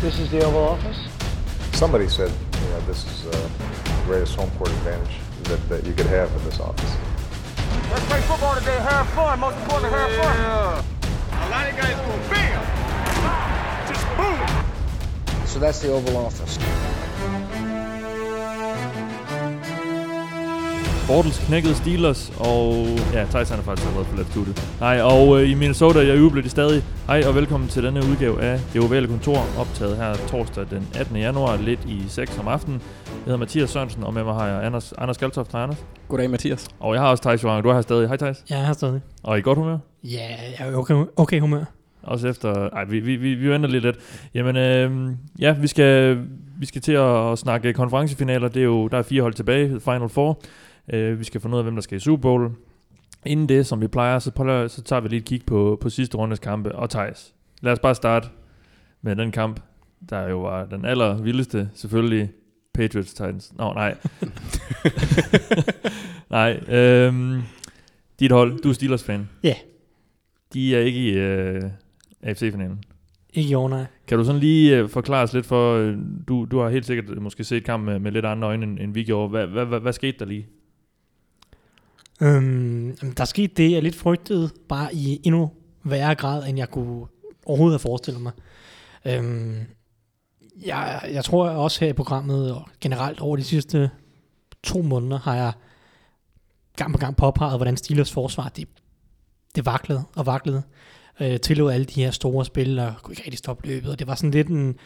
This is the Oval Office. Somebody said, you know, this is uh, the greatest home court advantage that, that you could have in this office. Let's play football today. Have fun. Most important, have fun. A lot of guys go bam, just boom. So that's the Oval Office. Bortles knækkede Steelers, og ja, han er faktisk allerede forladt studiet. Hej, og øh, i Minnesota, jeg jubler de stadig. Hej, og velkommen til denne udgave af Det Ovale Kontor, optaget her torsdag den 18. januar, lidt i 6 om aftenen. Jeg hedder Mathias Sørensen, og med mig har jeg Anders, Anders Galtoft. Hej, Anders. Goddag, Mathias. Og jeg har også Thijs Johan, du er her stadig. Hej, Thijs. Jeg er her stadig. Og i godt humør? Ja, jeg er okay, okay humør. Også efter... Ej, vi, vi, vi, vi venter lidt lidt. Jamen, øh, ja, vi skal, vi skal til at, at snakke konferencefinaler. Det er jo, der er fire hold tilbage, Final Four. Uh, vi skal finde ud af, hvem der skal i Super Bowl. Inden det, som vi plejer, så, prøver, så tager vi lige et kig på, på sidste rundes kampe. Og Thijs, lad os bare starte med den kamp, der jo var den aller vildeste, selvfølgelig Patriots Titans. Nå, nej. nej. Øhm, dit hold, du er Steelers-fan. Ja. De er ikke i øh, AFC-finalen. Ikke år, nej. Kan du sådan lige øh, forklare os lidt for, øh, du, du har helt sikkert måske set kampen med, med lidt andre øjne, end, end vi gjorde. Hvad, hvad, hvad, hvad skete der lige? Øhm, der skete det, jeg lidt frygtede, bare i endnu værre grad, end jeg kunne overhovedet have forestillet mig. Øhm, jeg, jeg tror også her i programmet, og generelt over de sidste to måneder, har jeg gang på gang påpeget, hvordan Steelers forsvar, det, det vaklede og vaklede. Øh, tillod alle de her store spil, og kunne ikke rigtig stoppe løbet, og det var sådan lidt en,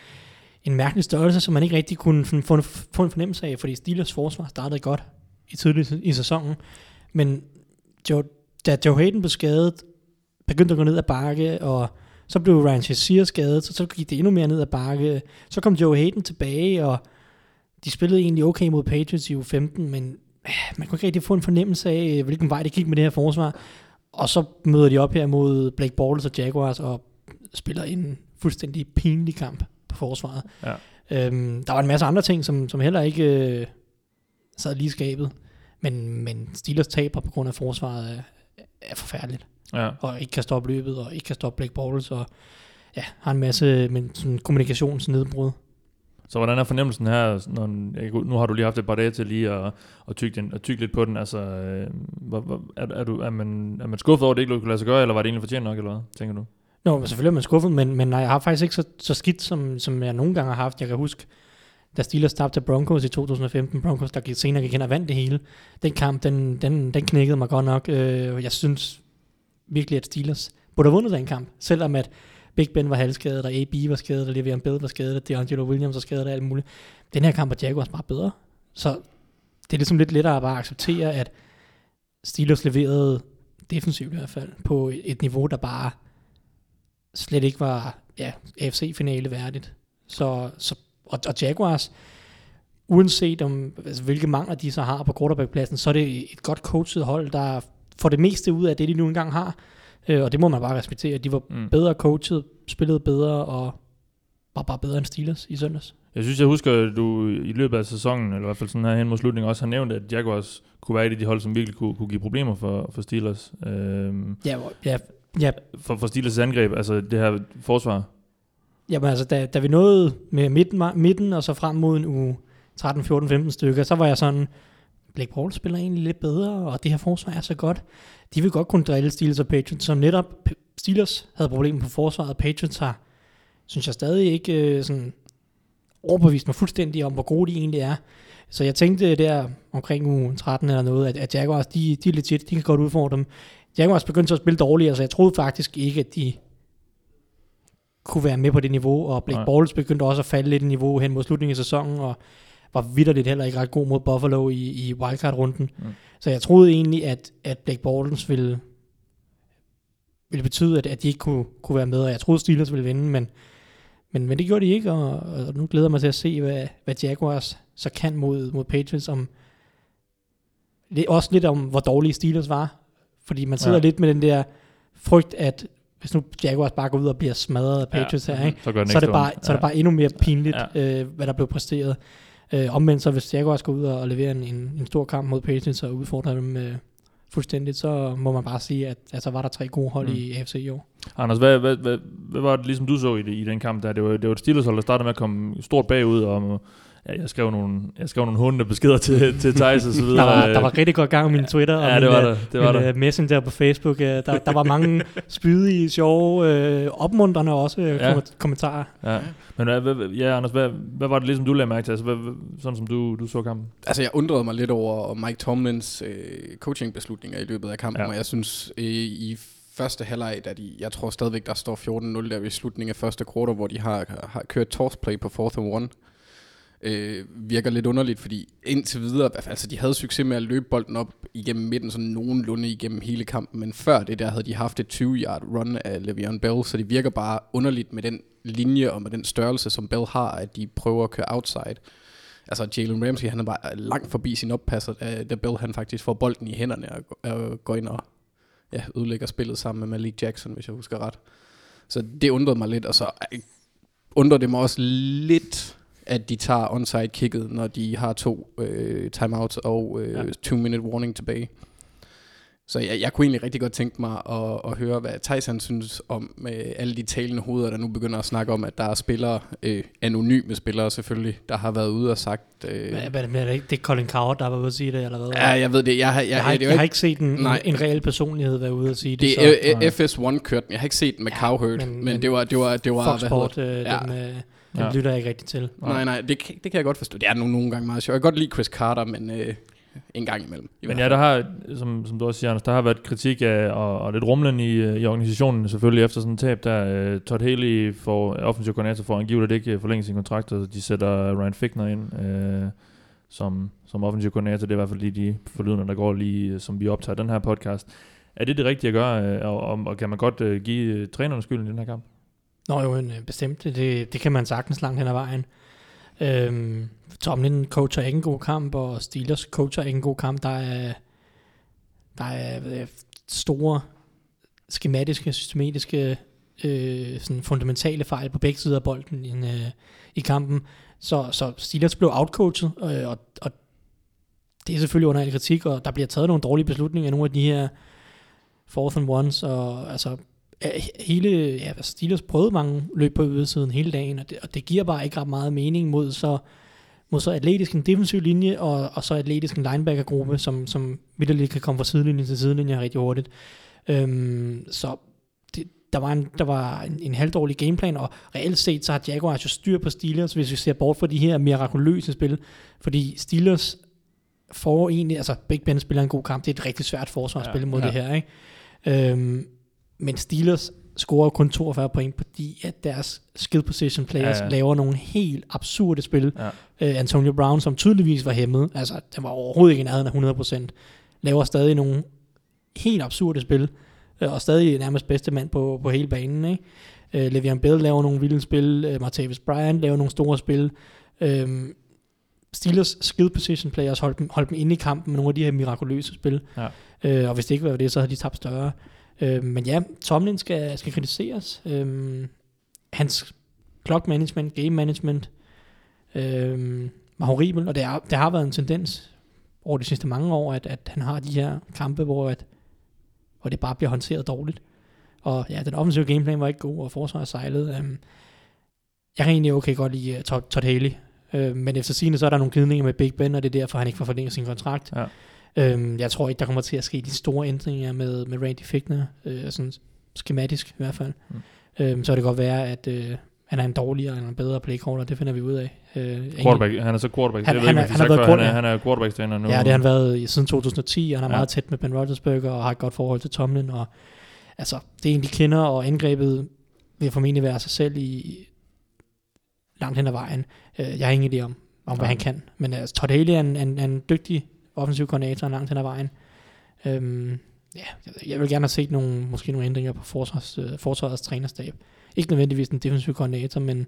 en mærkelig størrelse, som man ikke rigtig kunne få, få en fornemmelse af, fordi Steelers forsvar startede godt i tidlig i sæsonen, men Joe, da Joe Hayden blev skadet, begyndte at gå ned ad bakke, og så blev Ryan Shazier skadet, så, så gik det endnu mere ned ad bakke. Så kom Joe Hayden tilbage, og de spillede egentlig okay mod Patriots i U15, men øh, man kunne ikke rigtig få en fornemmelse af, øh, hvilken vej det gik med det her forsvar. Og så møder de op her mod Blake Bortles og Jaguars, og spiller en fuldstændig pinlig kamp på forsvaret. Ja. Øhm, der var en masse andre ting, som, som heller ikke øh, sad lige skabet. Men, men Steelers taber på grund af forsvaret er, er forfærdeligt. Ja. Og ikke kan stoppe løbet, og ikke kan stoppe Blake Bortles, og ja, har en masse men, sådan kommunikationsnedbrud. Så hvordan er fornemmelsen her? Når, nu har du lige haft et par dage til lige at, at, tygge, den, at tygge lidt på den. Altså, øh, er, er, du, er, man, er man skuffet over, at det ikke kunne lade sig gøre, eller var det egentlig fortjent nok, eller hvad, tænker du? Nå, selvfølgelig er man skuffet, men, men nej, jeg har faktisk ikke så, så skidt, som, som jeg nogle gange har haft. Jeg kan huske, da Steelers tabte Broncos i 2015, Broncos, der gik senere gik hen og vandt det hele. Den kamp, den, den, den knækkede mig godt nok. Øh, jeg synes virkelig, at Steelers burde have vundet den kamp, selvom at Big Ben var halvskadet, og AB var skadet, og Le'Veon Bell var skadet, og DeAngelo Williams var skadet, og alt muligt. Den her kamp var Jaguars bare bedre. Så det er ligesom lidt lettere at bare acceptere, at Steelers leverede defensivt i hvert fald, på et niveau, der bare slet ikke var ja, AFC-finale værdigt. Så, så og, og Jaguars, uanset om, altså, hvilke mangler de så har på quarterbackpladsen, så er det et godt coachet hold, der får det meste ud af det, de nu engang har. Øh, og det må man bare respektere. De var mm. bedre coachet, spillede bedre og var bare bedre end Steelers i søndags. Jeg synes, jeg husker, at du i løbet af sæsonen, eller i hvert fald sådan her hen mod slutningen, også har nævnt, at Jaguars kunne være et af de hold, som virkelig kunne, kunne give problemer for, for Steelers. Øhm, ja, ja, ja. For, for Steelers angreb, altså det her forsvar. Jamen altså, da, da vi nåede med midten, midten og så frem mod en uge 13, 14, 15 stykker, så var jeg sådan, Blake Paul spiller egentlig lidt bedre, og det her forsvar er så godt. De vil godt kunne drille Steelers og Patriots, som netop Steelers havde problemer på forsvaret, Patriots har, synes jeg stadig ikke øh, sådan overbevist mig fuldstændig om, hvor gode de egentlig er. Så jeg tænkte der omkring uge 13 eller noget, at, at Jaguars, de, de er legit, de kan godt udfordre dem. Jaguars begyndte så at spille dårligere, så jeg troede faktisk ikke, at de kunne være med på det niveau, og Blake Bortles begyndte også at falde lidt i niveau hen mod slutningen af sæsonen, og var vidderligt heller ikke ret god mod Buffalo i, i wildcard-runden. Mm. Så jeg troede egentlig, at, at Blake Bortles ville, ville betyde, at, at de ikke kunne, kunne være med, og jeg troede, Steelers ville vinde, men, men, men det gjorde de ikke, og, og nu glæder jeg mig til at se, hvad, hvad Jaguars så kan mod, mod Patriots, om, det, også lidt om, hvor dårlige Steelers var, fordi man sidder ja. lidt med den der frygt, at hvis nu Jaguars bare går ud og bliver smadret af Patriots ja, her, ikke? Så, så, er det bare, så er det bare endnu mere pinligt, ja. øh, hvad der blev præsteret. Øh, omvendt så hvis Jaguars går ud og, og leverer en, en, en stor kamp mod Patriots og udfordrer dem øh, fuldstændigt, så må man bare sige, at altså, var der tre gode hold mm. i AFC i år. Anders, hvad, hvad, hvad, hvad var det ligesom du så i, det, i den kamp der? Det var, det var et Steelers-hold, der startede med at komme stort bagud, og ja, jeg skrev nogle, jeg skrev nogle hundende beskeder til, til Thijs og så videre. Der var, der var rigtig godt gang med min Twitter og Ja, min, det var øh, der, det var min der. øh, messenger på Facebook. øh, Der, der var mange spydige, sjove, øh, opmuntrende også Ja. kommentarer. Ja. Men hvad, ja, Anders, hvad, hvad var det ligesom, du lagde mærke til? Altså, hvad, sådan som du, du så kampen? Altså, jeg undrede mig lidt over Mike Tomlins øh, coachingbeslutninger i løbet af kampen, Ja. og jeg synes, øh, i første halvleg, da de, jeg tror stadigvæk, der står 14-0 der ved slutningen af første kvartal, hvor de har, har kørt toss play på fourth and one, øh, virker lidt underligt, fordi indtil videre, altså de havde succes med at løbe bolden op igennem midten, sådan nogenlunde igennem hele kampen, men før det der havde de haft et 20-yard run af Le'Veon Bell, så det virker bare underligt med den linje og med den størrelse, som Bell har, at de prøver at køre outside. Altså Jalen Ramsey, han er bare langt forbi sin oppasser, øh, da, Bell han faktisk får bolden i hænderne og, og øh, går ind og ja, ødelægger spillet sammen med Malik Jackson, hvis jeg husker ret. Så det undrede mig lidt, og så øh, undrede undrer det mig også lidt, at de tager onside kicket, når de har to øh, timeouts og øh, Ja. two minute warning tilbage. Så jeg, jeg kunne egentlig rigtig godt tænke mig at, at høre, hvad Tyson synes om med alle de talende hoveder, der nu begynder at snakke om, at der er spillere, øh, anonyme spillere selvfølgelig, der har været ude og sagt... Øh, Hvad, hvad, hvad, er det ikke? Det er Colin Coward, der var ude at sige det, eller hvad? ja, jeg ved det. Jeg har, jeg, jeg, har, det ikke, er jo jeg har ikke- ikke set en, en, Nej. en reel personlighed være ude at sige det. Det er øh, FS1 kørte den. Jeg har ikke set den med Ja, Cowherd, men- men, men det var, det var, det var Fox Sport, øh, Ja. den, øh, den Ja. lytter jeg ikke rigtig til. Nej, nej, det, kan- det kan jeg godt forstå. Det er nogle, nogle gange meget sjovt. Jeg kan godt lide Chris Carter, men øh, en gang imellem. i Men ja, der har, som, som du også siger, Anders, der har været kritik af, og, og lidt rumlen i, øh, i organisationen selvfølgelig efter sådan en tab, der uh, Todd Haley for offensiv koordinator for angiveligt ikke forlænge sin kontrakt, og de sætter Ryan Fickner ind uh, som, som offensiv koordinator. Det er i hvert fald lige de forlydende, der går lige, øh, som vi optager den her podcast. Er det det rigtige at gøre, øh, og, og, og kan man godt uh, give trænerne skylden i den her kamp? Nå jo, en, øh, bestemt. Det, det kan man sagtens langt hen ad vejen. Øhm, Tomlin coacher ikke en god kamp, og Steelers coacher ikke en god kamp. Der er, der er store skematiske, systematiske, øh, sådan fundamentale fejl på begge sider af bolden i, øh, i kampen. Så, så Steelers blev outcoachet, øh, og, og det er selvfølgelig under al kritik, og der bliver taget nogle dårlige beslutninger af nogle af de her fourth and ones, og altså hele, ja, Steelers prøvede mange løb på ydersiden hele dagen, og det, og det giver bare ikke ret meget mening mod så, mod så atletisk en defensiv linje, og, og så atletisk en linebackergruppe, som, som vildt kan komme fra sidelinje til sidelinje rigtig hurtigt. Øhm, så det, der var, en, der var en, en halvdårlig gameplan, og reelt set så har Jaguars jo styr på Steelers, hvis vi ser bort fra de her mirakuløse spil, fordi Steelers får egentlig, altså Big Ben spiller en god kamp, det er et rigtig svært forsvar at Ja, spille mod ja. det her, ikke? Øhm, men Steelers scorer kun 42 point, fordi at deres skill position players Ja, ja, laver nogle helt absurde spil. Ja. Øh, Antonio Brown, som tydeligvis var hæmmet, altså den var overhovedet ikke i nærheden af 100%, laver stadig nogle helt absurde spil, øh, og stadig nærmest bedste mand på, på hele banen. Ikke? Øh, Le'Veon Bell laver nogle vilde spil, øh, Martavis Bryant laver nogle store spil. Øh, Steelers skill position players holdt dem, holdt dem inde i kampen med nogle af de her mirakuløse spil. Ja. Øh, og hvis det ikke var det, så havde de tabt større. Øh, men ja, Tomlin skal, skal kritiseres. Øh, hans clock management, game management, øh, var horribel, og det, er, det har været en tendens over de sidste mange år, at, at han har de her kampe, hvor, at, hvor det bare bliver håndteret dårligt. Og ja, den offensive gameplan var ikke god, og forsvaret sejlede. Um, jeg kan egentlig okay godt lide uh, Todd, Todd Haley, uh, men efter sigende, så er der nogle glidninger med Big Ben, og det er derfor, han ikke får forlænget sin kontrakt. Ja. Um, jeg tror ikke, der kommer til at ske de store ændringer med, med Randy Fickner, uh, sådan skematisk i hvert fald. Mm. Um, så kan det godt være, at uh, han er en dårligere eller en bedre playcaller, det finder vi ud af. Uh, Quarterback, han er så quarterback. Han- ved han er- de han har været han, er, quarterback. han er quarterback-træner nu. Ja, det har han været i, siden 2010, og han er Ja. meget tæt med Ben Roethlisberger og har et godt forhold til Tomlin. Og, altså, det er en, de kender, og angrebet vil formentlig være sig selv i langt hen ad vejen. Uh, jeg har ingen idé om, om hvad Nej. han kan. Men altså, Todd Haley er en, en, en dygtig offensiv koordinator langt hen ad vejen. Um, ja, jeg- vil gerne have set nogle, måske nogle ændringer på forsvars, uh, forsvarets trænerstab. Ikke nødvendigvis en defensiv koordinator, men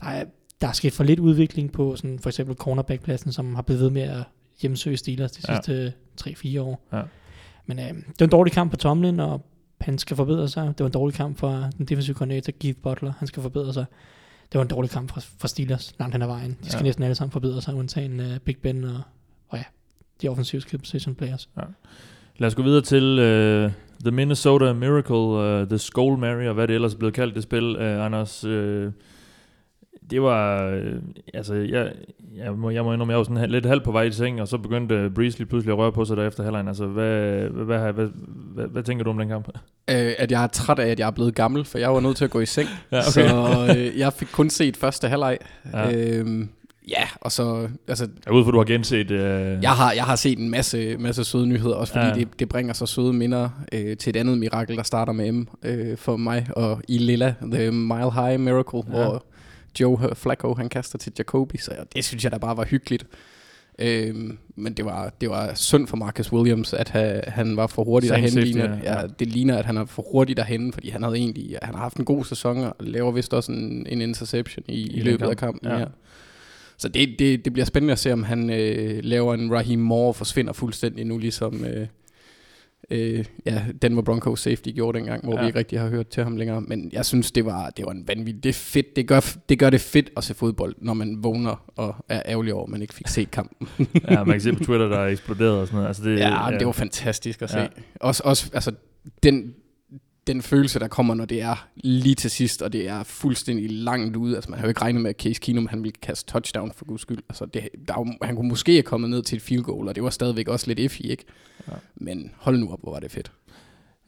der er, der er sket for lidt udvikling på sådan, for eksempel cornerbackpladsen, som har blevet ved med at hjemsøge Steelers de Ja. sidste 3-4 år. Ja. Men øh, det var en dårlig kamp for Tomlin, og han skal forbedre sig. Det var en dårlig kamp for den defensive koordinator, Keith Butler. Han skal forbedre sig. Det var en dårlig kamp for, for Steelers langt hen ad vejen. De skal Ja. næsten alle sammen forbedre sig, undtagen uh, Big Ben og, de offensive skill position players. Lad os gå videre til, øh, The Minnesota Miracle, uh, The Skull Mary, og hvad det ellers er blevet kaldt, det spil, uh, Anders. Uh, det var, øh, altså, jeg, jeg, må, jeg må indrømme, jeg var sådan lidt halv på vej i seng, og så begyndte Breeze lige pludselig at røre på sig der efter halvlejen. Altså, hvad, hvad, hvad, hvad, hvad, hvad, tænker du om den kamp? Øh, at jeg er træt af, at jeg er blevet gammel, for jeg var nødt til at gå i seng. Ja, okay. Så øh, jeg fik kun set første halvleg. Ja. Ja. Ja, og så... Altså, Jeg er ude for, du har genset... Uh, jeg, har, jeg har set en masse, masse søde nyheder, også fordi Ja. det, det bringer så søde minder øh, til et andet mirakel, der starter med M øh, for mig, og i Lilla, The Mile High Miracle, Ja. hvor Joe Flacco, han kaster til Jacoby, så det synes jeg da bare var hyggeligt. Øhm, men det var, det var synd for Marcus Williams, at ha, han var for hurtig Same derhen. Ligner, ja. ja, det ligner, at han er for hurtig derhen, fordi han havde egentlig han har haft en god sæson, og laver vist også en, en interception i, i, den løbet af kampen. ja. Ja. Ja. Så det, det, det bliver spændende at se, om han øh, laver en Raheem Moore og forsvinder fuldstændig nu, ligesom øh, øh, ja, Denver Broncos safety gjorde dengang, hvor Ja. ja. vi ikke rigtig har hørt til ham længere. Men jeg synes, det var, det var en vanvittig... Det er fedt. Det gør, det gør det fedt at se fodbold, når man vågner og er ærgerlig over, at man ikke fik set kampen. ja, man kan se på Twitter, der er eksploderet og sådan noget. Altså, det, Ja, det var fantastisk at se. Ja. Ja. Også, også altså, den, den følelse, der kommer, når det er lige til sidst, og det er fuldstændig langt ude. Altså, man har jo ikke regnet med, at Case Keenum han ville kaste touchdown for guds skyld. Altså, det, der, er jo- han kunne måske have kommet ned til et field goal, og det var stadigvæk også lidt iffy, ikke? Ja. Men hold nu op, hvor var det fedt.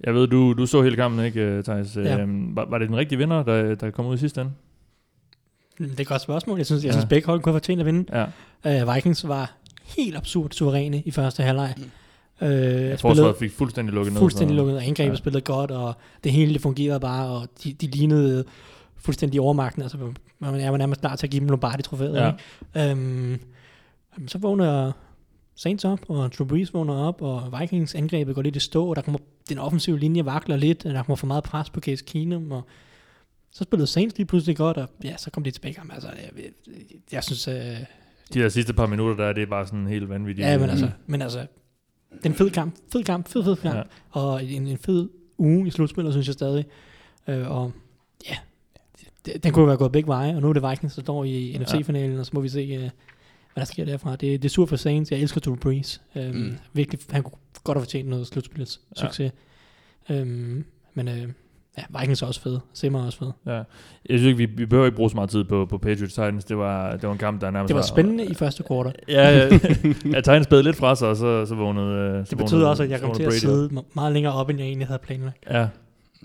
Jeg ved, du, du så hele kampen, ikke, Thijs? Ja. Øhm, var, var det den rigtige vinder, der, der kom ud i sidste ende? Det er et godt spørgsmål. Jeg synes, jeg Ja. synes begge hold kunne have fortjent at vinde. Ja. Uh, Vikings var helt absurd suveræne i første halvleg. Mm. Uh, Jeg Forsvaret fik fuldstændig lukket ned. fuldstændig lukket, og angrebet Ja. spillede godt, og det hele det fungerede bare, og de, de lignede fuldstændig overmagten. Altså, man er nærmest klar til at give dem Lombardi-trofæet. Ja. Um, så vågner Saints op, og Drew Brees vågner op, og Vikings angrebet går lidt i stå, og der kommer, den offensive linje vakler lidt, og der kommer for meget pres på Case Keenum, og så spillede Saints lige pludselig godt, og ja, så kom de tilbage. Jamen, Altså, jeg, jeg, jeg synes, uh, De der sidste par minutter, der er det bare sådan helt vanvittigt. Ja, men altså, men altså, det er en fed kamp. Fed kamp, fed, fed kamp. Ja. Ja. Og en, en fed uge i slutspillet, synes jeg stadig. Øh, og ja, det, den kunne være gået begge veje, og nu er det Vikings, der står i NFC-finalen, og så må vi se, øh, hvad der sker derfra. Det, det er sur for Saints. Jeg elsker Drew Brees. Øhm, mm. Virkelig, han kunne godt have fortjent noget slutspillets Ja. succes. Øhm, men øh, ja, Vikings er også fed. Simmer er også fed. Ja. Jeg synes ikke, vi, vi behøver ikke bruge så meget tid på, på Patriots Titans. Det var, det var en kamp, der nærmest Det var spændende i første kvartal. Ja, ja. ja Titans spædede lidt fra sig, og så, så vågnede øh, så Det vågnede- betyder også, at jeg kom til vågnede at sidde meget længere op, end jeg egentlig havde planlagt. Ja,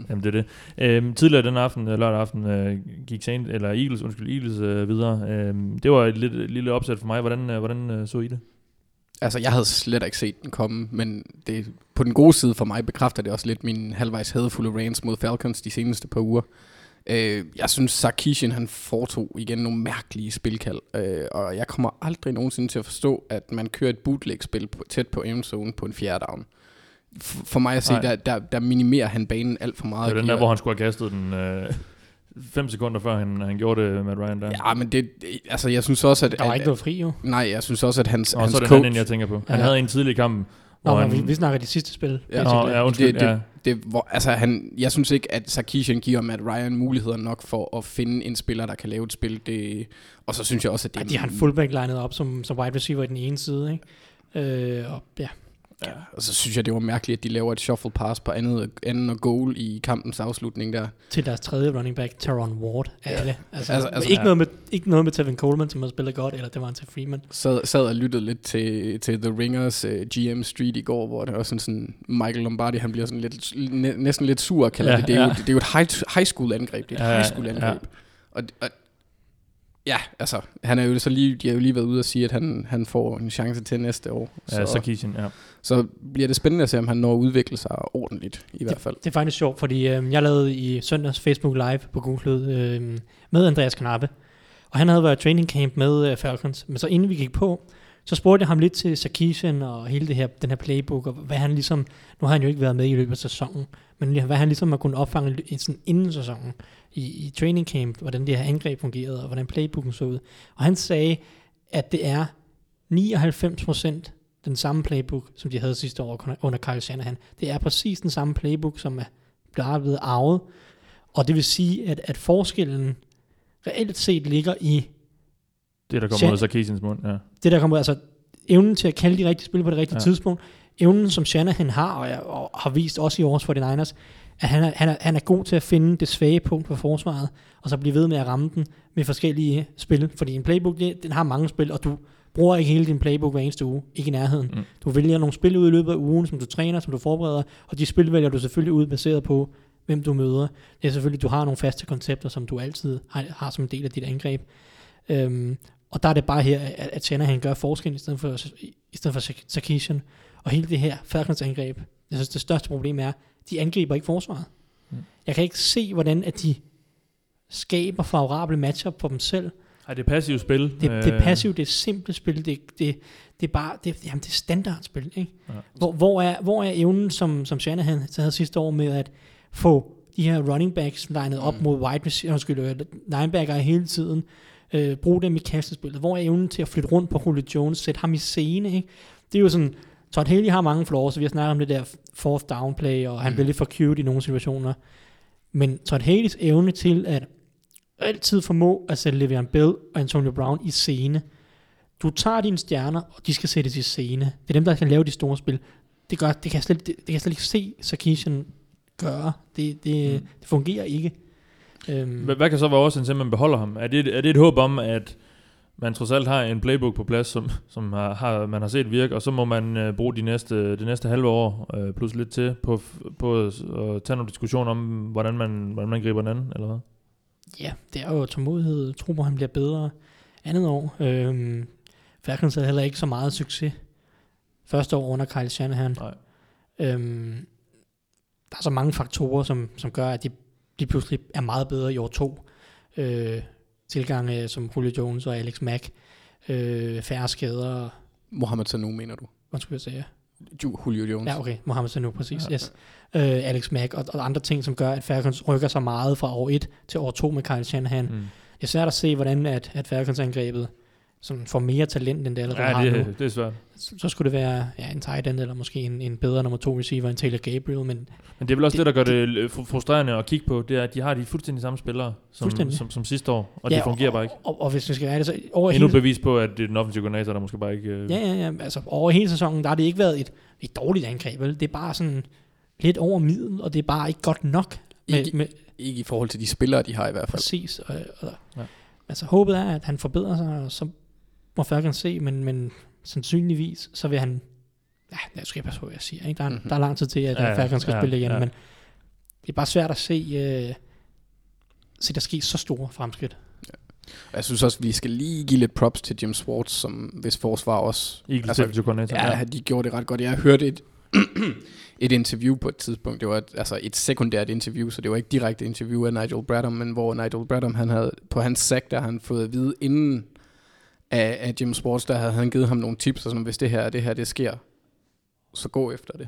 jamen det er det. Øhm, tidligere den aften, øh, lørdag aften, øh, gik Saints, eller Eagles, undskyld, Eagles øh, videre. Øhm, det var et lidt, lille opsæt for mig. Hvordan, øh, hvordan øh, så I det? Altså, jeg havde slet ikke set den komme, men det, på den gode side for mig bekræfter det også lidt min halvvejs hadefulde rants mod Falcons de seneste par uger. Øh, jeg synes, Sarkisian han foretog igen nogle mærkelige spilkald, øh, og jeg kommer aldrig nogensinde til at forstå, at man kører et bootleg-spil på, tæt på endzone på en fjerde down. For mig at se, Nej. der, der, der minimerer han banen alt for meget. Det var den der, hvor han skulle have kastet den øh, fem sekunder før han, han gjorde det med Ryan der. Ja, men det, altså jeg synes også, at... Der var at, ikke noget fri, jo. Nej, jeg synes også, at hans, Og hans så er det coach... den jeg tænker på. Han Ja. havde en tidlig kamp, Nå, hvor men han... vi, vi snakker de sidste spil. Ja. Nå, ja, undskyld, Det- det- ja. det, hvor, altså han, jeg synes ikke, at Sarkisian giver Matt Ryan muligheder nok for at finde en spiller, der kan lave et spil. Det, og så synes jeg også, at det Ej, de har en fullback legnet op som, som wide receiver i den ene side, ikke? Øh, og ja, Ja, og så synes jeg, det var mærkeligt, at de laver et shuffle pass på andet, anden og goal i kampens afslutning der. til deres tredje running back, Teron Ward, af Ja. alle. Altså, Altså- altså, ikke, ja. noget med, ikke noget med Tevin Coleman, som har spillet godt, eller det var en til Freeman. Sad, sad og lyttede lidt til, til The Ringers uh, GM Street i går, hvor det var sådan, sådan Michael Lombardi, han bliver sådan lidt, næ, næsten lidt sur, kalder ja, det. Det er, ja. jo, det er jo et high, high school angreb. Det er et Ja, high school angreb. ja. Og, og, ja, altså, han er jo så lige, de har jo lige været ude og sige, at han, han får en chance til næste år. Ja, så, Sarkisian, ja. så bliver det spændende at se, om han når at udvikle sig ordentligt, i hvert fald. Det er faktisk sjovt, fordi øh, jeg lavede i søndags Facebook Live på Google øh, med Andreas Knappe, og han havde været training camp med øh, Falcons, men så inden vi gik på, så spurgte jeg ham lidt til Sarkisian og hele det her, den her playbook, og hvad han ligesom, nu har han jo ikke været med i løbet af sæsonen, men hvad han ligesom har kunnet opfange sådan inden sæsonen, i, i training camp, hvordan det her angreb fungerede, og hvordan playbooken så ud. Og han sagde, at det er 99% den samme playbook, som de havde sidste år under Kyle Shanahan. Det er præcis den samme playbook, som er blevet arvet. Og det vil sige, at, at forskellen reelt set ligger i Det, der kommer ud af Sarkisians mund, ja. det, der kommer, altså evnen til at kalde de rigtige spil på det rigtige Ja. tidspunkt, evnen, som Shanahan har, og, jeg, og har vist også i års 49ers, at han er, han, er, han er god til at finde det svage punkt på forsvaret, og så blive ved med at ramme den med forskellige spil. Fordi en playbook, den har mange spil, og du bruger ikke hele din playbook hver eneste uge. Ikke i nærheden. Mm. Du vælger nogle spil ud i løbet af ugen, som du træner, som du forbereder, og de spil vælger du selvfølgelig ud baseret på, hvem du møder. Det er selvfølgelig, du har nogle faste koncepter, som du altid har, har som en del af dit angreb. Øhm, og der er det bare her, at, at Shanahan gør forskel i stedet for, i stedet for Sarkisian. Og hele det her Falcons angreb, jeg synes, det største problem er, de angriber ikke forsvaret. Mm. Jeg kan ikke se, hvordan at de skaber favorable matchup for dem selv. Ej, det er passivt spil. Det, det er passivt, det er simpelt spil, det, det, det er bare, det, jamen, det er standardspil, ikke? Ja. Hvor, hvor, er, hvor er evnen, som, som Shanahan havde sidste år med at få de her running backs legnet op mm. mod wide receiver, undskyld, øh, linebacker hele tiden, øh, bruge dem i kastespillet. Hvor er evnen til at flytte rundt på Julio Jones, sætte ham i scene, ikke? Det er jo sådan, Todd Haley har mange flaws, så vi har snakket om det der fourth down play, og han mm. bliver lidt for cute i nogle situationer. Men Todd Haleys evne til at altid formå at sætte Le'Veon Bell og Antonio Brown i scene. Du tager dine stjerner, og de skal sættes i scene. Det er dem, der kan lave de store spil. Det, gør, det, kan, jeg slet, det, det kan jeg slet ikke se Sarkisian gøre. Det, det, mm. det fungerer ikke. Um, hvad, hvad kan så være årsagen til, at man beholder ham? Er det, er det et håb om, at man trods alt har en playbook på plads, som, som har, har, man har set virke, og så må man uh, bruge de næste, de næste halve år, uh, plus lidt til, på, på at tage nogle diskussioner om, hvordan man, hvordan man griber den anden, eller hvad? Ja, det er jo tålmodighed. Jeg tror, han bliver bedre andet år. Øhm, Falcons havde heller ikke så meget succes første år under Kyle Shanahan. Nej. Øhm, der er så mange faktorer, som, som gør, at de, de pludselig er meget bedre i år to. Øh, tilgange som Julio Jones og Alex Mack. Øh, færre skader. Mohamed Sanu, mener du? Hvad skulle jeg sige? Julio Jones. Ja, okay. Mohamed Sanu, præcis. Ja, yes. Uh, Alex Mack og, og andre ting, som gør, at Falcons rykker sig meget fra år 1 til år 2 med Kyle Shanahan. Mm. Det er svært at se, hvordan at, at Falcons angrebet som får mere talent, end det allerede ja, har det, nu. det er svært. Så, så skulle det være ja, en tight end, eller måske en, en bedre nummer to receiver end Taylor Gabriel. Men, men det er vel også det, det der gør det, det frustrerende at kigge på, det er, at de har de fuldstændig samme spillere som, som, som, som sidste år, og ja, det fungerer og, bare ikke. Og, og, og hvis vi skal være det, så over Endnu hele, bevis på, at det er den offensive koordinator, der måske bare ikke... Øh... Ja, ja, ja, altså over hele sæsonen, der har det ikke været et, et dårligt angreb, vel? Det er bare sådan lidt over middel, og det er bare ikke godt nok. Med, ikke, med, ikke i forhold til de spillere, de har i hvert fald. Præcis. Og, og, ja. Altså håbet er, at han forbedrer sig, og så må Falcons se, men, men sandsynligvis, så vil han, ja, jeg skal passe på, hvad jeg siger, ikke? Der, er, mm-hmm. der er lang tid til, at ja, Falcons skal ja, spille igen, ja. men det er bare svært at se, uh, se der ske så store fremskridt. Ja. Jeg synes også, vi skal lige give lidt props til Jim Swartz, som hvis forsvar også... Eagles altså, ja, ja, de gjorde det ret godt. Jeg har hørt et, et interview på et tidspunkt. Det var et, altså et sekundært interview, så det var ikke direkte interview af Nigel Bradham, men hvor Nigel Bradham, han havde, på hans sack, der han fået at vide inden af, af Jim Sports, der havde han givet ham nogle tips, og sådan, hvis det her det her det sker, så gå efter det.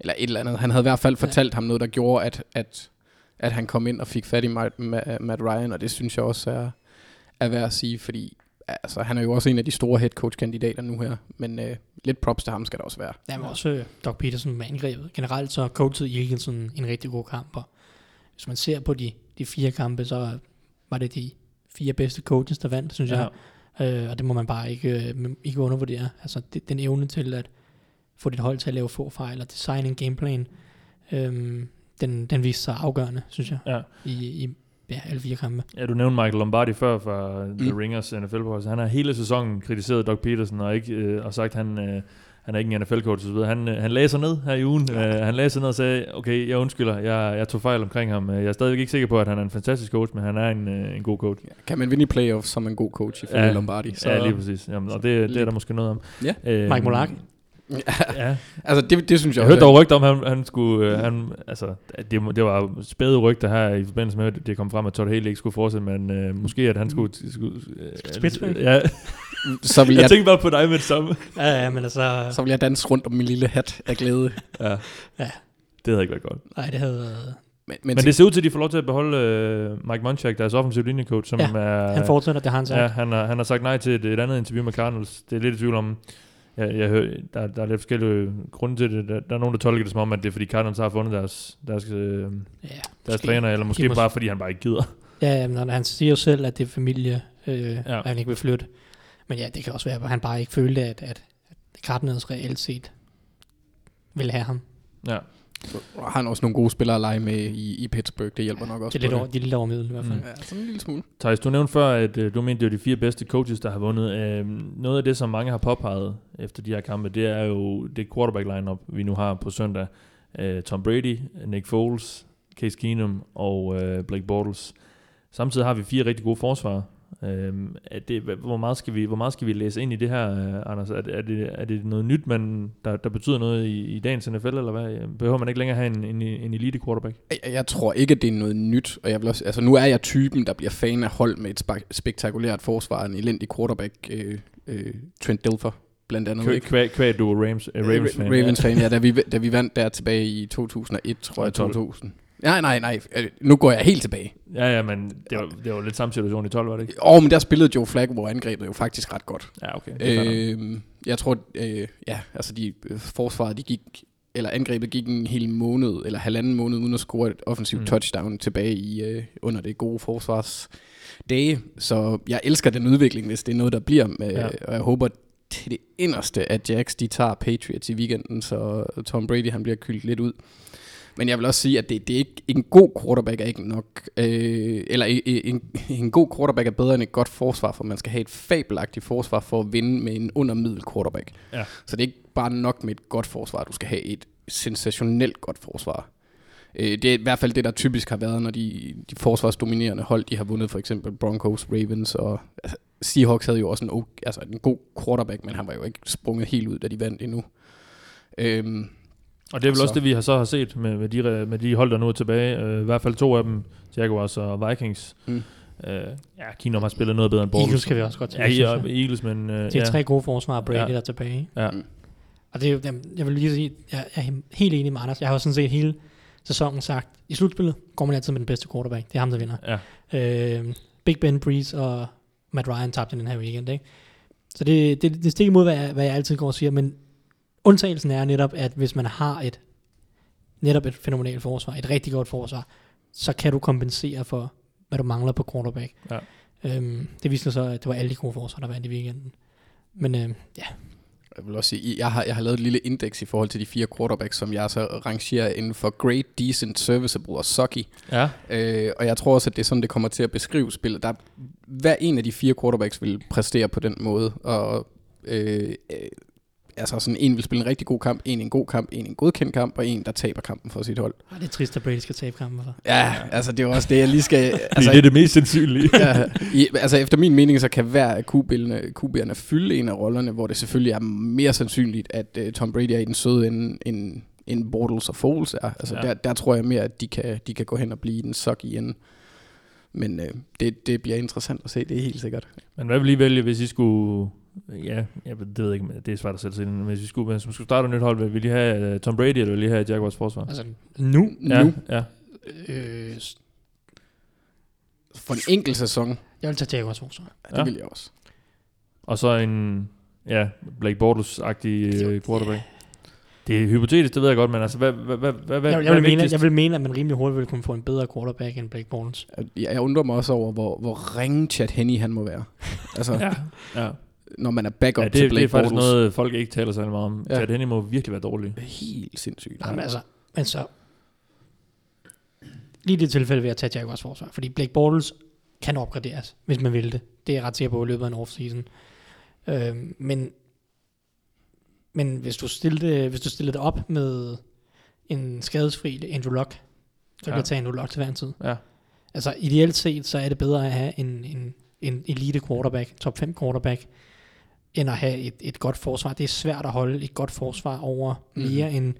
Eller et eller andet. Han havde i hvert fald fortalt ja. ham noget, der gjorde, at, at, at han kom ind og fik fat i Matt, Matt Ryan, og det synes jeg også er, er værd at sige, fordi altså, han er jo også en af de store head coach kandidater nu her, men øh, lidt props til ham skal der også være. Ja, men også øh, Doc Peterson med angrebet. Generelt så coachede Eagles en, en rigtig god kamp, og hvis man ser på de, de fire kampe, så var det de fire bedste coaches, der vandt, synes ja. jeg. Øh, og det må man bare ikke, øh, ikke undervurdere. Altså det, den evne til at få dit hold til at lave få fejl og designe en gameplan, øh, den, den viste sig afgørende, synes jeg, ja. i, i ja, alle fire kampe. Ja, du nævnte Michael Lombardi før fra mm. The Ringers NFL Podcast. Han har hele sæsonen kritiseret Doug Peterson og, ikke, øh, og sagt, at han, øh, han er ikke en NFL-coach osv. Han, øh, han lagde sig ned her i ugen. Ja. Uh, han lagde sig ned og sagde, okay, jeg undskylder, jeg, jeg tog fejl omkring ham. Jeg er stadigvæk ikke sikker på, at han er en fantastisk coach, men han er en, uh, en god coach. Ja. Kan man vinde i playoffs som en god coach i ja, Lombardi? Så ja, lige præcis. Jamen, og det, det er der måske noget om. Ja. Uh, Mike Mularki. Ja. altså det, det synes jeg Jeg hørte dog rygter om, at han, han skulle, øh, han, altså, det, det var spæde rygter her i forbindelse med, at det kom frem, at Todd Haley ikke skulle fortsætte, men øh, måske at han skulle... skulle øh, ja. så vil jeg, jeg tænkte bare på dig med det samme. Ja, ja, men altså... Så vil jeg danse rundt om min lille hat af glæde. ja. ja. Det havde ikke været godt. Nej, det havde været... Men, men, men det ser ud til, at de får lov til at beholde uh, Mike Munchak, deres offensiv linjecoach, som ja, er... han fortsætter, det har han sagt. Ja, han har, han har sagt nej til et, et andet interview med Cardinals. Det er lidt i tvivl om, jeg, jeg hører, der, der er lidt forskellige grunde til det. Der, der er nogen, der tolker det som om, at det er fordi Cardinals har fundet deres, deres, øh, ja, deres træner, eller måske bare fordi han bare ikke gider. Ja, men han siger jo selv, at det er familie, øh, ja. at han ikke vil flytte. Men ja, det kan også være, at han bare ikke følte, at, at Cardinals reelt set vil have ham. Ja. Og har han også nogle gode spillere at lege med i, i Pittsburgh. Det hjælper nok også Det er lidt over, de er lidt over middel i hvert fald. Mm. Ja, sådan en lille smule. Thijs, du nævnte før, at øh, du mente, det var de fire bedste coaches, der har vundet. Øh, noget af det, som mange har påpeget efter de her kampe, det er jo det quarterback lineup, vi nu har på søndag. Øh, Tom Brady, Nick Foles, Case Keenum og øh, Blake Bortles. Samtidig har vi fire rigtig gode forsvar. Øhm, er det, hvor, meget skal vi, hvor meget skal vi læse ind i det her, øh, Anders? Er, det- er, det, er det noget nyt, man, der, der betyder noget i, i dagens NFL, eller hvad? Behøver man ikke længere have en, en, en elite quarterback? Jeg, jeg tror ikke, at det er noget nyt, og jeg vil også, altså nu er jeg typen, der bliver fan af hold med et spak- spektakulært forsvar, en elendig quarterback, øh, øh, Trent Dilfer blandt andet. Kvæg, kvæg, kvæg du er Rams, uh, Ravens fan. Ravens fan, ja, da vi, da vi vandt der tilbage i 2001, tror jeg, 12. 2000. Nej, nej, nej, øh, nu går jeg helt tilbage. Ja, ja, men det var, det var lidt samme situation i 12, var det ikke? Åh, men der spillede Joe Flacco angrebet jo faktisk ret godt. Ja, okay. Øh, jeg tror, øh, ja, altså de øh, forsvaret, de gik, eller angrebet gik en hel måned, eller halvanden måned, uden at score et offensivt Mm. touchdown tilbage i, øh, under det gode forsvars dage. Så jeg elsker den udvikling, hvis det er noget, der bliver med, Ja. og jeg håber til det inderste, at Jacks, de tager Patriots i weekenden, så Tom Brady, han bliver kyldt lidt ud. Men jeg vil også sige, at det, det er ikke, en god quarterback er ikke nok, øh, eller en, en, god quarterback er bedre end et godt forsvar, for man skal have et fabelagtigt forsvar for at vinde med en undermiddel quarterback. Ja. Så det er ikke bare nok med et godt forsvar, du skal have et sensationelt godt forsvar. Øh, det er i hvert fald det, der typisk har været, når de, de forsvarsdominerende hold, de har vundet for eksempel Broncos, Ravens og altså, Seahawks havde jo også en, altså en god quarterback, men han var jo ikke sprunget helt ud, da de vandt endnu. Øhm, Og det er vel så- også det, vi har så har set med, med, de, med de hold, der nu er tilbage. Uh, I hvert fald to af dem, Jaguars og Vikings. Mm. Uh, ja, Keenum har spillet noget bedre end Bortles. Eagles kan vi også godt tage. Ja, ja, jeg. Eagles, men... Uh, Det er ja. tre gode forsvar, Brady Ja. der er tilbage. Ja. Mm. Og det er jeg vil lige sige, jeg er helt enig med Anders. Jeg har jo sådan set hele sæsonen sagt, i slutspillet går man altid med den bedste quarterback. Det er ham, der vinder. ja. Øh, Big Ben, Breeze og Matt Ryan tabte den her weekend. Ikke? Så det, det, det stikker imod, hvad jeg, hvad jeg altid går og siger, men undtagelsen er netop, at hvis man har et netop et fænomenalt forsvar, et rigtig godt forsvar, så kan du kompensere for, hvad du mangler på quarterback. Ja. Øhm, det viste sig så, at det var alle de gode forsvar, der vandt i weekenden. Men øh, ja, Jeg vil også sige, jeg har, jeg har lavet et lille indeks i forhold til de fire quarterbacks, som jeg så rangerer inden for great, decent, serviceable og sucky. Ja. Øh, og jeg tror også, at det er sådan, det kommer til at beskrive spillet. Der, hver en af de fire quarterbacks vil præstere på den måde. Og øh, øh, altså sådan en vil spille en rigtig god kamp, en en god kamp, en en godkendt kamp, og en, der taber kampen for sit hold. det er trist, at Brady skal tabe kampen for. Ja, altså det er jo også det, jeg lige skal... Altså, det er det mest sandsynlige. ja, i, altså efter min mening, så kan hver af QB'erne, QB'erne fylde en af rollerne, hvor det selvfølgelig er mere sandsynligt, at uh, Tom Brady er i den søde ende, end, end Bortles og Foles er. Altså Ja. der, der tror jeg mere, at de kan, de kan gå hen og blive den sucky ende. Men uh, det, det bliver interessant at se, det er helt sikkert. Men hvad vil I vælge, hvis I skulle... Ja, jeg ved, det ved jeg ikke, men det er svært at sætte sig ind men hvis I skulle, hvis man skulle starte et nyt hold, vil I have uh, Tom Brady, eller vil I have Jaguars forsvar? Altså nu, Ja, Nu, ja. øh, for en enkelt sæson, jeg vil tage Jaguars forsvar. ja, det Ja. vil jeg også. Og så en, ja, Blake Bortles-agtig uh, quarterback. Det er hypotetisk, det ved jeg godt, men altså, hvad, hvad, hvad, hvad, hvad, Jeg, hvad jeg, er vil mene, vigtigst? jeg vil mene, at man rimelig hurtigt ville kunne få en bedre quarterback end Blake Bortles. Jeg, jeg undrer mig også over, hvor, hvor ringe Chad Henney han må være. Altså, Ja, ja. Når man er backup ja det, til det Blake er faktisk Bortles. noget, folk ikke taler særlig meget om. Ja. Chad Henney må virkelig være dårlig. Helt sindssygt. Nej, men altså, men så... Lige i det tilfælde vil jeg tage Jaguars forsvar, fordi Blake Bortles kan opgraderes, hvis man vil det. Det er jeg ret sikker på i løbet af en offseason. Øhm, men men hvis du, stillede, hvis du stillede det op med en skadesfri Andrew Luck, så vil Ja. jeg tage Andrew Luck til hver en tid. Ja. Altså ideelt set, så er det bedre at have en, en, en elite quarterback, top 5 quarterback, end at have et, et godt forsvar. Det er svært at holde et godt forsvar over mere mm. end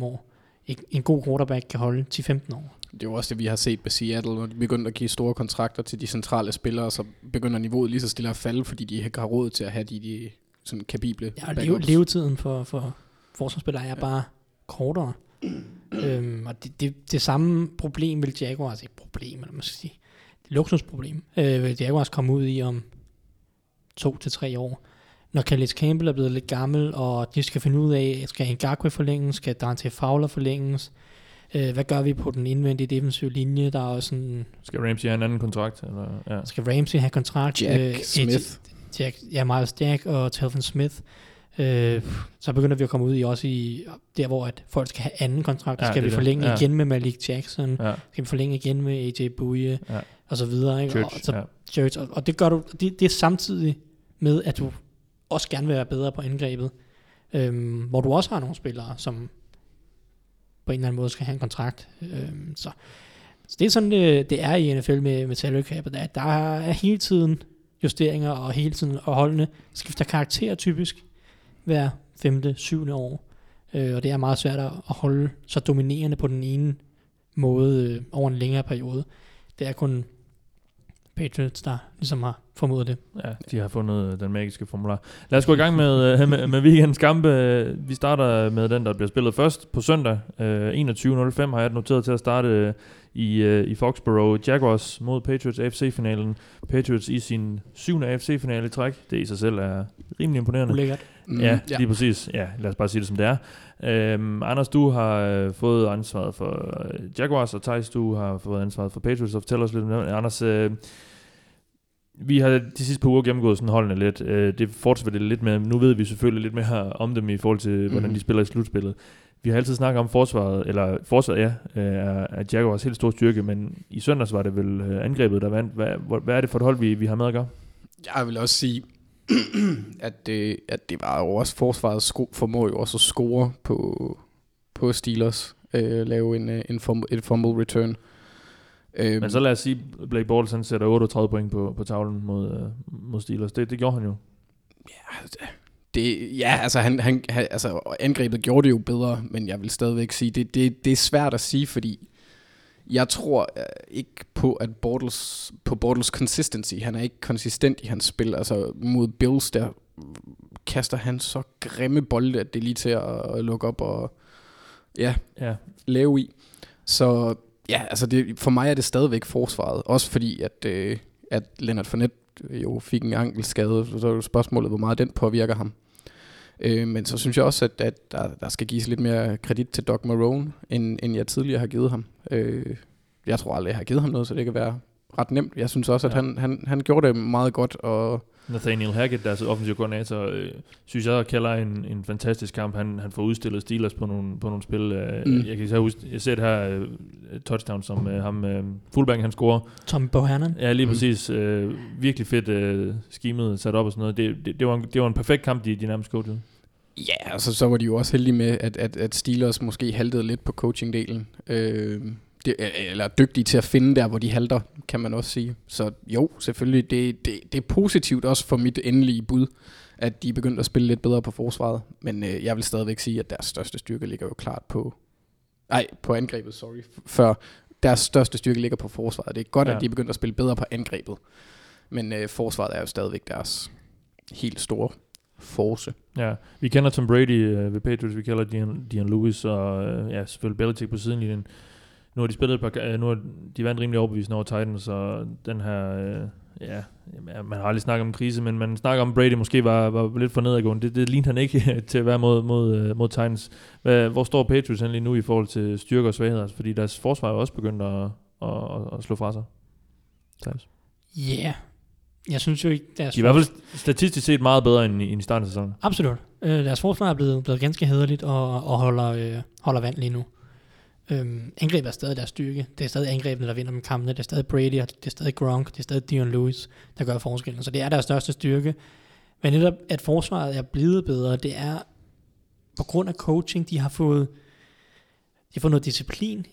4-5 år. En, en god quarterback kan holde 10-15 år. Det er jo også det, vi har set på Seattle, når de begyndte at give store kontrakter til de centrale spillere, så begynder niveauet lige så stille at falde, fordi de ikke har råd til at have de, de sådan kapible Ja, leve, levetiden for, for forsvarsspillere er ja. bare kortere. øhm, og det, det, det samme problem vil Jaguars, ikke problem, eller man skal sige, luksusproblem, øh, vil Jaguars komme ud i om to til tre år. Når Calais Campbell er blevet lidt gammel, og de skal finde ud af, skal Ngakwe forlænges, skal Dante Fowler forlænges, øh, hvad gør vi på den indvendige defensive linje, der er også sådan, Skal Ramsey have en anden kontrakt? Eller, ja. skal Ramsey have kontrakt? Jack Øh, Smith. Jack, ja, Miles Jack og Telvin Smith. Øh, så begynder vi at komme ud i også i der, hvor at folk skal have anden kontrakt. Ja, skal vi forlænge. Ja. igen med Malik Jackson? Ja, Skal vi forlænge igen med AJ Bouye? Ja. Og så videre. Ikke? Church, og, så, ja. Church, og, og det gør du, det, det er samtidig med, at du også gerne vil være bedre på angrebet. Øhm, hvor du også har nogle spillere, som på en eller anden måde skal have en kontrakt. Øhm, så, så det er sådan, det, det er i NFL med, med salary cap, at der er hele tiden justeringer, og hele tiden, og holdene skifter karakter typisk hver femte, syvende år. Øh, og det er meget svært at at holde så dominerende på den ene måde øh, over en længere periode. Det er kun Patriots, der ligesom har formået det. Ja, de har fundet den magiske formular. Lad os gå i gang med, øh, med, med weekendens kampe. Vi starter med den, der bliver spillet først på søndag. Øh, 21.05 har jeg noteret til at starte øh, i, øh, i Foxborough. Jaguars mod Patriots AFC-finalen. Patriots i sin syvende AFC-finale i træk. Det i sig selv er rimelig imponerende. Ulækkert. Mm, Ja, ja, lige præcis. Ja, lad os bare sige det som det er. Øhm, Anders, du har øh, fået ansvaret for øh, Jaguars, og Thijs, du har fået ansvaret for Patriots, og fortæl os lidt om det. Anders, øh, vi har de sidste par uger gennemgået sådan holdene lidt. Øh, det fortsætter det lidt med, nu ved vi selvfølgelig lidt mere om dem i forhold til, mm. hvordan Mhm. de spiller i slutspillet. Vi har altid snakket om forsvaret, eller forsvaret, ja, øh, er, er Jaguars helt stor styrke, men i søndags var det vel øh, angrebet, der vandt. Hvad, hvad er det for et hold, vi, vi har med at gøre? Jeg vil også sige, at det, at det var jo også forsvaret sko- formår jo også at score på, på Steelers. Øh, lave en, øh, en fumble, et fumble return. Øh, Men så lad os sige, Blake Bortles han sætter 38 point på, på tavlen mod, øh, mod Steelers. Det, det gjorde han jo. det, ja, altså, han, han, han, altså angrebet gjorde det jo bedre, men jeg vil stadigvæk sige, det, det, det er svært at sige, fordi jeg tror øh, ikke på, at Bortles, på Bortles consistency, han er ikke konsistent i hans spil, altså mod Bills, der kaster han så grimme bolde, at det er lige til at, at lukke op og ja, Ja, lave i. Så ja, altså det, for mig er det stadigvæk forsvaret. Også fordi, at, øh, at Leonard Fournette jo fik en ankelskade, så er jo spørgsmålet, hvor meget den påvirker ham. Øh, men så synes jeg også, at, at der, der skal gives lidt mere kredit til Doc Marone, end, end jeg tidligere har givet ham. Øh, jeg tror aldrig, jeg har givet ham noget, så det kan være ret nemt. Jeg synes også, at Ja. han, han, han gjorde det meget godt, og Nathaniel Hackett, deres offensiv koordinator, øh, synes jeg kalder en, en fantastisk kamp. Han, han får udstillet Steelers på nogle, på nogle spil. Øh, Mm. Jeg kan så huske, jeg ser det her øh, touchdown, som øh, ham, øh, fullback han scorer. Tom Bohannon. Ja, lige Mm. præcis. Øh, virkelig fedt øh, schemet sat op og sådan noget. Det, det, det, var, en, det var en perfekt kamp, de, de nærmest coachede. Ja, altså så var de jo også heldige med, at, at, at Steelers måske haltede lidt på coachingdelen. Øh, det, eller dygtige til at finde der, hvor de halter, kan man også sige. Så jo, selvfølgelig, det, det, det er positivt også for mit endelige bud, at de er begyndt at spille lidt bedre på forsvaret. Men øh, jeg vil stadigvæk sige, at deres største styrke ligger jo klart på... Nej, på angrebet, sorry. Før deres største styrke ligger på forsvaret. Det er godt, ja. At de er begyndt at spille bedre på angrebet. Men øh, forsvaret er jo stadigvæk deres helt store force. Ja, vi kender Tom Brady øh, ved Patriots, vi kalder Dion, Dion Lewis, og øh, ja, selvfølgelig Belichick på sidelinjen. Nu har de spillet et par, øh, nu har de vandt rimelig overbevisende over Titans, så den her, øh, ja, man har aldrig snakket om krise, men man snakker om, Brady måske var, var lidt for nedadgående. Det, det lignede han ikke til at være mod, mod, øh, mod Titans. Hvad, hvor står Patriots lige nu i forhold til styrke og svagheder? Fordi deres forsvar er også begyndt at, at, at, at slå fra sig. Ja. Yeah. Jeg synes jo ikke, deres De er i hvert fald statistisk set meget bedre end i, end i starten af sæsonen. Absolut. Øh, deres forsvar er blevet, blevet ganske hederligt og, og holder, øh, holder vand lige nu. Øhm, angrebet er stadig deres styrke. Det er stadig angrebene, der vinder med kampene. Det er stadig Brady, og det er stadig Gronk, det er stadig Dion Lewis, der gør forskellen. Så det er deres største styrke. Men netop, at forsvaret er blevet bedre, det er på grund af coaching, de har fået, de har fået noget disciplin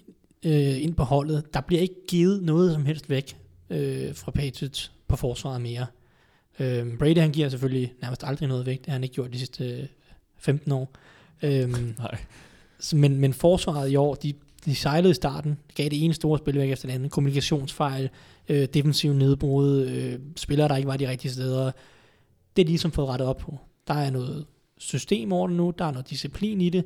øh, ind på holdet. Der bliver ikke givet noget som helst væk øh, fra Patriots på forsvaret mere. Øh, Brady han giver selvfølgelig nærmest aldrig noget væk. Det har han ikke gjort de sidste øh, 15 år. Øhm, Nej. men, men forsvaret i år, de, de sejlede i starten, gav det ene store spil væk efter det andet. Kommunikationsfejl, øh, defensiv nedbrud, øh, spillere, der ikke var de rigtige steder. Det er de ligesom fået rettet op på. Der er noget system over det nu, der er noget disciplin i det.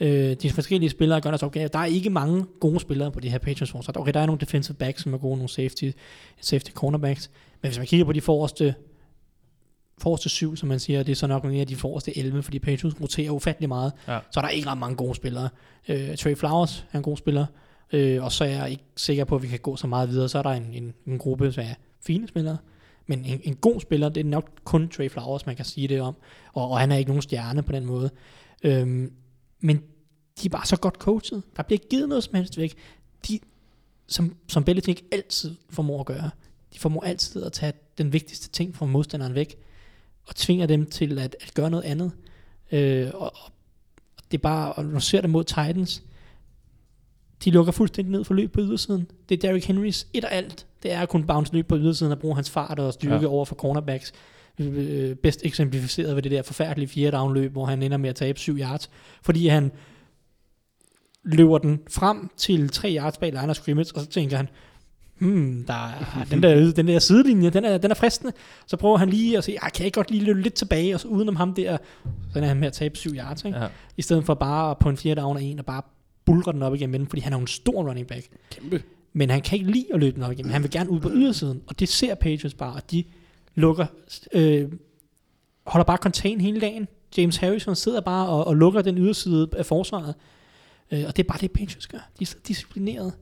Øh, de forskellige spillere gør deres opgave. Der er ikke mange gode spillere på det her Patriots forsvar. Okay, der er nogle defensive backs, som er gode, nogle safety, safety cornerbacks. Men hvis man kigger på de forreste forreste syv, som man siger, det er så nok mere de forreste 11, fordi Patriots roterer ufattelig meget. Ja. Så er der ikke ret mange gode spillere. Øh, Trey Flowers er en god spiller, øh, og så er jeg ikke sikker på, at vi kan gå så meget videre. Så er der en, en, en gruppe, som er fine spillere, Men en, en god spiller, det er nok kun Trey Flowers, man kan sige det om. Og, og han er ikke nogen stjerne på den måde. Øhm, men de er bare så godt coachet. Der bliver givet noget som helst væk. De, som, som Belichick altid formår at gøre. De formår altid at tage den vigtigste ting fra modstanderen væk, og tvinger dem til at, at gøre noget andet. Øh, og, og det er bare, og når ser det mod Titans, de lukker fuldstændig ned for løb på ydersiden. Det er Derrick Henrys et og alt. Det er at kunne bounce løb på ydersiden og bruge hans fart og styrke Ja. ja. over for cornerbacks. Øh, bedst eksemplificeret ved det der forfærdelige fjerde down løb, hvor han ender med at tabe 7 yards, fordi han løber den frem til 3 yards bag line of scrimmage, og så tænker han, hmm, der er, den, der, den der sidelinje, den er, den er fristende. Så prøver han lige at sige, ah, kan jeg ikke godt lige løbe lidt tilbage, og så udenom ham der, så er han med at tabe 7 yards, ikke? Ja. i stedet for bare på en fjerde down og en, og bare bulre den op igennem fordi han er jo en stor running back. Kæmpe. Men han kan ikke lide at løbe den op igennem. Han vil gerne ud på ydersiden, og det ser Patriots bare, og de lukker, øh, holder bare contain hele dagen. James Harrison sidder bare og, og lukker den yderside af forsvaret. Øh, og det er bare det, Patriots gør. De er så disciplineret.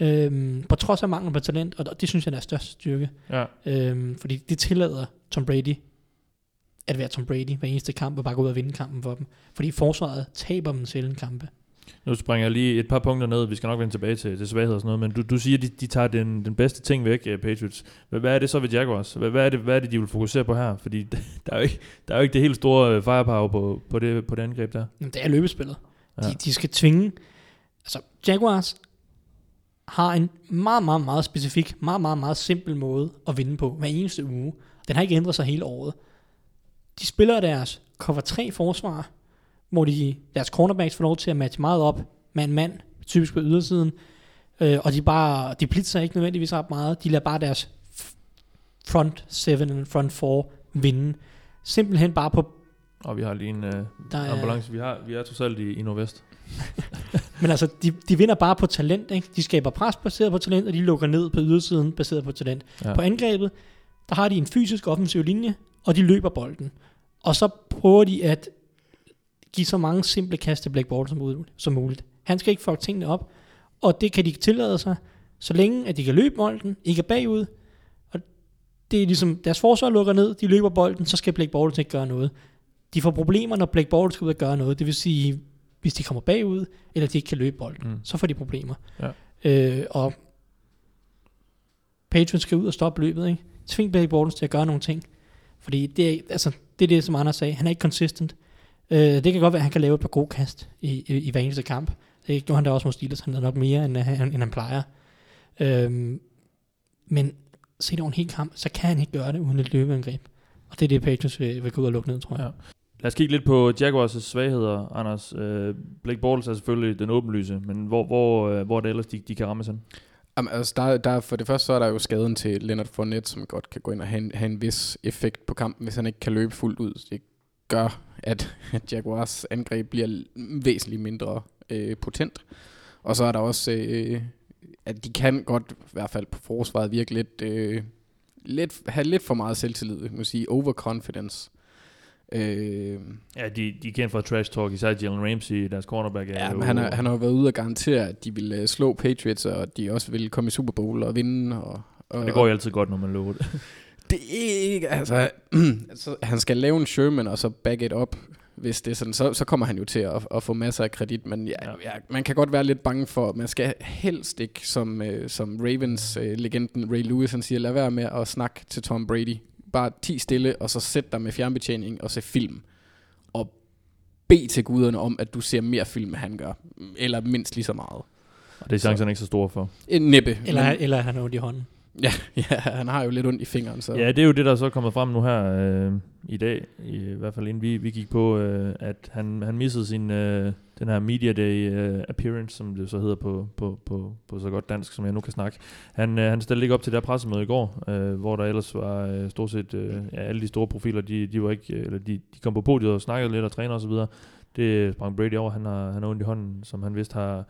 Øh, på trods af mangel på talent, og det synes jeg er største styrke. Ja. Øh, fordi det tillader Tom Brady at være Tom Brady hver eneste kamp, og bare gå ud og vinde kampen for dem. Fordi forsvaret taber dem sjældent kampe. Nu springer jeg lige et par punkter ned. Vi skal nok vende tilbage til, til svaghed og sådan noget. Men du, du siger, at de, de tager den, den bedste ting væk, uh, Patriots. Hvad, hvad er det så ved Jaguars? Hvad, hvad, er det, hvad er det, de vil fokusere på her? Fordi der er jo ikke, der er jo ikke det helt store uh, firepower på, på, det, på det angreb der. Jamen, det er løbespillet. Ja. De, de skal tvinge... Altså, Jaguars har en meget, meget, meget specifik, meget, meget, meget simpel måde at vinde på hver eneste uge. Den har ikke ændret sig hele året. De spiller deres cover 3 forsvar, hvor de, deres cornerbacks får lov til at matche meget op, mand-mand, typisk på ydersiden, øh, og de bare, de blitzer ikke nødvendigvis ret meget, de lader bare deres front 7 og front 4 vinde. Simpelthen bare på, Og vi har lige en uh, der er, ambulance. Vi, har, vi er trods alt i, i Nordvest. Men altså, de, de vinder bare på talent, ikke? De skaber pres baseret på talent, og de lukker ned på ydersiden baseret på talent. Ja. På angrebet, der har de en fysisk offensiv linje, og de løber bolden. Og så prøver de at give så mange simple kast til Black Ball som, muligt- som muligt. Han skal ikke fuck tingene op, og det kan de tillade sig, så længe at de kan løbe bolden, ikke er bagud, og det er ligesom, deres forsvar lukker ned, de løber bolden, så skal Black Bortles ikke gøre noget. De får problemer, når Black Bortles skal ud og gøre noget, det vil sige, hvis de kommer bagud, eller de ikke kan løbe bolden, Mm. så får de problemer. Ja. Øh, og Patriots skal ud og stoppe løbet, ikke? Tving Black Bortles til at gøre nogle ting. Fordi det er, altså, det er det, som Anders sagde. Han er ikke consistent. Øh, det kan godt være, at han kan lave et par gode kast i, i, i hver eneste kamp. Det gjorde han da også mod Steelers. Han havde nok mere, end, han, end han plejer. Øhm, men set over en hel kamp, så kan han ikke gøre det uden et løbeangreb. Og det er det, Patriots vil, vil gå ud og lukke ned, tror jeg. Ja. Lad os kigge lidt på Jaguars' svagheder, Anders. Øh, Blake Bortles er selvfølgelig den åbenlyse, men hvor, hvor, øh, hvor er det ellers, de, de kan ramme sådan? Jamen, altså, der, der, for det første så er der jo skaden til Leonard Fournette, som godt kan gå ind og have en, have en vis effekt på kampen, hvis han ikke kan løbe fuldt ud. Det gør, at, at Jaguars angreb bliver væsentligt mindre øh, potent. Og så er der også, øh, at de kan godt, i hvert fald på forsvaret, virke lidt, øh, lidt, have lidt for meget selvtillid, man sige, overconfidence. Øh, Ja, de, de er kendt for trash talk, især Jalen Ramsey, deres cornerback. Er Ja, men han, har, han har jo været ude og garantere, at de ville øh, slå Patriots, og de også ville komme i Super Bowl og vinde. Og, og, det går jo altid godt, når man lover det. Det er ikke, altså, altså, han skal lave en Sherman og så back it up, hvis det er sådan, så, så kommer han jo til at, at få masser af kredit, men ja, Ja. man kan godt være lidt bange for, man skal helst ikke, som, øh, som Ravens-legenden Ray Lewis, han siger, lad være med at snakke til Tom Brady. Bare ti stille, og så sæt dig med fjernbetjening og se film. Og bed til guderne om, at du ser mere film, end han gør. Eller mindst lige så meget. Og det er chancerne ikke så store for. En nippe. Eller, men, eller han har ondt i hånden ja, ja, han har jo lidt ondt i fingeren, så... Ja, det er jo det, der er så kommet frem nu her øh, i dag, i, i hvert fald inden vi, vi gik på, øh, at han, han missede sin, øh, den her Media Day øh, appearance, som det så hedder på, på, på, på så godt dansk, som jeg nu kan snakke. Han, øh, han stillede ikke op til det her pressemøde i går, øh, hvor der ellers var øh, stort set øh, ja, alle de store profiler, de, de, var ikke, øh, eller de, de kom på podiet og snakkede lidt og træner osv. Det sprang Brady over. Han har, han har ondt i hånden, som han vist har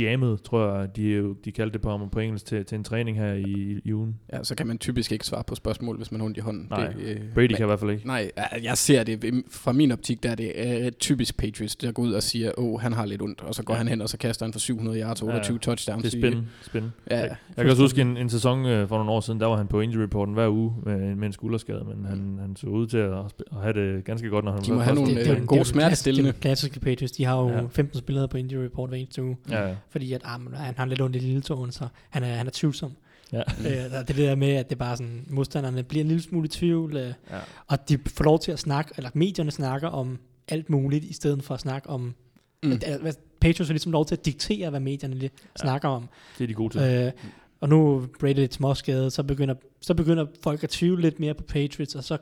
jammet, tror jeg, de, jo- de kaldte det på på engelsk, til, til en træning her i, i ugen. Ja, så kan man typisk ikke svare på spørgsmål, hvis man har ondt i hånden. Nej, det, øh, Brady men- kan i hvert fald ikke. Nej, ja, jeg ser det fra min optik, der er det øh, typisk Patriots, der går ud og siger, åh, oh, han har lidt ondt, og så går Ja. han hen, og så kaster han for 700 yards og Ja, 28 touchdowns. Det er spændende. spændende. Ja, Jeg kan også huske en, en sæson øh, for nogle år siden, der var han på injury reporten hver uge med, med en skulderskade, men han, han så ud til at, at have det ganske godt, når han De var må have nogle, det, øh, er gode er smertestillende. klassiske- klassiske Patriots, de har jo Ja. ja. 15 spillere på injury report hver eneste uge, Ja, ja. Fordi at, ah, men han har lidt ondt i lille tåen, så han er, han er tvivlsom. ja. Øh, det der med, at det bare sådan, modstanderne bliver en lille smule i tvivl, øh, ja. og de får lov til at snakke, eller medierne snakker om alt muligt, i stedet for at snakke om, Mm. mm. at, at Patriots har ligesom lov til at diktere, hvad medierne lige Ja. snakker om. Det er de gode til. Øh, og nu Brady lidt småskadet, så begynder, så begynder folk at tvivle lidt mere på Patriots, og så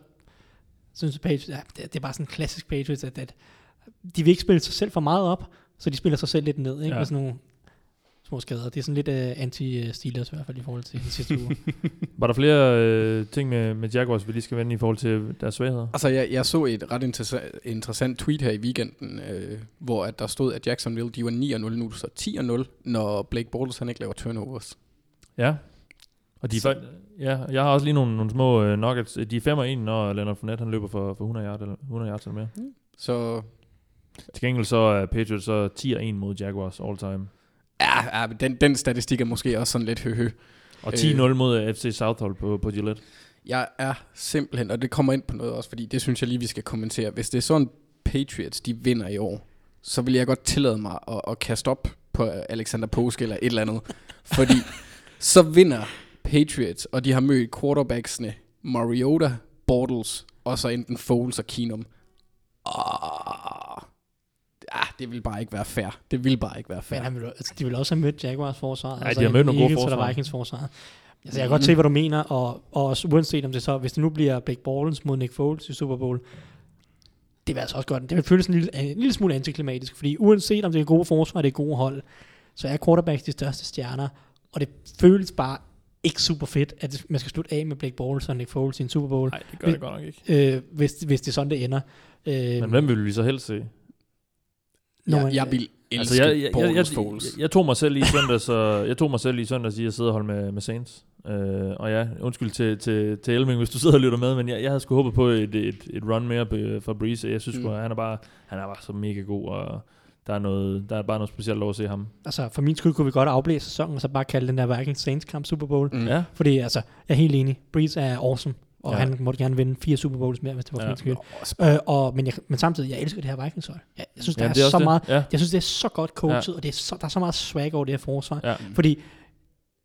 synes jeg, Patriots, ja, det, det er bare sådan en klassisk Patriots, at, at de vil ikke spille sig selv for meget op, så de spiller sig selv lidt ned, ikke? Ja. Ja. med sådan nogle små skader. Det er sådan lidt uh, anti-Steelers i hvert fald i forhold til de sidste uger. Var der flere øh, ting med, med Jaguars, vi lige skal vende i forhold til deres svagheder? Altså, jeg, jeg så et ret interessant, interessant tweet her i weekenden, øh, hvor at der stod, at Jacksonville, de var 9-0 nu, så 10-0, når Blake Bortles han ikke laver turnovers. Ja. Og de er Så- ja, jeg har også lige nogle, nogle små øh, nuggets. De er 5 og 1, når Leonard Fournette han løber for, for 100 yards eller, 100 yards eller mere. Så Til gengæld så er Patriots så 10 og 1 mod Jaguars all time. Ja, ja den, den statistik er måske også sådan lidt høhø. Og Øh. 10-0 mod FC Southhold på, på Gillette. Jeg er simpelthen, og det kommer ind på noget også, fordi det synes jeg lige, vi skal kommentere. Hvis det er sådan, Patriots de vinder i år, så vil jeg godt tillade mig at, at kaste op på Alexander Påske eller et eller andet. fordi så vinder Patriots, og de har mødt quarterbacksene Mariota, Bortles, og så enten Foles og Keenum. Ah, ah, det vil bare ikke være fair. Det vil bare ikke være Men fair. han vil, altså, de vil også have mødt Jaguars forsvar. Ja, de har mødt nogle gode Eagles eller forsvar. Vikings forsvar. Altså, jeg kan godt se, hvad du mener, og, og også uanset om det så, hvis det nu bliver Blake Bortles mod Nick Foles i Super Bowl, det vil altså også godt, det vil føles en lille, en lille smule antiklimatisk, fordi uanset om det er gode forsvar, det er gode hold, så er quarterbacks de største stjerner, og det føles bare ikke super fedt, at man skal slutte af med Blake Bortles og Nick Foles i en Super Bowl, Nej, det gør Men- det godt nok ikke. øh, hvis, hvis det er sådan, det ender. Øh, Men hvem vil vi så helst se? Når Jeg, man- jeg vil elske Altså, jeg, jeg, jeg, jeg, jeg, jeg, tog mig selv i søndags, og jeg tog mig selv i søndags i at sidde og holde med, med Saints. Uh, og ja, undskyld til, til, til Elming, hvis du sidder og lytter med, men jeg, jeg havde sgu håbet på et, et, et run mere fra Breeze. Jeg synes Mm. mm. han er bare han er bare så mega god, og der er, noget, der er bare noget specielt over at se ham. altså, for min skyld kunne vi godt afblæse sæsonen, og så bare kalde den der Vikings Saints kamp Super Bowl. Mm. Ja, Fordi altså, jeg er helt enig. Breeze er awesome. Og Ja. han måtte gerne vinde fire Super Bowls mere, hvis det var for Ja. skyld. Øh, og, men, jeg, men samtidig, jeg elsker det her Vikings hold. Jeg, jeg synes, der ja er, det er så også meget, det. Ja, jeg synes, det er så godt coachet, Ja. og det er så, der er så meget swag over det her forsvar. ja. Fordi,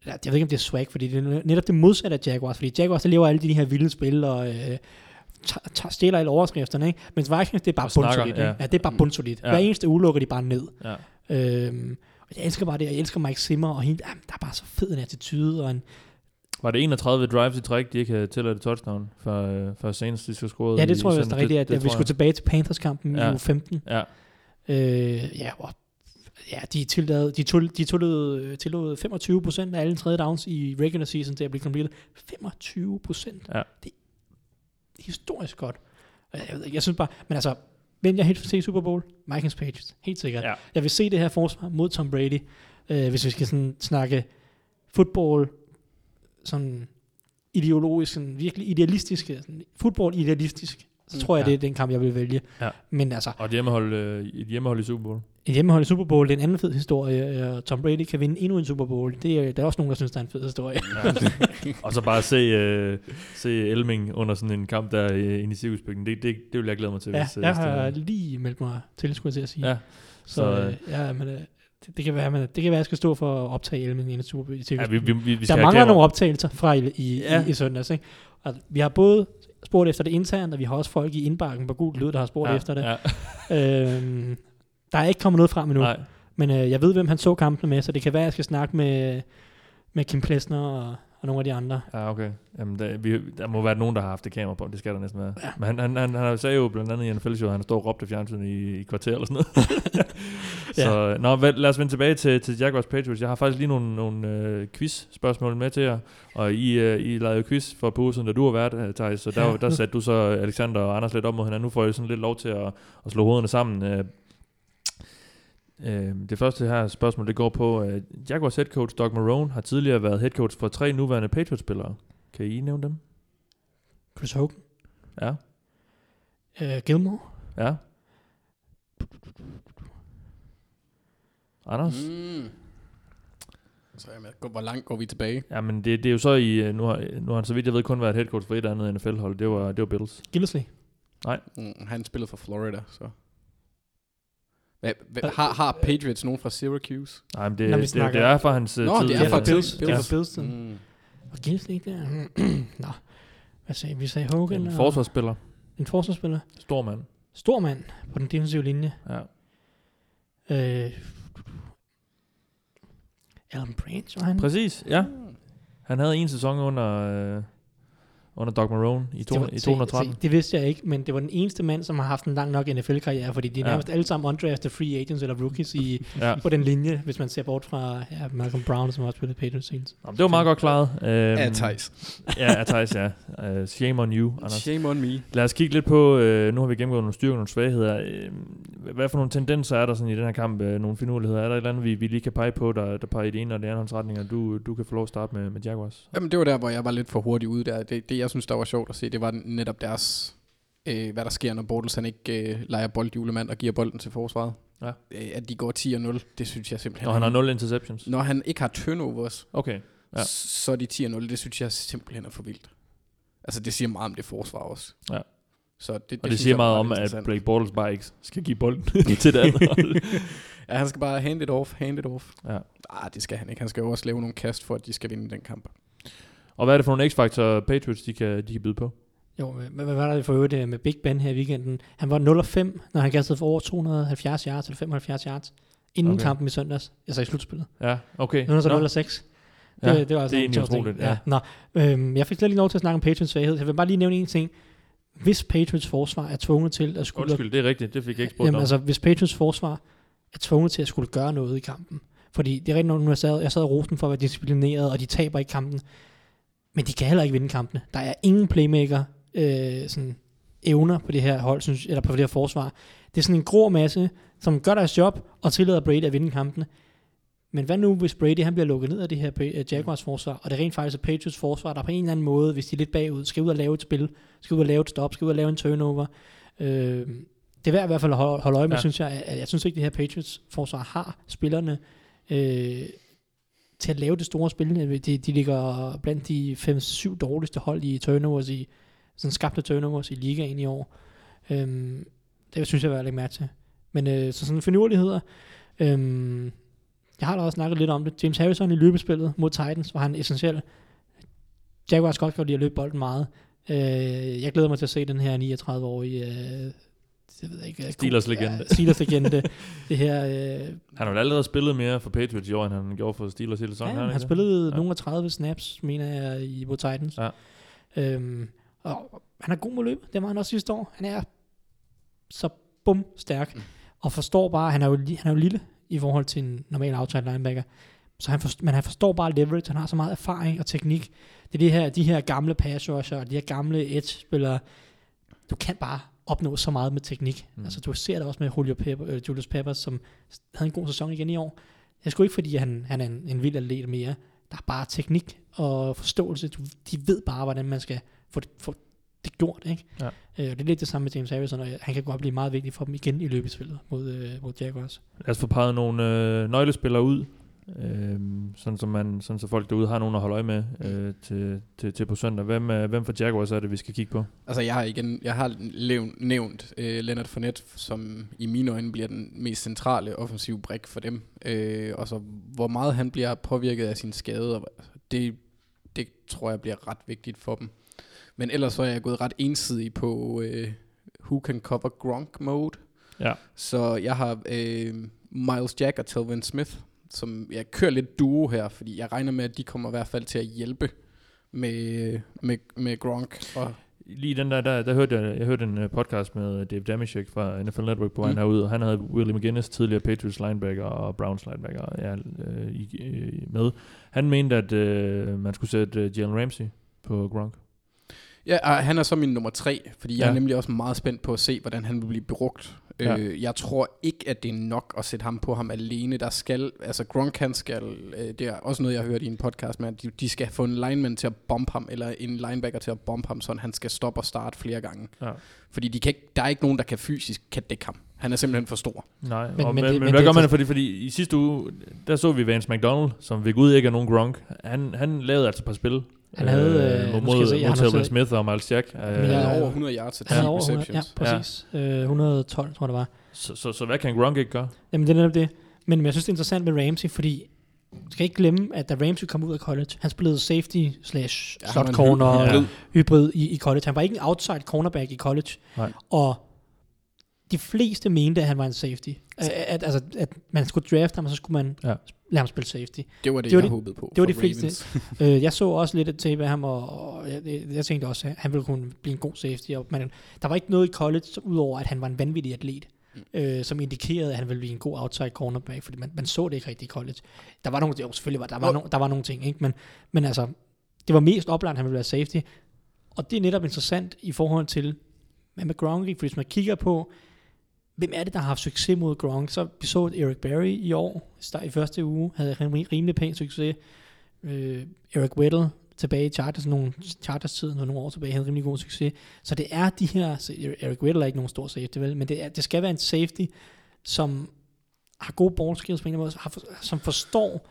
jeg ved ikke, om det er swag, fordi det er netop det modsatte af Jaguars. Fordi Jaguars, der lever alle de her vilde spil, og øh, stjæler alle overskrifterne, ikke? Mens Vikings, det er bare bundsolidt. ja. Ja. ja, det er bare bundsolidt. Ja. Hver eneste uge lukker de bare ned. ja. Øhm, og jeg elsker bare det, og jeg elsker Mike Zimmer, og hende, jamen, der er bare så fed en attitude, og en, Var det 31 drives i træk, de ikke havde tilladt touchdown, for, øh, for Saints, de skal score Ja, det tror jeg også er rigtigt, at, at vi tror skulle tilbage til Panthers-kampen Ja. i uge 15. jeg. Ja, Øh, ja, og, ja, de, tillod, de, tog, de tillod, tillod 25 procent af alle tredje downs i regular season til at blive completed. 25 procent. Ja. Det er historisk godt. Og Jeg, ved jeg synes bare, men altså, hvem jeg helt vil se i Super Bowl? Vikings Patriots, helt sikkert. Ja. Jeg vil se det her forsvar mod Tom Brady, øh, hvis vi skal sådan snakke football, sådan ideologisk, sådan virkelig idealistisk, sådan football idealistisk, så Mm, tror jeg, ja. det er den kamp, jeg vil vælge. Ja. Men altså, og et hjemmehold, øh, et hjemmehold i Super Bowl. et hjemmehold i Super Bowl, det er en anden fed historie, og Tom Brady kan vinde endnu en Super Bowl. Det er, der er også nogen, der synes, det er en fed historie. Ja. og så bare se, øh, se Elming under sådan en kamp der øh, inde i cirkusbygningen. Det, det, det vil jeg glæde mig til. ja, hvis, øh, jeg hvis det- har lige meldt mig til, skulle jeg til at sige. Ja, så, så, øh, ja, men, øh, det, det, kan være, men, det kan være, at jeg skal stå for at optage Elmen i en Super Bowl. ja vi, vi, vi, vi der mangler nogle optagelser fra i, i, Ja. i, i søndags. Ikke? Og vi har både spurgt efter det internt, og vi har også folk i indbakken på Gul Lyd, der har spurgt ja, efter det. Ja, Øhm, der er ikke kommet noget frem endnu. nej. Men øh, jeg ved, hvem han så kampene med, så det kan være, at jeg skal snakke med, med Kim Plesner og, og nogle af de andre. Ja, okay. Jamen, der, vi, der må være nogen, der har haft det kamera på. Det skal der næsten være. Ja. Men han, han, han, han sagde jo blandt andet i NFL Show, at han stod og råbte fjernsynet i, i kvarter eller sådan noget. så nå, vel, lad os vende tilbage til, til Jaguars Patriots. Jeg har faktisk lige nogle, nogle øh, quiz-spørgsmål med til jer. Og I, øh, I lavede quiz for på siden, da du har været, øh, Thijs. Så der, Ja. der satte du så Alexander og Anders lidt op mod hinanden. Nu får I sådan lidt lov til at, at slå hovederne sammen. Øh, Øh, det første her spørgsmål, det går på, at Jaguars head coach Doug Marone har tidligere været head coach for tre nuværende Patriots-spillere. Kan I nævne dem? Chris Hogan. Ja. Uh, Gilmore. Ja. Anders? Mm. Så jeg Hvor langt går vi tilbage? Ja, men det, det er jo så i... øh, Nu har, nu har han så vidt jeg ved kun været head coach for et andet NFL-hold. Det var, det var Bills. Gildesley. Mm, han spillede for Florida, så... Hvad, hvad, har, har Patriots nogen fra Syracuse? Nej, men det, Når vi det, det, snakker- er fra hans øh, Nå, tid. det er fra Bills. Bills. Det er fra Bills. tiden. Mm. Og Gildesley der. Nå. Hvad sagde vi? Vi sagde Hogan. En og- forsvarsspiller. En forsvarsspiller. Stor mand. Stor mand på den defensive linje. Ja. Øh, Alan Branch var han. Præcis, ja. Han havde en sæson under, øh, under Doug Marone i, to, Det var- i se- 213. Se, det vidste jeg ikke, men det var den eneste mand, som har haft en lang nok NFL-karriere, fordi de er Ja. nærmest alle sammen undrafted free agents eller rookies i, Ja. på den linje, hvis man ser bort fra ja, Malcolm Brown, som også spillet Patriots men det var meget godt klaret. Øhm, Ja, Thijs. Ja, ja, Thijs, ja. Uh, shame on you, Anders. Shame on me. Lad os kigge lidt på, øh, nu har vi gennemgået nogle styrker og nogle svagheder. Øh, hvad for nogle tendenser er der sådan i den her kamp? Øh, nogle finurligheder? Er der et eller andet, vi, vi lige kan pege på, der, der peger i det ene og det andet retning, og du, du kan få lov at starte med, med Jaguars? Jamen, det var der, hvor jeg var lidt for hurtig ude der. Det, det jeg synes, der var sjovt at se, det var netop deres... Øh, hvad der sker, når Bortles han ikke øh, leger boldjulemand og giver bolden til forsvaret. Ja. Øh, at de går 10 og 0, det synes jeg simpelthen... Når han har 0 interceptions? Når han ikke har turnovers, Okay. Ja. så er de 10 og 0. Det synes jeg simpelthen er for vildt. Altså, det siger meget om det forsvar også. Ja. Så det, det, Og det siger jeg meget om, at. Blake Bortles bare ikke skal give bolden til det andet hold. Ja, han skal bare hand it off, hand it off. Ja. Ah, det skal han ikke. Han skal jo også lave nogle kast, for at de skal vinde den kamp. Og hvad er det for nogle x-faktorer, Patriots de kan, de kan byde på? Jo, hvad, hvad var der for øvrigt øh, med Big Ben her i weekenden? Han var 0 5, når han kastede for over 270 yards eller 75 yards inden Okay. kampen i søndags, altså i slutspillet. Ja, okay. Nu er der så Nå. 0 6. Det, Ja, det var altså det er en egentlig utroligt, ja. Nå, øhm, jeg fik slet ikke lov til at snakke om Patriots svaghed, jeg vil bare lige nævne en ting. Hvis Patriots forsvar er tvunget til at skulle... Undskyld, det er rigtigt. Det fik jeg ikke spurgt Jamen om. altså, hvis Patriots forsvar er tvunget til at skulle gøre noget i kampen, fordi det er rigtigt nu jeg sad, jeg sad og rosen for at være disciplineret, og de taber i kampen, men de kan heller ikke vinde kampene. Der er ingen playmaker øh, sådan, evner på det her hold, synes, eller på det her forsvar. Det er sådan en grå masse, som gør deres job, og tillader Brady at vinde kampene. Men hvad nu, hvis Brady han bliver lukket ned af det her øh, Jaguars forsvar, og det er rent faktisk er Patriots forsvar, der på en eller anden måde, hvis de er lidt bagud, skal ud og lave et spil, skal ud og lave et stop, skal ud og lave en turnover. Øh, det er værd i hvert fald at holde, holde øje med, Ja. synes jeg. At jeg synes ikke, det her Patriots forsvar har spillerne øh, til at lave det store spil. Øh, de, de ligger blandt de 5-7 dårligste hold i turnovers, i sådan skabte turnovers i ligaen i år. Øhm, det synes jeg, jeg vil lægge mærke til. Men øh, så sådan finurligheder. Øhm, jeg har da også snakket lidt om det. James Harrison i løbespillet mod Titans var han essentiel. Jaguars godt godt lide at løbe bolden meget. Øh, jeg glæder mig til at se den her 39-årige øh, jeg ved ikke, Steelers legende. Ja, Steelers legende. det her, øh, Han har vel allerede spillet mere for Patriots i år, end han gjorde for Steelers hele sæsonen. ja, har han det? spillede Ja. nogle af 30 snaps, mener jeg, i mod Titans. Ja. Øhm, og han er god med løb. Det var han også sidste år. Han er så bum stærk. Mm. Og forstår bare, han er, jo, han er jo lille i forhold til en normal outside linebacker. Så han forstår, men han forstår bare leverage. Han har så meget erfaring og teknik. Det er de her, de her gamle pass rusher, og de her gamle edge-spillere. Du kan bare opnå så meget med teknik. Mm. Altså, du ser det også med Julio Pepper, øh, Julius Peppers, som havde en god sæson igen i år. Det er sgu ikke, fordi han, han er en, en vild atlet mere. Der er bare teknik og forståelse. Du, de ved bare, hvordan man skal få det, få det gjort. Ikke? Ja. Øh, og det er lidt det samme med James Harrison, og han kan godt blive meget vigtig for dem igen i løbespillet mod, øh, mod Jaguars. Lad os få peget nogle øh, nøglespillere ud, øh, sådan, som man, sådan så folk derude har nogen at holde øje med øh, til, til, til på søndag. Hvem, øh, hvem fra Jaguars er det, vi skal kigge på? Altså, jeg har igen, jeg har nævnt øh, Leonard Fournette, som i mine øjne bliver den mest centrale offensive brik for dem. Øh, og så hvor meget han bliver påvirket af sin skade, det, det tror jeg bliver ret vigtigt for dem. Men ellers så er jeg gået ret ensidig på øh, who can cover Gronk mode. Ja. Så jeg har øh, Miles Jack og Telvin Smith, som jeg kører lidt duo her, fordi jeg regner med, at de kommer i hvert fald til at hjælpe med, med, med Gronk. Og Lige den der, der, der hørte jeg, jeg hørte en øh, podcast med Dave Dameshek fra NFL Network på Mm. herude, og han havde Willie McGinnis, tidligere Patriots linebacker og Browns linebacker ja, øh, i, øh, med. Han mente, at øh, man skulle sætte øh, Jalen Ramsey på Gronk. Ja, og han er så min nummer tre, fordi jeg Ja. er nemlig også meget spændt på at se, hvordan han vil blive brugt Ja. Øh, jeg tror ikke, at det er nok at sætte ham på ham alene. Der skal, altså Gronk han skal, øh, det er også noget, jeg har hørt i en podcast at de, de skal få en lineman til at bombe ham, eller en linebacker til at bombe ham, så han skal stoppe og starte flere gange. Ja. Fordi de kan ikke, der er ikke nogen, der kan fysisk kan dække ham. Han er simpelthen for stor. Nej, Men- men, og, men men, det- men, men hvad det- gør man det? Fordi, fordi i sidste uge, der så vi Vance McDonald, som ved Gud ikke er nogen Gronk. Han, han lavede altså et par spil. Han havde, øh, mod, se, mod, mod har Telvin så- Smith og Miles Jack. Men Øh, Han havde over 100 yards til Han 10 havde over 100, ja, receptions. præcis. Øh, 112, tror jeg det var. så, så, så hvad kan Gronk ikke gøre? Jamen, det er netop det. Men jeg synes, det er interessant med Ramsey, fordi du skal ikke glemme, at da Ramsey kom ud af college, han spillede safety slash Ja, slot corner hybrid. ja. hybrid i, i college. Han var ikke en outside cornerback i college. Nej. Og de fleste mente, at han var en safety. At, at, altså, at man skulle drafte ham, og så skulle man Ja. lade ham spille safety. Det var det, Det var jeg de- håbede på det var de fleste. Øh, jeg så også lidt af tape af ham, og, og jeg, jeg, tænkte også, at han ville kunne blive en god safety. Og man, der var ikke noget i college, udover at han var en vanvittig atlet, Mm. øh, som indikerede, at han ville blive en god outside cornerback, fordi man, man så det ikke rigtig i college. Der var nogle, jo, selvfølgelig var der, var Nå. no, der var nogle ting, ikke? Men, men altså, det var mest oplagt, at han ville være safety. Og det er netop interessant i forhold til, med Gronk, fordi hvis man kigger på, hvem er det, der har haft succes mod Gronk, så vi så Eric Berry i år, start i første uge, havde han rim- rimelig pæn succes. Øh, Eric Weddle tilbage i Chargers, nogle Chargers tid, nogle år tilbage, havde rimelig god succes. Så det er de her, så Eric Weddle er ikke nogen stor safety, vel, men det, er, det skal være en safety, som har gode ballskills på en eller anden måde, har som forstår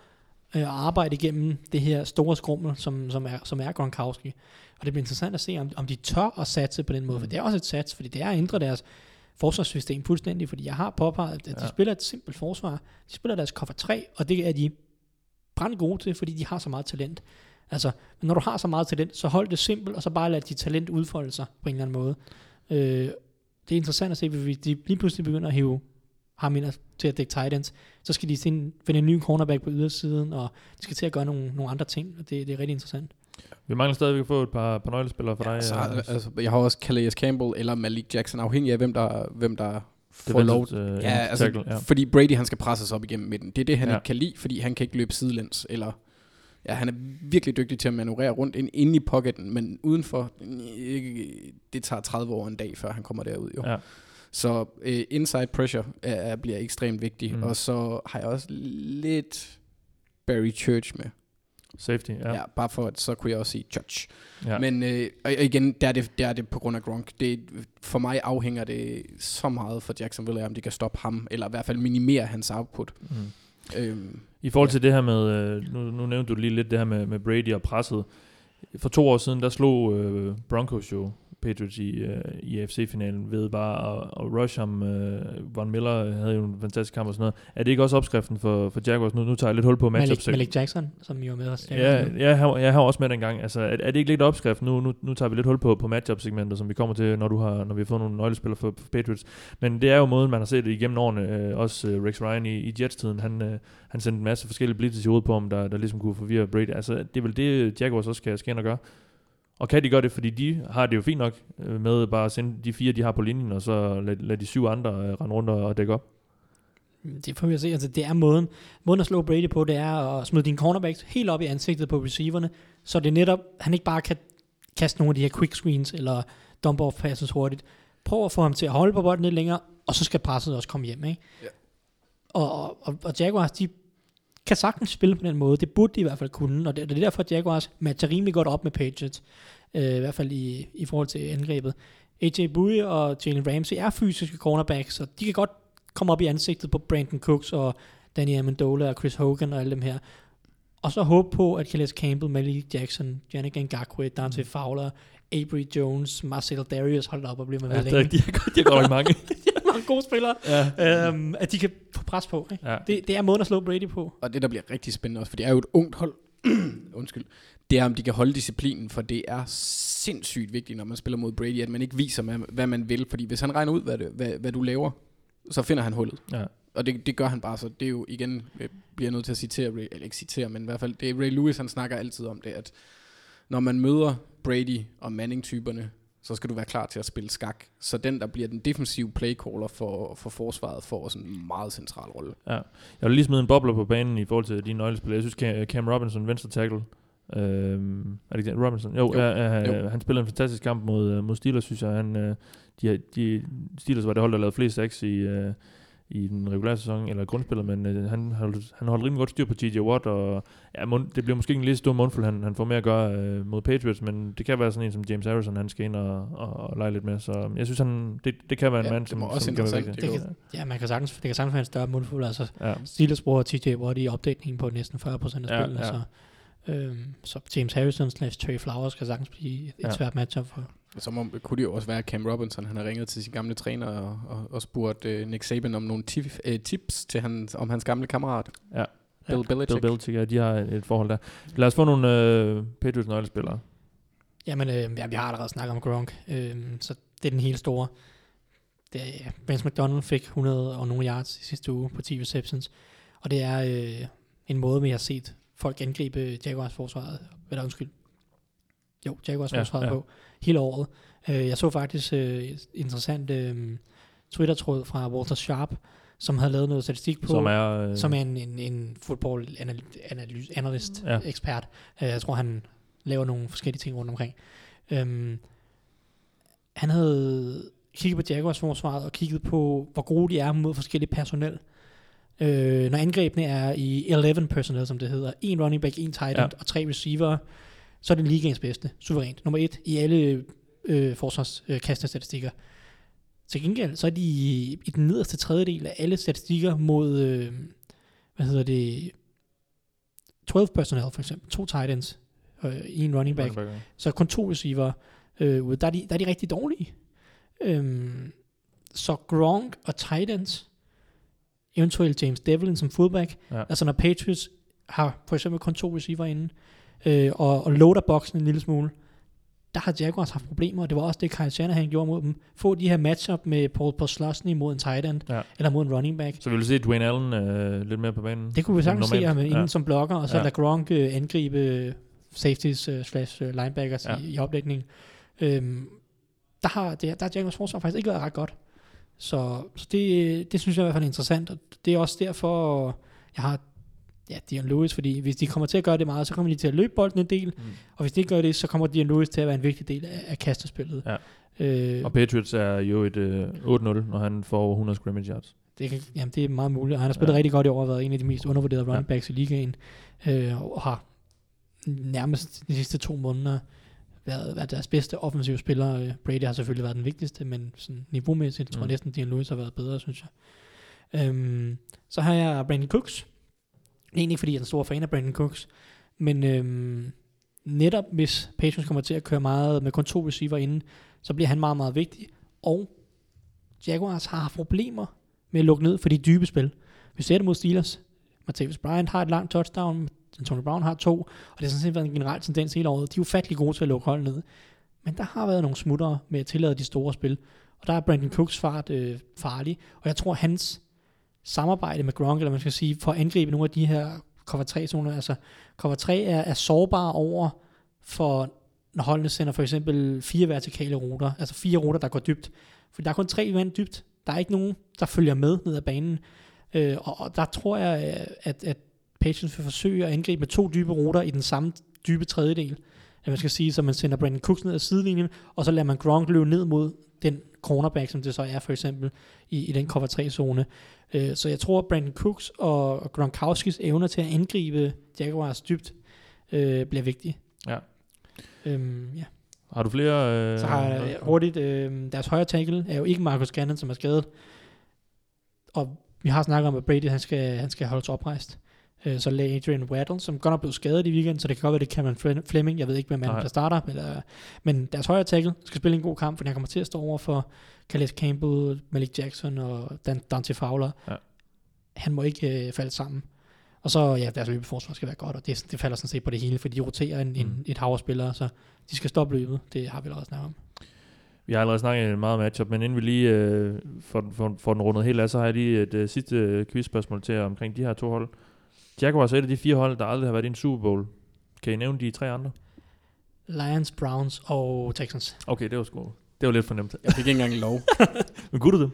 øh, at arbejde igennem det her store skrummel, som, som, er, som er Gronkowski. Og det bliver interessant at se, om, om de tør at satse på den måde, for det er også et sats, fordi det er at ændre deres forsvarssystem fuldstændig, fordi jeg har påpeget, at de Ja. spiller et simpelt forsvar. De spiller deres cover 3, og det er de brændt gode til, fordi de har så meget talent. Altså, men når du har så meget talent, så hold det simpelt, og så bare lad dit talent udfolde sig på en eller anden måde. Øh, det er interessant at se, hvis de lige pludselig begynder at hive ham ind til at dække tight ends, så skal de finde, finde en ny cornerback på ydersiden, og de skal til at gøre nogle, nogle andre ting, og det, det er rigtig interessant. Vi mangler stadigvæk at få et par, par nøglespillere for dig. Så, øh, altså, jeg har også Calais Campbell eller Malik Jackson, afhængig af hvem der, hvem der får lov. øh, Ja, altså, tackle, ja. fordi Brady han skal presses op igennem midten. Det er det, han Ja. ja. ikke kan lide, fordi han kan ikke løbe sidelæns. Eller, ja, han er virkelig dygtig til at manøvrere rundt ind, inde i pocketen, men udenfor, det tager 30 år en dag, før han kommer derud. Jo. Ja. Så øh, inside pressure er, er, bliver ekstremt vigtig. Mm. Og så har jeg også lidt Barry Church med. Safety, ja. Ja. bare for at så kunne jeg også sige Church. ja. Men øh, og igen, der er, det, der er det på grund af Gronk. Det, for mig afhænger det så meget for Jacksonville, om de kan stoppe ham, eller i hvert fald minimere hans output. Mm. Øhm, I forhold Ja. til det her med, øh, nu, nu nævnte du lige lidt det her med, med Brady og presset. For to år siden, der slog øh, Broncos jo Patriots i, øh, i AFC-finalen ved bare at, at rush ham. Øh, Von Miller havde jo en fantastisk kamp og sådan noget. Er det ikke også opskriften for, for Jaguars? Nu, nu tager jeg lidt hul på matchup Malik, Malik Jackson, som jo er med os. Ja, ja jeg, har, jeg har også med dengang. Altså, er, er det ikke lidt opskrift? Nu, nu, nu tager vi lidt hul på, på matchup-segmentet, som vi kommer til, når, du har, når vi har fået nogle nøglespillere for, for Patriots. Men det er jo måden, man har set det igennem årene. Øh, også øh, Rex Ryan i, i Jets-tiden, han, øh, han sendte en masse forskellige blitzes i hovedet på ham, der, der ligesom kunne forvirre Brady. Altså, det er vel det, Jaguars også skal, skal ind og gøre. Og kan de gøre det, fordi de har det jo fint nok øh, med bare at sende de fire, de har på linjen, og så lade, lad de syv andre øh, rende rundt og, dække op. Det får vi at se. Altså, det er måden. Måden at slå Brady på, det er at smide dine cornerbacks helt op i ansigtet på receiverne, så det er netop, han ikke bare kan kaste nogle af de her quick screens, eller dump off passes hurtigt. Prøv at få ham til at holde på bolden lidt længere, og så skal presset også komme hjem, ikke? Ja. Og, og, og Jaguars, de kan sagtens spille på den måde. Det burde de i hvert fald kunne, og det, det er derfor, at Jaguars matcher rimelig godt op med Patriots, øh, i hvert fald i, i forhold til angrebet. AJ Bouye og Jalen Ramsey er fysiske cornerbacks, så de kan godt komme op i ansigtet på Brandon Cooks og Danny Amendola og Chris Hogan og alle dem her. Og så håbe på, at Calais Campbell, Malik Jackson, Yannick Ngakwe, Dante Fowler, Avery Jones, Marcel Darius, hold da op og blive med Ja, det, de, har, de har godt nok mange. er mange gode spillere, ja. øhm, at de kan få pres på. Ikke? Ja. Det, det er måden at slå Brady på. og det, der bliver rigtig spændende også, for det er jo et ungt hold, undskyld, det er, om de kan holde disciplinen, for det er sindssygt vigtigt, når man spiller mod Brady, at man ikke viser, hvad, hvad man vil, fordi hvis han regner ud, hvad, det, hvad, hvad du laver, så finder han hullet. Ja. Og det, det gør han bare, så det er jo igen, jeg bliver nødt til at citere, Ray, eller ikke citere, men i hvert fald, det er Ray Lewis, han snakker altid om det, at når man møder Brady og Manning-typerne, så skal du være klar til at spille skak. Så den, der bliver den defensive playcaller for, for forsvaret, får sådan en meget central rolle. Ja. Jeg vil lige smide en bobler på banen i forhold til dine nøglespillere. Jeg synes, Cam- Robinson, venstre tackle, Øhm, er det? Robinson? Jo, Jo. Ja, ja, Jo. han spillede en fantastisk kamp mod, øh, mod Steelers, synes jeg. Han, øh, de, de, Steelers var det hold, der lavede flest sacks i, øh, i den regulære sæson, eller grundspillet, men øh, han, holdt, han holdt rimelig godt styr på TJ Watt, og ja, mund, det bliver måske ikke en lige så stor mundfuld, han, han får mere at gøre øh, mod Patriots, men det kan være sådan en som James Harrison, han skal ind og, og, og lege lidt med, så jeg synes, han, det, det kan være en Ja, mand, det som, også som kan være vigtig. Det kan, ja, man kan sagtens, det kan sagtens være en større mundfuld. Altså, Ja. Steelers bruger TJ Watt i opdækningen på næsten 40% af Ja, spillet. ja. Så, øhm, så James Harrison slash Trey Flowers kan sagtens blive et Ja. svært matchup for. Så må, kunne det jo også være, at Cam Robinson han har ringet til sin gamle træner og, og, og spurgt uh, Nick Saban om nogle tif, uh, tips til hans, om hans gamle kammerat. Ja. Bill Belichick. Bill Belichick, ja, de har et, forhold der. Lad os få nogle øh, Patriots nøglespillere. Jamen, øh, ja, vi har allerede snakket om Gronk, øh, så det er den helt store. Det er, ja, Vance McDonald fik 100 og nogle yards i sidste uge på 10 receptions, og det er øh, en måde, vi har set folk angribe Jaguars forsvaret, eller undskyld, jo, Jaguars Ja, forsvaret ja. på hele året. Øh, jeg så faktisk øh, interessant øh, Twitter-tråd fra Walter Sharp, som havde lavet noget statistik på, Som er... Øh, som er en, en, en football analyst, analyst Ja. Uh, jeg tror, han laver nogle forskellige ting rundt omkring. Um, han havde kigget på Jaguars forsvaret og kigget på, hvor gode de er mod forskellige personel. Uh, når angrebene er i 11 personnel, som det hedder, en running back, en tight end ja. og tre receiver, så er det ligaens bedste, suverænt. Nummer et i alle øh, forsvarskastestatistikker. Til gengæld, så er de i, i den nederste tredjedel af alle statistikker mod, øh, hvad hedder det, 12 personnel for eksempel, to tight ends, øh, en running back, Running back, så kun to receiver øh, ude. Der er, de, der er de rigtig dårlige. Øhm, så Gronk og tight ends, eventuelt James Devlin som fullback, Ja. altså når Patriots har for eksempel kun to receiver inde, øh, og, og loader boksen en lille smule, der har Jaguars haft problemer, og det var også det, Kyle Shanahan gjorde mod dem. Få de her matchup med Paul Postlosny mod en tight end, Ja. eller mod en running back. Så vi vil se Dwayne Allen øh, lidt mere på banen. Det kunne vi sagtens se normalt. ham inden Ja. som blokker, og så Ja. lade Gronk øh, angribe øh, safeties øh, slash øh, linebackers ja. i, i opdækningen. Øhm, der har, det, der har Jaguars forsvar faktisk ikke været ret godt. Så, så det, det synes jeg i hvert fald er interessant, og det er også derfor, jeg har ja, Dion Lewis, fordi hvis de kommer til at gøre det meget, så kommer de til at løbe bolden en del, Mm. og hvis de ikke gør det, så kommer Dion Lewis til at være en vigtig del af, af kastespillet. Ja. Øh, Og Patriots er jo et øh, 8-0, når han får over 100 scrimmage yards. det, kan, jamen, det er meget muligt, han har spillet Ja. rigtig godt i år, og været en af de mest undervurderede running backs i ligaen, øh, og har nærmest de sidste to måneder været, været deres bedste offensive spiller. Øh, Brady har selvfølgelig været den vigtigste, men sådan niveaumæssigt tror jeg Mm. næsten, Dion Lewis har været bedre, synes jeg. Øhm, så har jeg Brandon Cooks. Egentlig ikke, fordi jeg er en stor fan af Brandon Cooks, men øhm, netop hvis Patriots kommer til at køre meget med kun to receiver inden, så bliver han meget, meget vigtig. Og Jaguars har problemer med at lukke ned for de dybe spil. Vi ser det mod Steelers. Martavis Bryant har et langt touchdown, Antonio Brown har to, og det har sådan set været en generel tendens hele året. De er ufattelig gode til at lukke hold ned. Men der har været nogle smuttere med at tillade de store spil. Og der er Brandon Cooks fart øh, farlig, og jeg tror hans samarbejde med Gronk, eller man skal sige, for at angribe nogle af de her cover 3 zoner, altså cover 3 er, er sårbare over for, når holdene sender for eksempel fire vertikale ruter, altså fire ruter, der går dybt. For der er kun tre vand dybt. Der er ikke nogen, der følger med ned ad banen. Øh, og, og der tror jeg, øh, at, at Patriots vil forsøge at angribe med to dybe ruter i den samme dybe tredjedel. At man skal sige, så man sender Brandon Cooks ned ad sidelinjen, og så lader man Gronk løbe ned mod den cornerback, som det så er for eksempel i, i den cover 3-zone. Øh, så jeg tror, at Brandon Cooks og, og Gronkowskis evner til at angribe Jaguars dybt øh, bliver vigtige. Ja. Øhm, ja. Har du flere? Øh, Så har jeg hurtigt, øh, deres højre tackle er jo ikke Marcus Gannon, som er skadet. Og vi har snakket om, at Brady han skal, han skal holdes oprejst. Øh, så lagde Adrian Waddle, som godt nok blev skadet i weekenden, så det kan godt være, det Cameron Fle- Fleming. Jeg ved ikke, hvem manden der starter. Eller, men deres højre tackle skal spille en god kamp, for han kommer til at stå over for Calais Campbell, Malik Jackson og Dan- Dante Fowler. Ja. Han må ikke øh, falde sammen. Og så, ja, deres løbeforsvar skal være godt, og det, det falder sådan set på det hele, fordi de roterer en, en, Mm. et hav spillere, så de skal stoppe løbet. Det har vi allerede snakket om. Vi har allerede snakket meget om matchup, men inden vi lige øh, får, får, får den rundet helt af, så har jeg lige et øh, sidste quizspørgsmål til omkring de her to hold. Jaguars er et af de fire hold, der aldrig har været i en Super Bowl. Kan I nævne de tre andre? Lions, Browns og Texans. Okay, det var sgu... Det var lidt fornemt. Jeg fik ikke engang lov. Men kunne du det?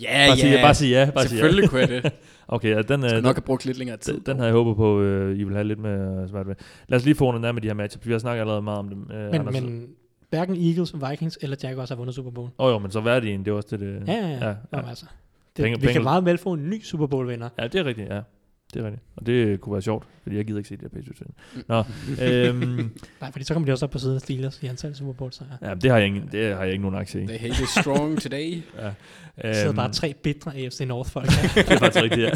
Ja, Bare sige, bare sige ja. Bare sige ja. Selvfølgelig kunne jeg det. Okay, ja, den, Jeg øh, skulle den, nok have brugt lidt længere tid. den, den havde jeg håbet på, øh, I vil have lidt med øh, svært ved. Lad os lige få nogle af de her matchups. Vi har snakket allerede meget om dem. Øh, Men, Anders. men hverken Eagles, Vikings eller Jaguars har vundet Super Bowl. Åh oh, jo, men så værdien, det er også det, det Ja, ja, ja. ja, ja. ja. Nå, altså. Det, Penge- vi penge- kan meget vel få en ny Super Bowl-vinder. Ja, det er rigtigt, ja. Det er rigtigt. Og det kunne være sjovt, fordi jeg gider ikke se det her Patriots. Mm. Nå, øhm, Nej, fordi så kommer de også op på siden af Steelers i antal Super Bowl sejre. ja, det har jeg, ingen, det har jeg ikke nogen aktie i. The hate strong today. Ja. Der sidder Øhm, bare tre bitre AFC North-folk. det er faktisk rigtigt, ja.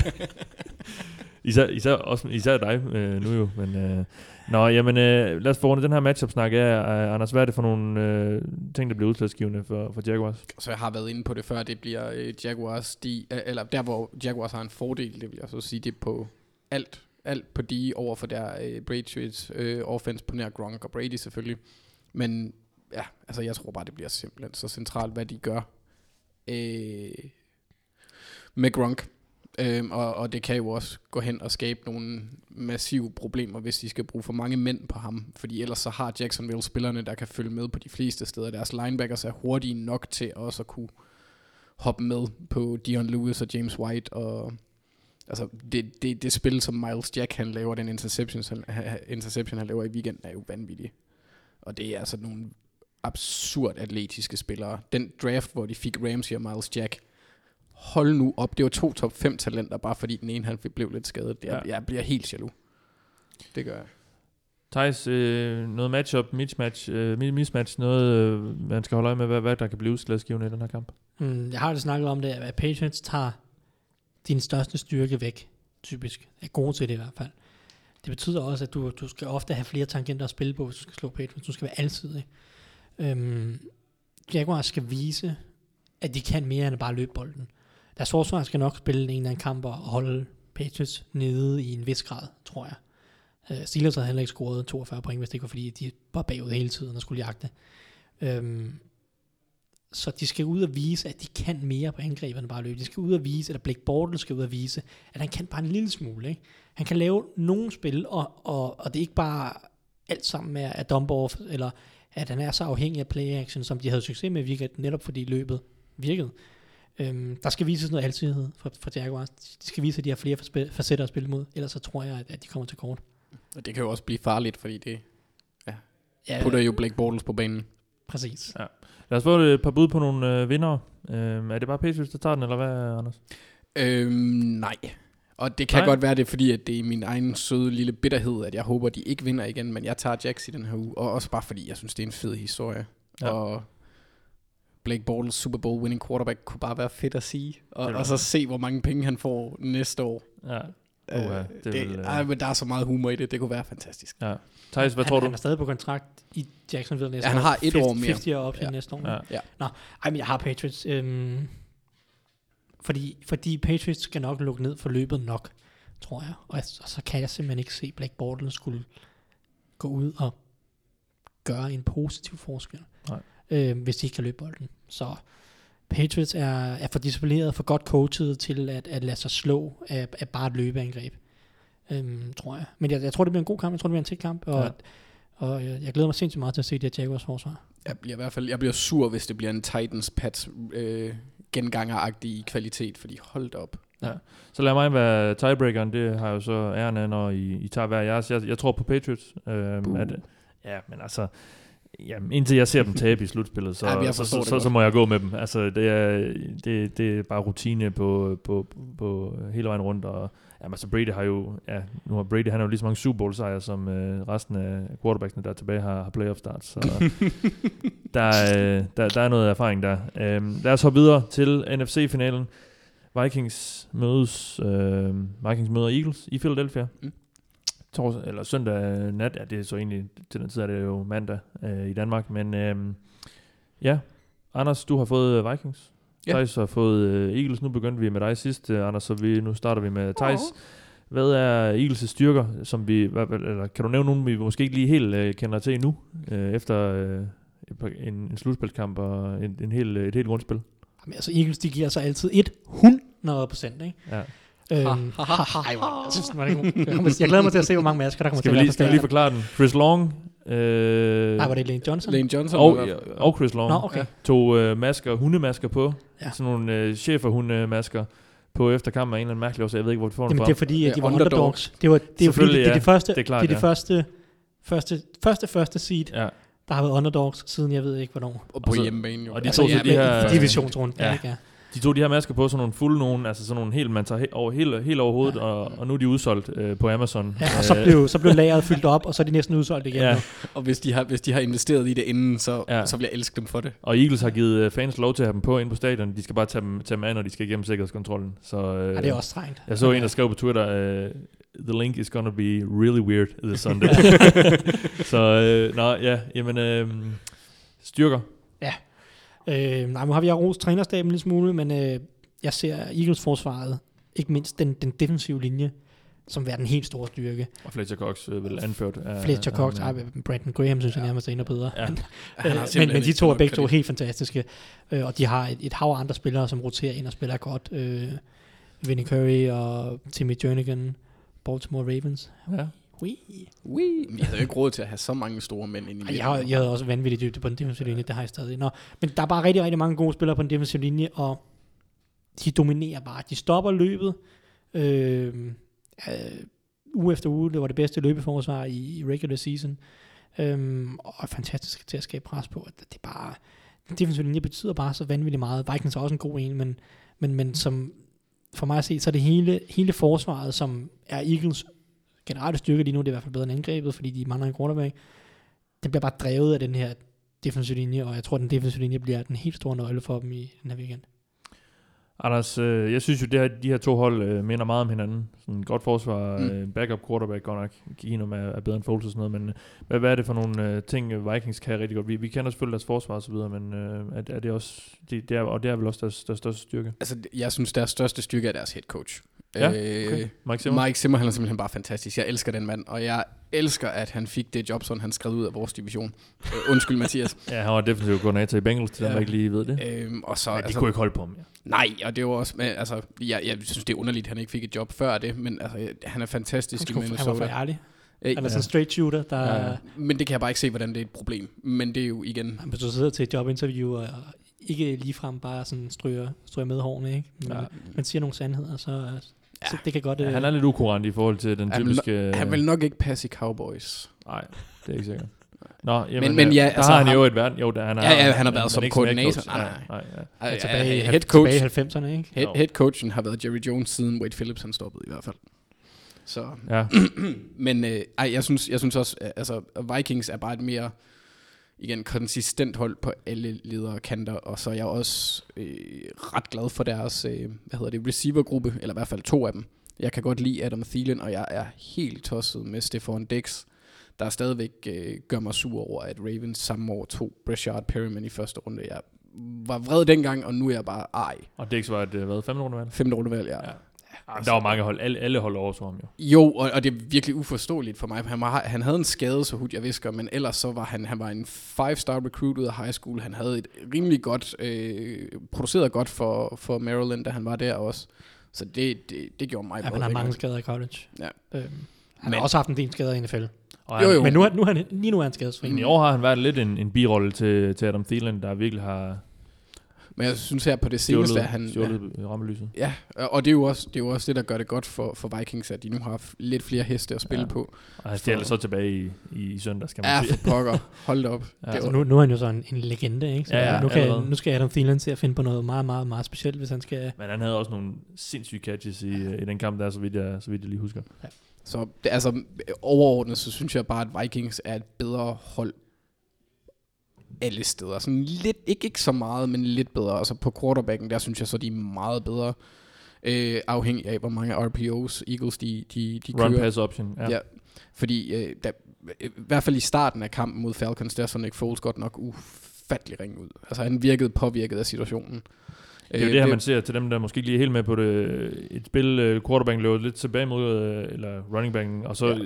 Især, især, også, især dig øh, nu jo. Men, øh, nå, jamen, øh, lad os få rundt den her matchup-snak. af. øh, Anders, hvad er det for nogle øh, ting, der bliver udslagsgivende for, for Jaguars? Så jeg har været inde på det før, det bliver øh, Jaguars, de, øh, eller der hvor Jaguars har en fordel, det vil jeg så sige, det er på alt, alt på de over for der øh, Patriots øh, offense på nær Gronk og Brady selvfølgelig. Men ja, altså jeg tror bare, det bliver simpelthen så centralt, hvad de gør øh, med Gronk. Øhm, og, og det kan jo også gå hen og skabe nogle massive problemer, hvis de skal bruge for mange mænd på ham. Fordi ellers så har Jacksonville spillerne, der kan følge med på de fleste steder. Deres linebackers er hurtige nok til også at kunne hoppe med på Dion Lewis og James White. Og, altså det, det, det spil, som Miles Jack han laver, den interception han, interception, han laver i weekenden, er jo vanvittig. Og det er altså nogle absurd atletiske spillere. Den draft, hvor de fik Ramsey og Miles Jack, hold nu op. Det var to top 5 talenter, bare fordi den ene han blev lidt skadet. Jeg, Ja. jeg bliver helt jaloux. Det gør jeg. Thijs, øh, noget matchup, mismatch, øh, mi- mismatch, noget øh, man skal holde øje med, hvad, hvad der kan blive udslagsgivende i den her kamp. Mm, jeg har det snakket om det, at Patriots tager din største styrke væk, typisk. Er gode til det i hvert fald. Det betyder også, at du, du skal ofte have flere tangenter at spille på, hvis du skal slå Patriots. Du skal være alsidig. Øhm, Jaguars skal vise, at de kan mere end at bare løbe bolden. Deres forsvar skal nok spille en eller anden kamp og holde Patriots nede i en vis grad, tror jeg. Uh, Steelers havde heller ikke scoret 42 point, hvis det ikke var fordi, de var bagud hele tiden og skulle jagte. Øhm, så de skal ud og vise, at de kan mere på angrebet end bare løbe. De skal ud og vise, eller Blake Bortles skal ud og vise, at han kan bare en lille smule. Ikke? Han kan lave nogle spil, og, og, og det er ikke bare alt sammen med at dump off, eller at han er så afhængig af play action, som de havde succes med i weekenden, netop fordi løbet virkede. Øhm, der skal vises noget alsidighed fra, fra Jaguars. De skal vise, at de har flere facetter at spille mod, ellers så tror jeg, at, at de kommer til kort. Og det kan jo også blive farligt, fordi det Ja, putter jo Blake Bortles på banen. præcis. Lad os få et par bud på nogle øh, vinder. Øh, er det bare Patriots, der tager den, eller hvad, Anders? Øhm, nej. Og det kan Nej. godt være, det er fordi, at det er min egen søde lille bitterhed, at jeg håber, de ikke vinder igen, men jeg tager Jacks i den her uge, og også bare fordi, jeg synes, det er en fed historie. Ja. Ja. Og Blake Bortles Super Bowl winning quarterback kunne bare være fedt at sige, og, og så se, hvor mange penge han får næste år. Ja. Øh, Uha, det det, vil, det, øh, ej, men der er så meget humor i det, det kunne være fantastisk. ja. Thijs, hvad han, tror du? Han er stadig på kontrakt i Jacksonville næste Ja, han år. har et 50, år mere. 50 år op ja. Ja. næste år. Ja. Ja. Nå, ej, men jeg har Patriots. Øhm, fordi, fordi Patriots skal nok lukke ned for løbet nok, tror jeg. Og, og så kan jeg simpelthen ikke se Black Bortles skulle gå ud og gøre en positiv forskel, Nej. Øh, hvis de ikke kan løbe bolden. Så Patriots er, er for disciplineret, for godt coachet til at, at lade sig slå af, af bare et løbeangreb, øhm, tror jeg. Men jeg, jeg tror, det bliver en god kamp. Jeg tror, det bliver en tæt kamp. Og, Ja. ja. og jeg, jeg glæder mig sindssygt meget til at se det her Jaguars forsvar. Jeg bliver i hvert fald jeg bliver sur, hvis det bliver en Titans Pats øh, gengangeragtig i kvalitet, fordi hold op. Så lad mig være tiebreakeren. Det har jeg jo så æren af, når I, I tager hver jeres. Jeg, jeg tror på Patriots. Buh. at, ja, men altså... Jamen, indtil jeg ser dem tabe i slutspillet, så, Ja, så, så, så, så, må jeg gå med dem. Altså, det er, det, det er bare rutine på, på, på hele vejen rundt. Og, jamen, altså Brady har jo... Ja, nu har Brady, han har jo lige så mange Super Bowl sejre, som øh, resten af quarterbacksene, der er tilbage, har, har playoff starts. Så der, er, øh, der, der er noget erfaring der. Øhm, lad os hoppe videre til NFC-finalen. Vikings mødes, øh, Vikings møder Eagles i Philadelphia. Mm. Tors, eller søndag nat, ja, det er så egentlig, til den tid er det jo mandag øh, i Danmark, men øh, ja, Anders, du har fået øh, Vikings. Ja. Thijs har fået øh, Eagles. Nu begyndte vi med dig sidst, øh, Anders, så vi, nu starter vi med Thijs. Hvad er Eagles' styrker, som vi, eller kan du nævne nogen, vi måske ikke lige helt øh, kender til endnu, øh, efter øh, en, en slutspilskamp og en, en hel, et helt grundspil? Jamen, altså Eagles, de giver sig altid 100 procent, ikke? Ja. Øhm, Ha, jeg synes, den var ikke god. Jeg kommer- Jeg glæder mig til at se, hvor mange masker, der kommer Skal til vi at lige, være skal vi lige forklare den? Chris Long Øh, Nej, var det Lane Johnson? Lane Johnson. og, eller- og Chris Long. Nå, okay. Tog øh, masker, hundemasker på. Ja. Ja. Sådan nogle øh, cheferhundemasker på efter kampen af en eller anden mærkelig årsag. Jeg ved ikke, hvor de får dem Jamen, fra. det er fordi, at de Ja, var underdogs. underdogs. Det, var, det er jo fordi, Selvfølgelig, det er ja. det første, Det er klart, det, er det ja. første, første, første, første seed, Ja. der har været underdogs, siden jeg ved ikke, hvornår. Og på hjemmebane jo. og de Altså, tog så ja, de her- divisionsrunden. Ja. Ja. Ikke, ja. De tog de her masker på, sådan nogle fulde nogen, altså sådan nogle helt, man tager he- over, helt, helt over hovedet, Ja. og, og nu er de udsolgt øh, på Amazon. ja, og så blev, så blev lageret fyldt op, og så er de næsten udsolgt igen. Ja. nu. Og hvis de, har, hvis de har investeret i det inden, så, ja. Så vil jeg elske dem for det. Og Eagles har givet øh, fans lov til at have dem på ind på stadion. De skal bare tage dem, tage dem af, når de skal igennem sikkerhedskontrollen. Så, øh, Ja, det er også strengt. Jeg så en, der skrev på Twitter, uh, the link is gonna be really weird this Sunday. så, øh, nå, ja, jamen, øh, styrker. Øh, nej, nu har vi rost trænerstaben en lille smule, men øh, jeg ser Eagles-forsvaret, ikke mindst den, den defensive linje, som være den helt store styrke. Og Fletcher Cox øh, vel anført. af- Fletcher Cox, ej, Brandon Graham synes jeg nærmest er endnu bedre. Ja. Men, øh, men, men de to er begge to kredit. helt fantastiske, øh, og de har et, et hav af andre spillere, som roterer ind og spiller godt. Øh, Vinnie Curry og Timmy Jernigan, Baltimore Ravens. Ja. Ui. Ui. Men jeg havde jo ikke råd til at have så mange store mænd ind i Jeg, har, jeg havde også vanvittigt dybde på den defensive linje, det har jeg stadig. Nå, men der er bare rigtig, rigtig mange gode spillere på den defensive linje, og de dominerer bare. De stopper løbet. Øh, øh, uge efter uge, det var det bedste løbeforsvar i, i regular season. Øh, og er fantastisk til at skabe pres på. Det er bare, den defensive linje betyder bare så vanvittigt meget. Vikings er også en god en, men, men, men som for mig at se, så er det hele, hele forsvaret, som er Eagles generelle styrke lige nu, det er i hvert fald bedre end angrebet, fordi de mangler en quarterback det bliver bare drevet af den her defensive linje, og jeg tror, at den defensive linje bliver den helt store nøgle for dem i den her weekend. Anders, øh, jeg synes jo, det her, de her to hold øh, minder meget om hinanden. Sådan en godt forsvar, Mm. mm. øh, backup quarterback, godt nok. Keenum er, er bedre end Foles og sådan noget, men øh, hvad, hvad er det for nogle øh, ting, øh, Vikings kan rigtig godt? Vi, vi kender selvfølgelig deres forsvar og så videre, men øh, er, er det også, det, det er, og det er vel også deres, deres største styrke. Altså, jeg synes, deres største styrke er deres head coach. Ja, Øh, okay. Mike Zimmer? Mike Zimmer, han er simpelthen bare fantastisk. Jeg elsker den mand, og jeg elsker, at han fik det job, sådan han skrev ud af vores division. Øh, undskyld, Mathias. Ja, han var definitivt koordinator i Bengals, til ja. der ikke lige ved det. Øhm, og så, Ja, de kunne ikke holde på ham, ja. Nej, og det var også, men, altså, jeg, jeg synes, det er underligt, at han ikke fik et job før det, men altså, han er Han, fantastisk i skulle, han var Minnesota. for ærlig. Øh, Han er sådan en straight shooter, der Ja, ja. ja. Men det kan jeg bare ikke se, hvordan det er et problem. Men det er jo igen... han du sidder til et jobinterview, og ikke ligefrem bare sådan stryger, stryger med hårene, ikke? Men, ja. man siger nogle sandheder, så, så det kan godt... ja. øh, Han er lidt ukurant i forhold til den Han vil- typiske... Han vil nok ikke passe i Cowboys. Nej, det er ikke sikkert. Nå, jamen, men øh, ja, der altså, har han jo et verden. Jo, der, han er, Ja, ja, han har men- været men som koordinator. coach. Nej, Ja, nej, ja. Ja, er tilbage, i- head coach, tilbage i 90'erne, ikke? head, head coachen har været Jerry Jones siden Wade Phillips han stoppede i hvert fald. Så, Ja, men øh, ej, jeg synes, jeg synes også, øh, altså Vikings er bare et mere igen konsistent hold på alle ledere kanter, og så er jeg også øh, ret glad for deres øh, hvad hedder det, receivergruppe, eller i hvert fald to af dem. Jeg kan godt lide Adam Thielen, og jeg er helt tosset med Stefan Dix, der stadigvæk øh, gør mig sur over, at Ravens samme år tog Brashard Perryman i første runde. Jeg var vred dengang, og nu er jeg bare ej. og Dix var et, øh, hvad, femte runde valg? Femte rundevalg, ja. Ja. Ja, der var mange hold. Alle, alle hold over ham jo. Jo, og, og det er virkelig uforståeligt for mig. Han, var, han havde en skade, så hurtigt jeg visker, men ellers så var han, han var en five-star recruit ud af high school. Han havde et rimelig godt, øh, produceret godt for, for Maryland, da han var der også. Så det, det, det gjorde mig Ja, man har mange skader i college. Ja. Øhm, han Men- har også haft en del skader i NFL. Og Jo, han, jo. Men nu, er- nu er han, lige nu er han skadesfri. Men i år har han været lidt en, en birolle til, til Adam Thielen, der virkelig har Men jeg synes her på det seneste, stjålet, at han... stjålet ja. rammelyset. Ja, og det er, jo også, det er jo også det, der gør det godt for, for Vikings, at de nu har lidt flere heste at spille Ja. ja. på. Og han stjæler så tilbage i, i, i søndag, skal man Ja, sige. for pokker. Hold op. Ja. Altså, nu, nu er han jo så en, en legende, ikke? Så Ja, ja, nu, kan, allerede. nu skal Adam Thielen til at finde på noget meget, meget, meget specielt, hvis han skal... Men han havde også nogle sindssyge catches i, i den kamp der, så vidt jeg, så vidt jeg lige husker. Så det, altså, overordnet, så synes jeg bare, at Vikings er et bedre hold alle steder. Sådan lidt, ikke, ikke så meget, men lidt bedre. Altså på quarterbacken, der synes jeg så, de er meget bedre. Øh, afhængig af, hvor mange RPOs Eagles, de, de, de Run kører. pass option. Ja. Ja. Fordi, øh, der, i hvert fald i starten af kampen mod Falcons, der så Nick Foles godt nok ufattelig ring ud. Altså han virkede påvirket af situationen. Det er jo det her, man ser til dem, der måske lige er helt med på det. Et spil, uh, quarterbacken løber lidt tilbage mod, uh, eller running backen, og så Ja.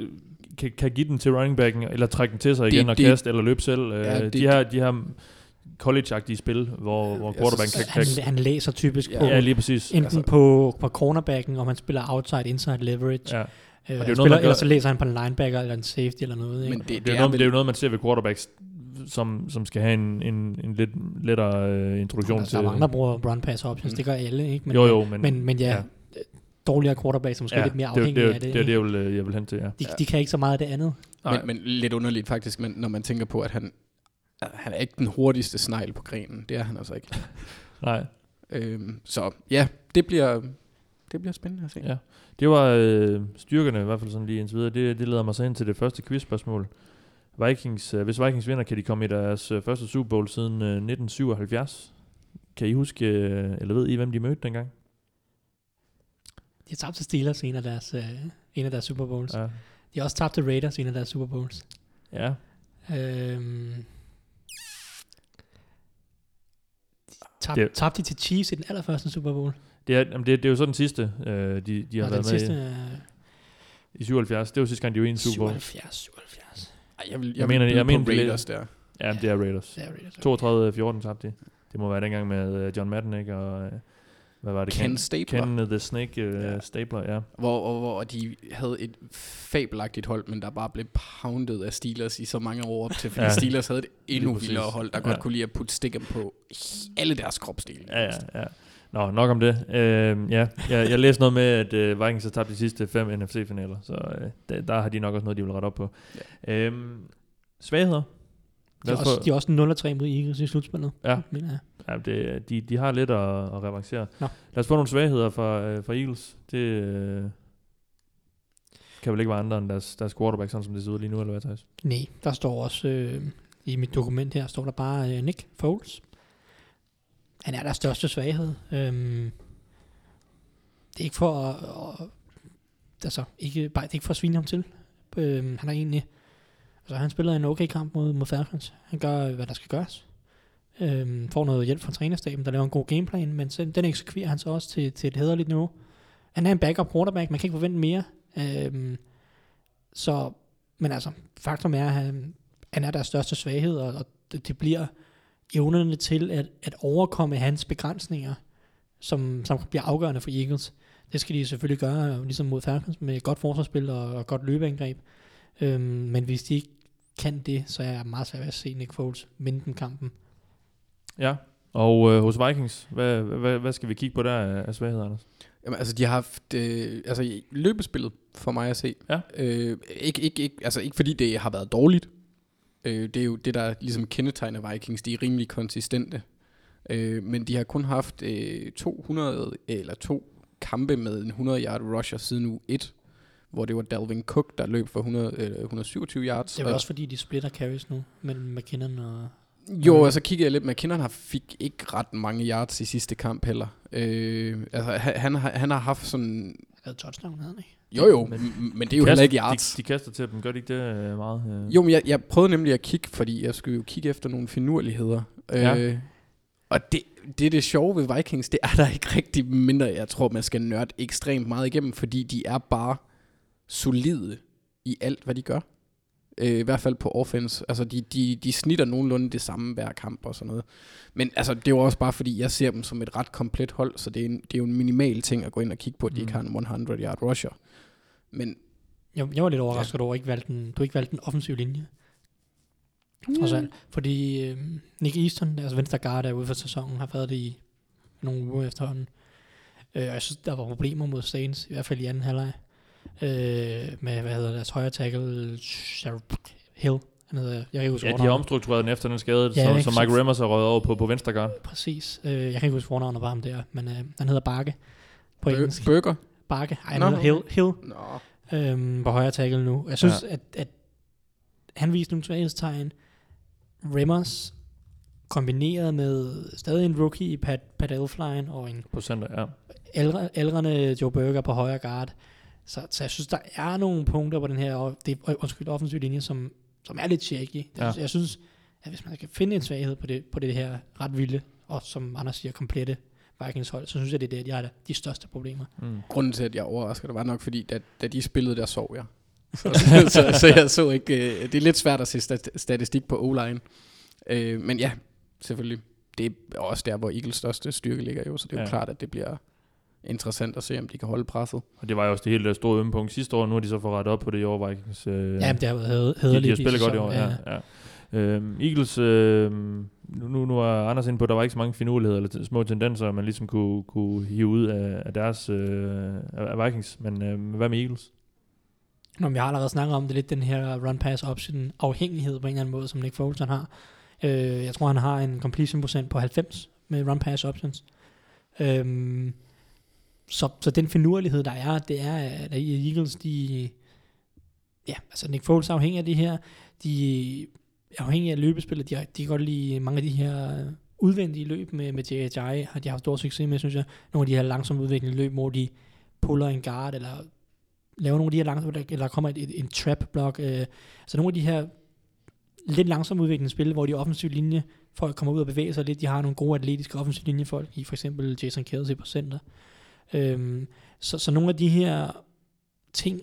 Kan, kan give den til running backen, eller trække den til sig Det- igen og det- kaste, eller løbe selv. Ja, ja, det- de, her, de her college-agtige spil, hvor, hvor quarterbacken synes- kan, Han, kan... han læser typisk Ja, på, Ja, lige præcis. enten altså- på, på cornerbacken, om han spiller outside, inside leverage, Ja. Øh, jo han noget, spiller, eller så læser han på en linebacker eller en safety eller noget. Ikke? Men det, Det, det, er er, noget, vel, det er jo noget, man ser ved quarterbacks, som, som skal have en, en, en lidt lettere øh, introduktion der, til... der er mange, der bruger run pass options, Mm. det gør alle, ikke? Men, jo, jo, men, men, men ja, ja. Ja. dårligere quarterback, som måske ja, lidt mere er afhængige det, af det. det, er det, jeg vil, jeg vil hen til, ja. de, de kan ikke så meget af det andet. Nej. men, men lidt underligt faktisk, men når man tænker på, at han, han er ikke den hurtigste snegl på grenen. Det er han altså ikke. Nej, øhm, så ja, det bliver, det bliver spændende at se. Ja. det var øh, styrkerne, i hvert fald sådan lige indtil videre. Det, det leder mig så ind til det første quizspørgsmål. Vikings, øh, hvis Vikings vinder, kan de komme i deres øh, første Super Bowl siden øh, 1977. Kan I huske, øh, eller ved I, hvem de mødte dengang? De har tabt til Steelers i en af deres, øh, en af deres Super Bowls. Ja. Ja. De har også tabt til Raiders i en af deres Super Bowls. ja. Øhm, tab, Det- tabte de til Chiefs i den allerførste Super Bowl? Det er, jamen det, det er jo så den sidste, øh, de, de har Og været den med sidste, i, øh, i 77. Det var sidste gang, de var i en Super Bowl. 77, 77. Ej, jeg vil, jeg, Jeg mener- byde jeg mener, er- Raiders der. Ja, det er Raiders. Det er Raiders. 32-14 tabte de. Det må være dengang med øh, John Madden, ikke? Og, øh, hvad var det? Ken Stapler. Ken the Snake uh, Ja. Stapler, ja. Hvor, hvor, hvor de havde et fabelagtigt hold, men der bare blev poundet af Steelers i så mange år op til, fordi Ja. Steelers havde et endnu vildere hold, der Ja. godt kunne lide at putte stikken på alle deres kropsdele. Ja, ja, ja. Nå, nok om det. Øh, ja, jeg, jeg læste noget med, at øh, Vikings har tabt de sidste fem NFC-finaler, så øh, der, der har de nok også noget, de vil rette op på. Ja. Øhm, svagheder? De er, også, de er også 0-3 mod Eagles i slutspillet. Ja. Mener jeg. Ja, det, de, de har lidt at, at revancere. Nå. Lad os få nogle svagheder fra, øh, fra Eagles. Det øh, kan vel ikke være andre end deres, deres quarterback, sådan som det ser ud lige nu, eller hvad, Thijs? Nej, der står også øh, i mit dokument her, står der bare øh, Nick Foles. Han er deres største svaghed. Øhm, det er ikke for at, at altså, ikke, bare, det er ikke for at svine ham til. Øhm, han er egentlig, altså han spiller en okay kamp mod, mod Falcons. Han gør, øh, hvad der skal gøres. Øhm, får noget hjælp fra trænerstaben, der laver en god gameplan, men så, den eksekverer han så også til, til et hederligt niveau. Han er en backup quarterback, man kan ikke forvente mere. Øhm, så, men altså, faktum er, at han, han er deres største svaghed, og, og det, det bliver evnerne til at, at overkomme hans begrænsninger, som, som bliver afgørende for Eagles. Det skal de selvfølgelig gøre, ligesom mod Falcons, med godt forsvarsspil og, og godt løbeangreb. Øhm, men hvis de ikke kan det, så er jeg meget svært ved at se Nick Foles vinde den kampen. Ja. Og øh, hos Vikings, hvad, hvad, hvad skal vi kigge på der af, svagheder, Anders? Jamen, altså, de har haft øh, altså, løbespillet for mig at se. Ja. Øh, ikke, ikke, ikke, altså, ikke fordi det har været dårligt. Øh, det er jo det, der ligesom kendetegner Vikings. De er rimelig konsistente. Øh, men de har kun haft øh, 200 eller to kampe med en 100 yard rusher siden uge 1, hvor det var Dalvin Cook, der løb for 100, øh, 127 yards. Det er vel Og- også fordi, de splitter carries nu mellem McKinnon og... jo, og så kiggede jeg lidt, McKinnon har fik ikke ret mange yards i sidste kamp heller. Øh, altså, han, han, har, han har haft sådan... Hvad touchdown havde han ikke? Jo jo, Men- men, det er jo heller ikke yards. De, de kaster til dem, gør de ikke det øh, meget? Øh? Jo, men jeg, jeg prøvede nemlig at kigge, fordi jeg skulle jo kigge efter nogle finurligheder. Ja. Øh, og det, det er det sjove ved Vikings, det er der ikke rigtig mindre, jeg tror, man skal nørde ekstremt meget igennem, fordi de er bare solide i alt, hvad de gør. Øh, I hvert fald på offense. Altså, de, de, de snitter nogenlunde det samme hver kamp og sådan noget. Men altså, det er jo også bare, fordi jeg ser dem som et ret komplet hold, så det er, en, det er jo en minimal ting at gå ind og kigge på, at de Mm. ikke har en 100 yard rusher. Men Jeg, jeg var lidt overrasket over, at du ikke valgte den, du ikke valgte den offensive linje. Trods alt. Fordi øh, Nick Easton, deres venstre guard, er ude for sæsonen, har været det i nogle uger efterhånden. Øh, og jeg synes, der var problemer mod Saints, i hvert fald i anden halvleg. Øh, med, hvad hedder deres højre tackle, Hill. Han hedder, jeg kan ikke huske Ja, de har omstruktureret den efter den skade, Ja, ikke? så Mike Remmers er røget over på, på venstre guard. Præcis. Øh, jeg kan ikke huske fornavnet på ham der, men øh, han hedder Bakke på Bur- engelsk. Burger? Bakke. Ej, han Nå. hedder Hill. Hill Nå. øhm, på højre tackle nu. Jeg synes, Ja. ja. at, at han viste nogle svaghedstegn. Remmers kombineret med stadig en rookie i Pat, Pat Elfline og en På center, ja. ældre, ældrende Joe Burger på højre guard. Så, så jeg synes, der er nogle punkter på den her og det, øh, undskyld, offensiv linje, som, som er lidt shaky. Det, Ja. Jeg synes, at hvis man skal finde en svaghed på det, på det her ret vilde, og som Anders siger, komplette Vikings hold, så synes jeg, det er det, de har de største problemer. Mm. Grunden til, at jeg overrasker, det var nok fordi, da, da de spillede, der sov jeg. Så, så, så jeg så ikke... øh, Det er lidt svært at se stat- statistik på O-line. Øh, men ja, selvfølgelig. Det er også der, hvor Eagles største styrke ligger jo, så det er jo Ja. klart, at det bliver, interessant at se, om de kan holde presset. Og det var jo også det helt øh, store ømpunkt sidste år. Nu har de så fået rettet op på det i år, Vikings. Øh, Ja, men det har været hed- de, de har hederligt spillet godt i år, ja. ja. Øhm, Eagles, øh, nu, nu, nu er Anders inde på, at der var ikke så mange finurligheder eller t- små tendenser, man ligesom kunne, kunne hive ud af, af deres øh, af Vikings. Men øh, hvad med Eagles? Nå, men jeg har allerede snakket om det lidt, den her run-pass option afhængighed på en eller anden måde, som Nick Foles han har. Øh, jeg tror, han har en completion procent på 90 med run-pass options. Øhm, så, så den finurlighed, der er, det er, at Eagles, de... Ja, altså Nick Foles er afhængig af det her. De er afhængige af løbespillet. De, har, de kan godt lide mange af de her udvendige løb med, med JHI, har de haft stor succes med, synes jeg. Nogle af de her langsomt udviklende løb, hvor de puller en guard, eller laver nogle af de her langsomt, eller der kommer et, et, en trap block. Øh, så nogle af de her lidt langsomt udviklende spil, hvor de offensive linje folk kommer ud og bevæger sig lidt. De har nogle gode atletiske offensive linjefolk i for eksempel Jason Kelsey på center. Øhm, så, så nogle af de her ting,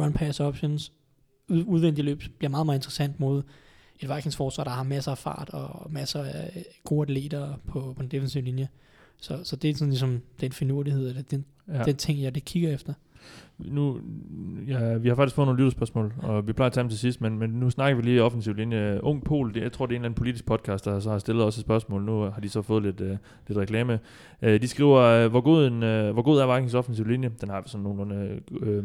run pass options, ud, udvendige løb, bliver meget, meget interessant mod et Vikings forsvar, der har masser af fart og masser af gode atleter på, på den defensive linje. Så, så det er sådan ligesom den finurlighed, eller den, ja. den ting, jeg det kigger efter. Nu, ja, vi har faktisk fået nogle lytterspørgsmål, og vi plejer at tage dem til sidst, men, men nu snakker vi lige offensiv linje. Ung Pol, det, jeg tror, det er en eller anden politisk podcast, der så har stillet også et spørgsmål. Nu har de så fået lidt, uh, lidt reklame. Uh, de skriver, uh, hvor, god en, uh, hvor god er Vikings offensiv linje? Den har vi sådan nogenlunde uh,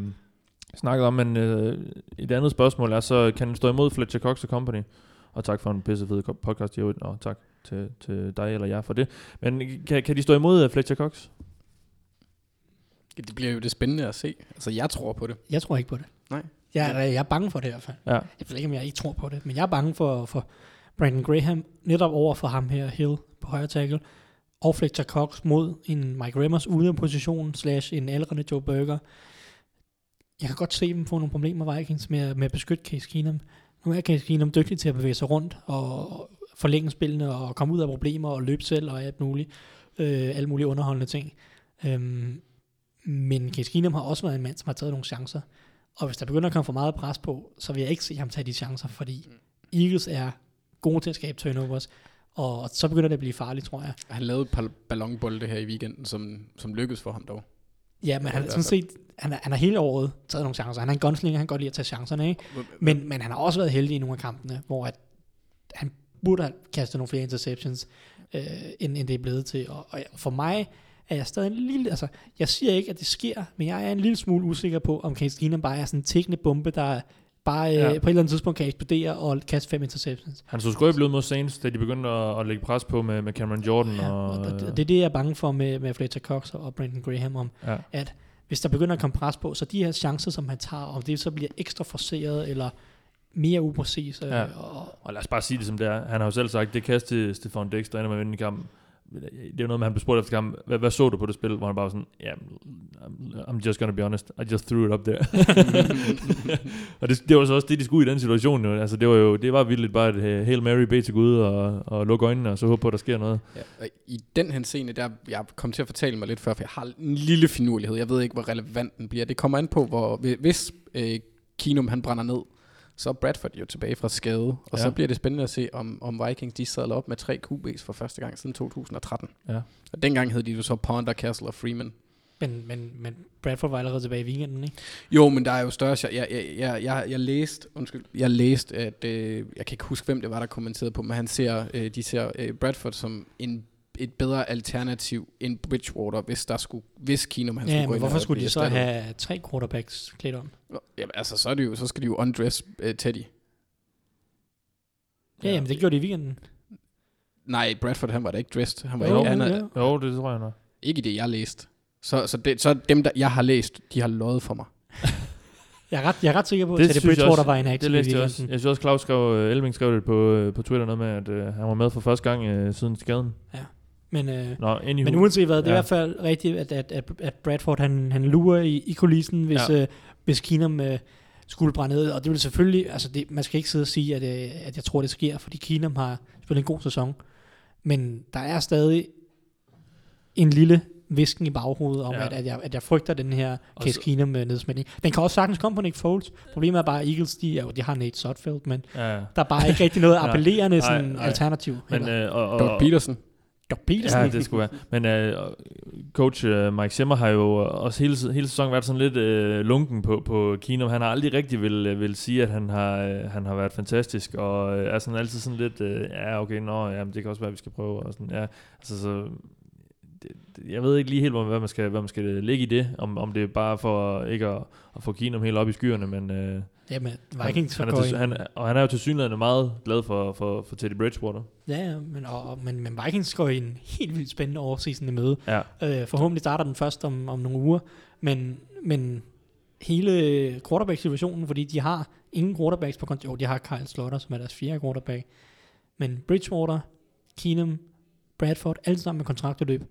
snakket om, men uh, et andet spørgsmål er så, kan den stå imod Fletcher Cox Company? Og tak for en pissefed podcast, Jørgen, og tak til, til dig eller jer for det. Men kan, kan de stå imod Fletcher Cox? Det bliver jo det spændende at se. Altså, jeg tror på det. Jeg tror ikke på det. Nej. Jeg, er- jeg er bange for det i hvert fald. Ja. Jeg ved ikke, om jeg ikke tror på det, men jeg er bange for, for Brandon Graham, netop over for ham her, Hill på højre tackle, og Fletcher Cox mod en Mike Remmers ude af position, slash en aldrende Joe Burger. Jeg kan godt se dem få nogle problemer, Vikings, med, med at beskytte Case Keenum. Nu er Case Keenum dygtig til at bevæge sig rundt og forlænge spillene og komme ud af problemer og løbe selv og alt muligt. Øh, alle mulige underholdende ting. Øhm, men Case Keenum har også været en mand, som har taget nogle chancer. Og hvis der begynder at komme for meget pres på, så vil jeg ikke se ham tage de chancer, fordi Eagles er gode til at skabe turnovers, og så begynder det at blive farligt, tror jeg. Han lavede et par ballonbolde her i weekenden, som, som lykkedes for ham dog. Ja, men han, hvert sådan set, han, er, han har hele året taget nogle chancer. Han er en gunslinger, han kan godt lide at tage chancerne, ikke? Men, men han har også været heldig i nogle af kampene, hvor at han burde have kastet nogle flere interceptions, øh, end, end det er blevet til. Og, og for mig er jeg stadig en lille... Altså, jeg siger ikke, at det sker, men jeg er en lille smule usikker på, om Case bare er sådan en tikkende bombe, der bare øh, Ja. ja. på et eller andet tidspunkt kan eksplodere og kaste fem interceptions. Han så skrøbelig ud mod Saints, da de begyndte at, at lægge pres på med, med Cameron Jordan. Ja, og, og, og det, det er det, jeg er bange for med, med Fletcher Cox og Brandon Graham om, ja. at hvis der begynder at komme pres på, så de her chancer, som han tager, om det så bliver ekstra forceret eller mere upræcis. Øh, Ja. og, Og lad os bare sige det som det er. Han har jo selv sagt, det kast til Stefan Dix, der ender med at vinde kampen. Det er noget med, at han blev spurgt efter kampen, hvad, hvad så du på det spil? Hvor han bare var sådan, ja, yeah, I'm, I'm just gonna be honest, I just threw it up there. og det, det var så også det, de skulle i den situation. Jo. Altså, det var jo det var vildt bare et uh, Hail Mary bed til Gud og, og lukke øjnene og så håbe på, at der sker noget. Ja, og I den henseende, der jeg kom til at fortælle mig lidt før, for jeg har en lille finurlighed. Jeg ved ikke, hvor relevant den bliver. Det kommer an på, hvor, hvis øh, Kinum han brænder ned, så er Bradford jo tilbage fra skade. Og Ja. så bliver det spændende at se, om, om Vikings de sadler op med tre QB's for første gang siden 2013. Ja. Og dengang hed de jo så Ponder, Castle og Freeman. men, men, men Bradford var allerede tilbage i weekenden, ikke? Jo, men der er jo større... Jeg, jeg, jeg, jeg, jeg, jeg læste, undskyld, jeg læste, at... Øh, jeg kan ikke huske, hvem det var, der kommenterede på, men han ser, øh, de ser øh, Bradford som en, et bedre alternativ end Bridgewater, hvis der skulle, hvis Keenum han Ja, skulle gå men ind hvorfor skulle de så erstattet? have tre quarterbacks klædt om? Jamen, altså, så, er det jo, så skal de jo undress uh, Teddy. Ja, jamen det gjorde de i weekenden. Nej, Bradford, han var da ikke dressed. Han var Jo, ikke, han er, ja. Jo, det tror jeg nok. ikke det, jeg læste. Så, så, det, så dem, der jeg har læst, de har løjet for mig. Jeg er ret, jeg er ret sikker på, at Det synes jeg Bridgewater også. var en Det aktiv i læste jeg også. Jeg synes også, Claus skrev, uh, Elving skrev det på, øh, på Twitter noget med, at uh, han var med for første gang uh, siden skaden. Men, øh, Nå, anywho. men uanset hvad, det er Ja. i hvert fald rigtigt, at, at, at, at Bradford han, han lurer i, i kulissen, hvis, Ja. ja. øh, hvis Keenum øh, skulle brænde ned. Og det vil selvfølgelig, altså det, man skal ikke sidde og sige, at, øh, at jeg tror, det sker, fordi Keenum har spillet en god sæson. Men der er stadig en lille visken i baghovedet om, Ja. ja. at, at, jeg, at jeg frygter den her Case Keenum øh, nedsmætning. Den kan også sagtens komme på Nick Foles. Problemet er bare, at Eagles, de, jo- de har Nate Sotfeld, men Ja, der er bare ikke rigtig noget Nej, appellerende nej, sådan, nej. alternativ. men, heller. øh, og, og, Doug Peterson. Doc Peterson. Ja, det skulle være. Men uh, coach uh, Mike Zimmer har jo også hele, hele sæsonen været sådan lidt uh, lunken på, på Keenum. Han har aldrig rigtig vil, vil sige, at han har, uh, han har været fantastisk, og uh, er sådan altid sådan lidt, uh, ja okay, nå, ja, men det kan også være, at vi skal prøve. Og sådan, ja, altså, så, det, jeg ved ikke lige helt, hvad man skal, hvad man skal lægge i det, om, om det er bare for ikke at, at få Keenum helt op i skyerne, men uh, Jamen, Vikings han, han, er til, ind- han, og han er jo til synligheden meget glad for, for, for Teddy Bridgewater. Ja, ja, men, og, men, men Vikings går i en helt vildt spændende offseason i møde. Ja, Øh, forhåbentlig starter den først om, om nogle uger, men, men hele quarterback-situationen, fordi de har ingen quarterbacks på konto. Jo, de har Kyle Slotter, som er deres fjerde quarterback. Men Bridgewater, Keenum, Bradford, alle sammen med kontraktudløb.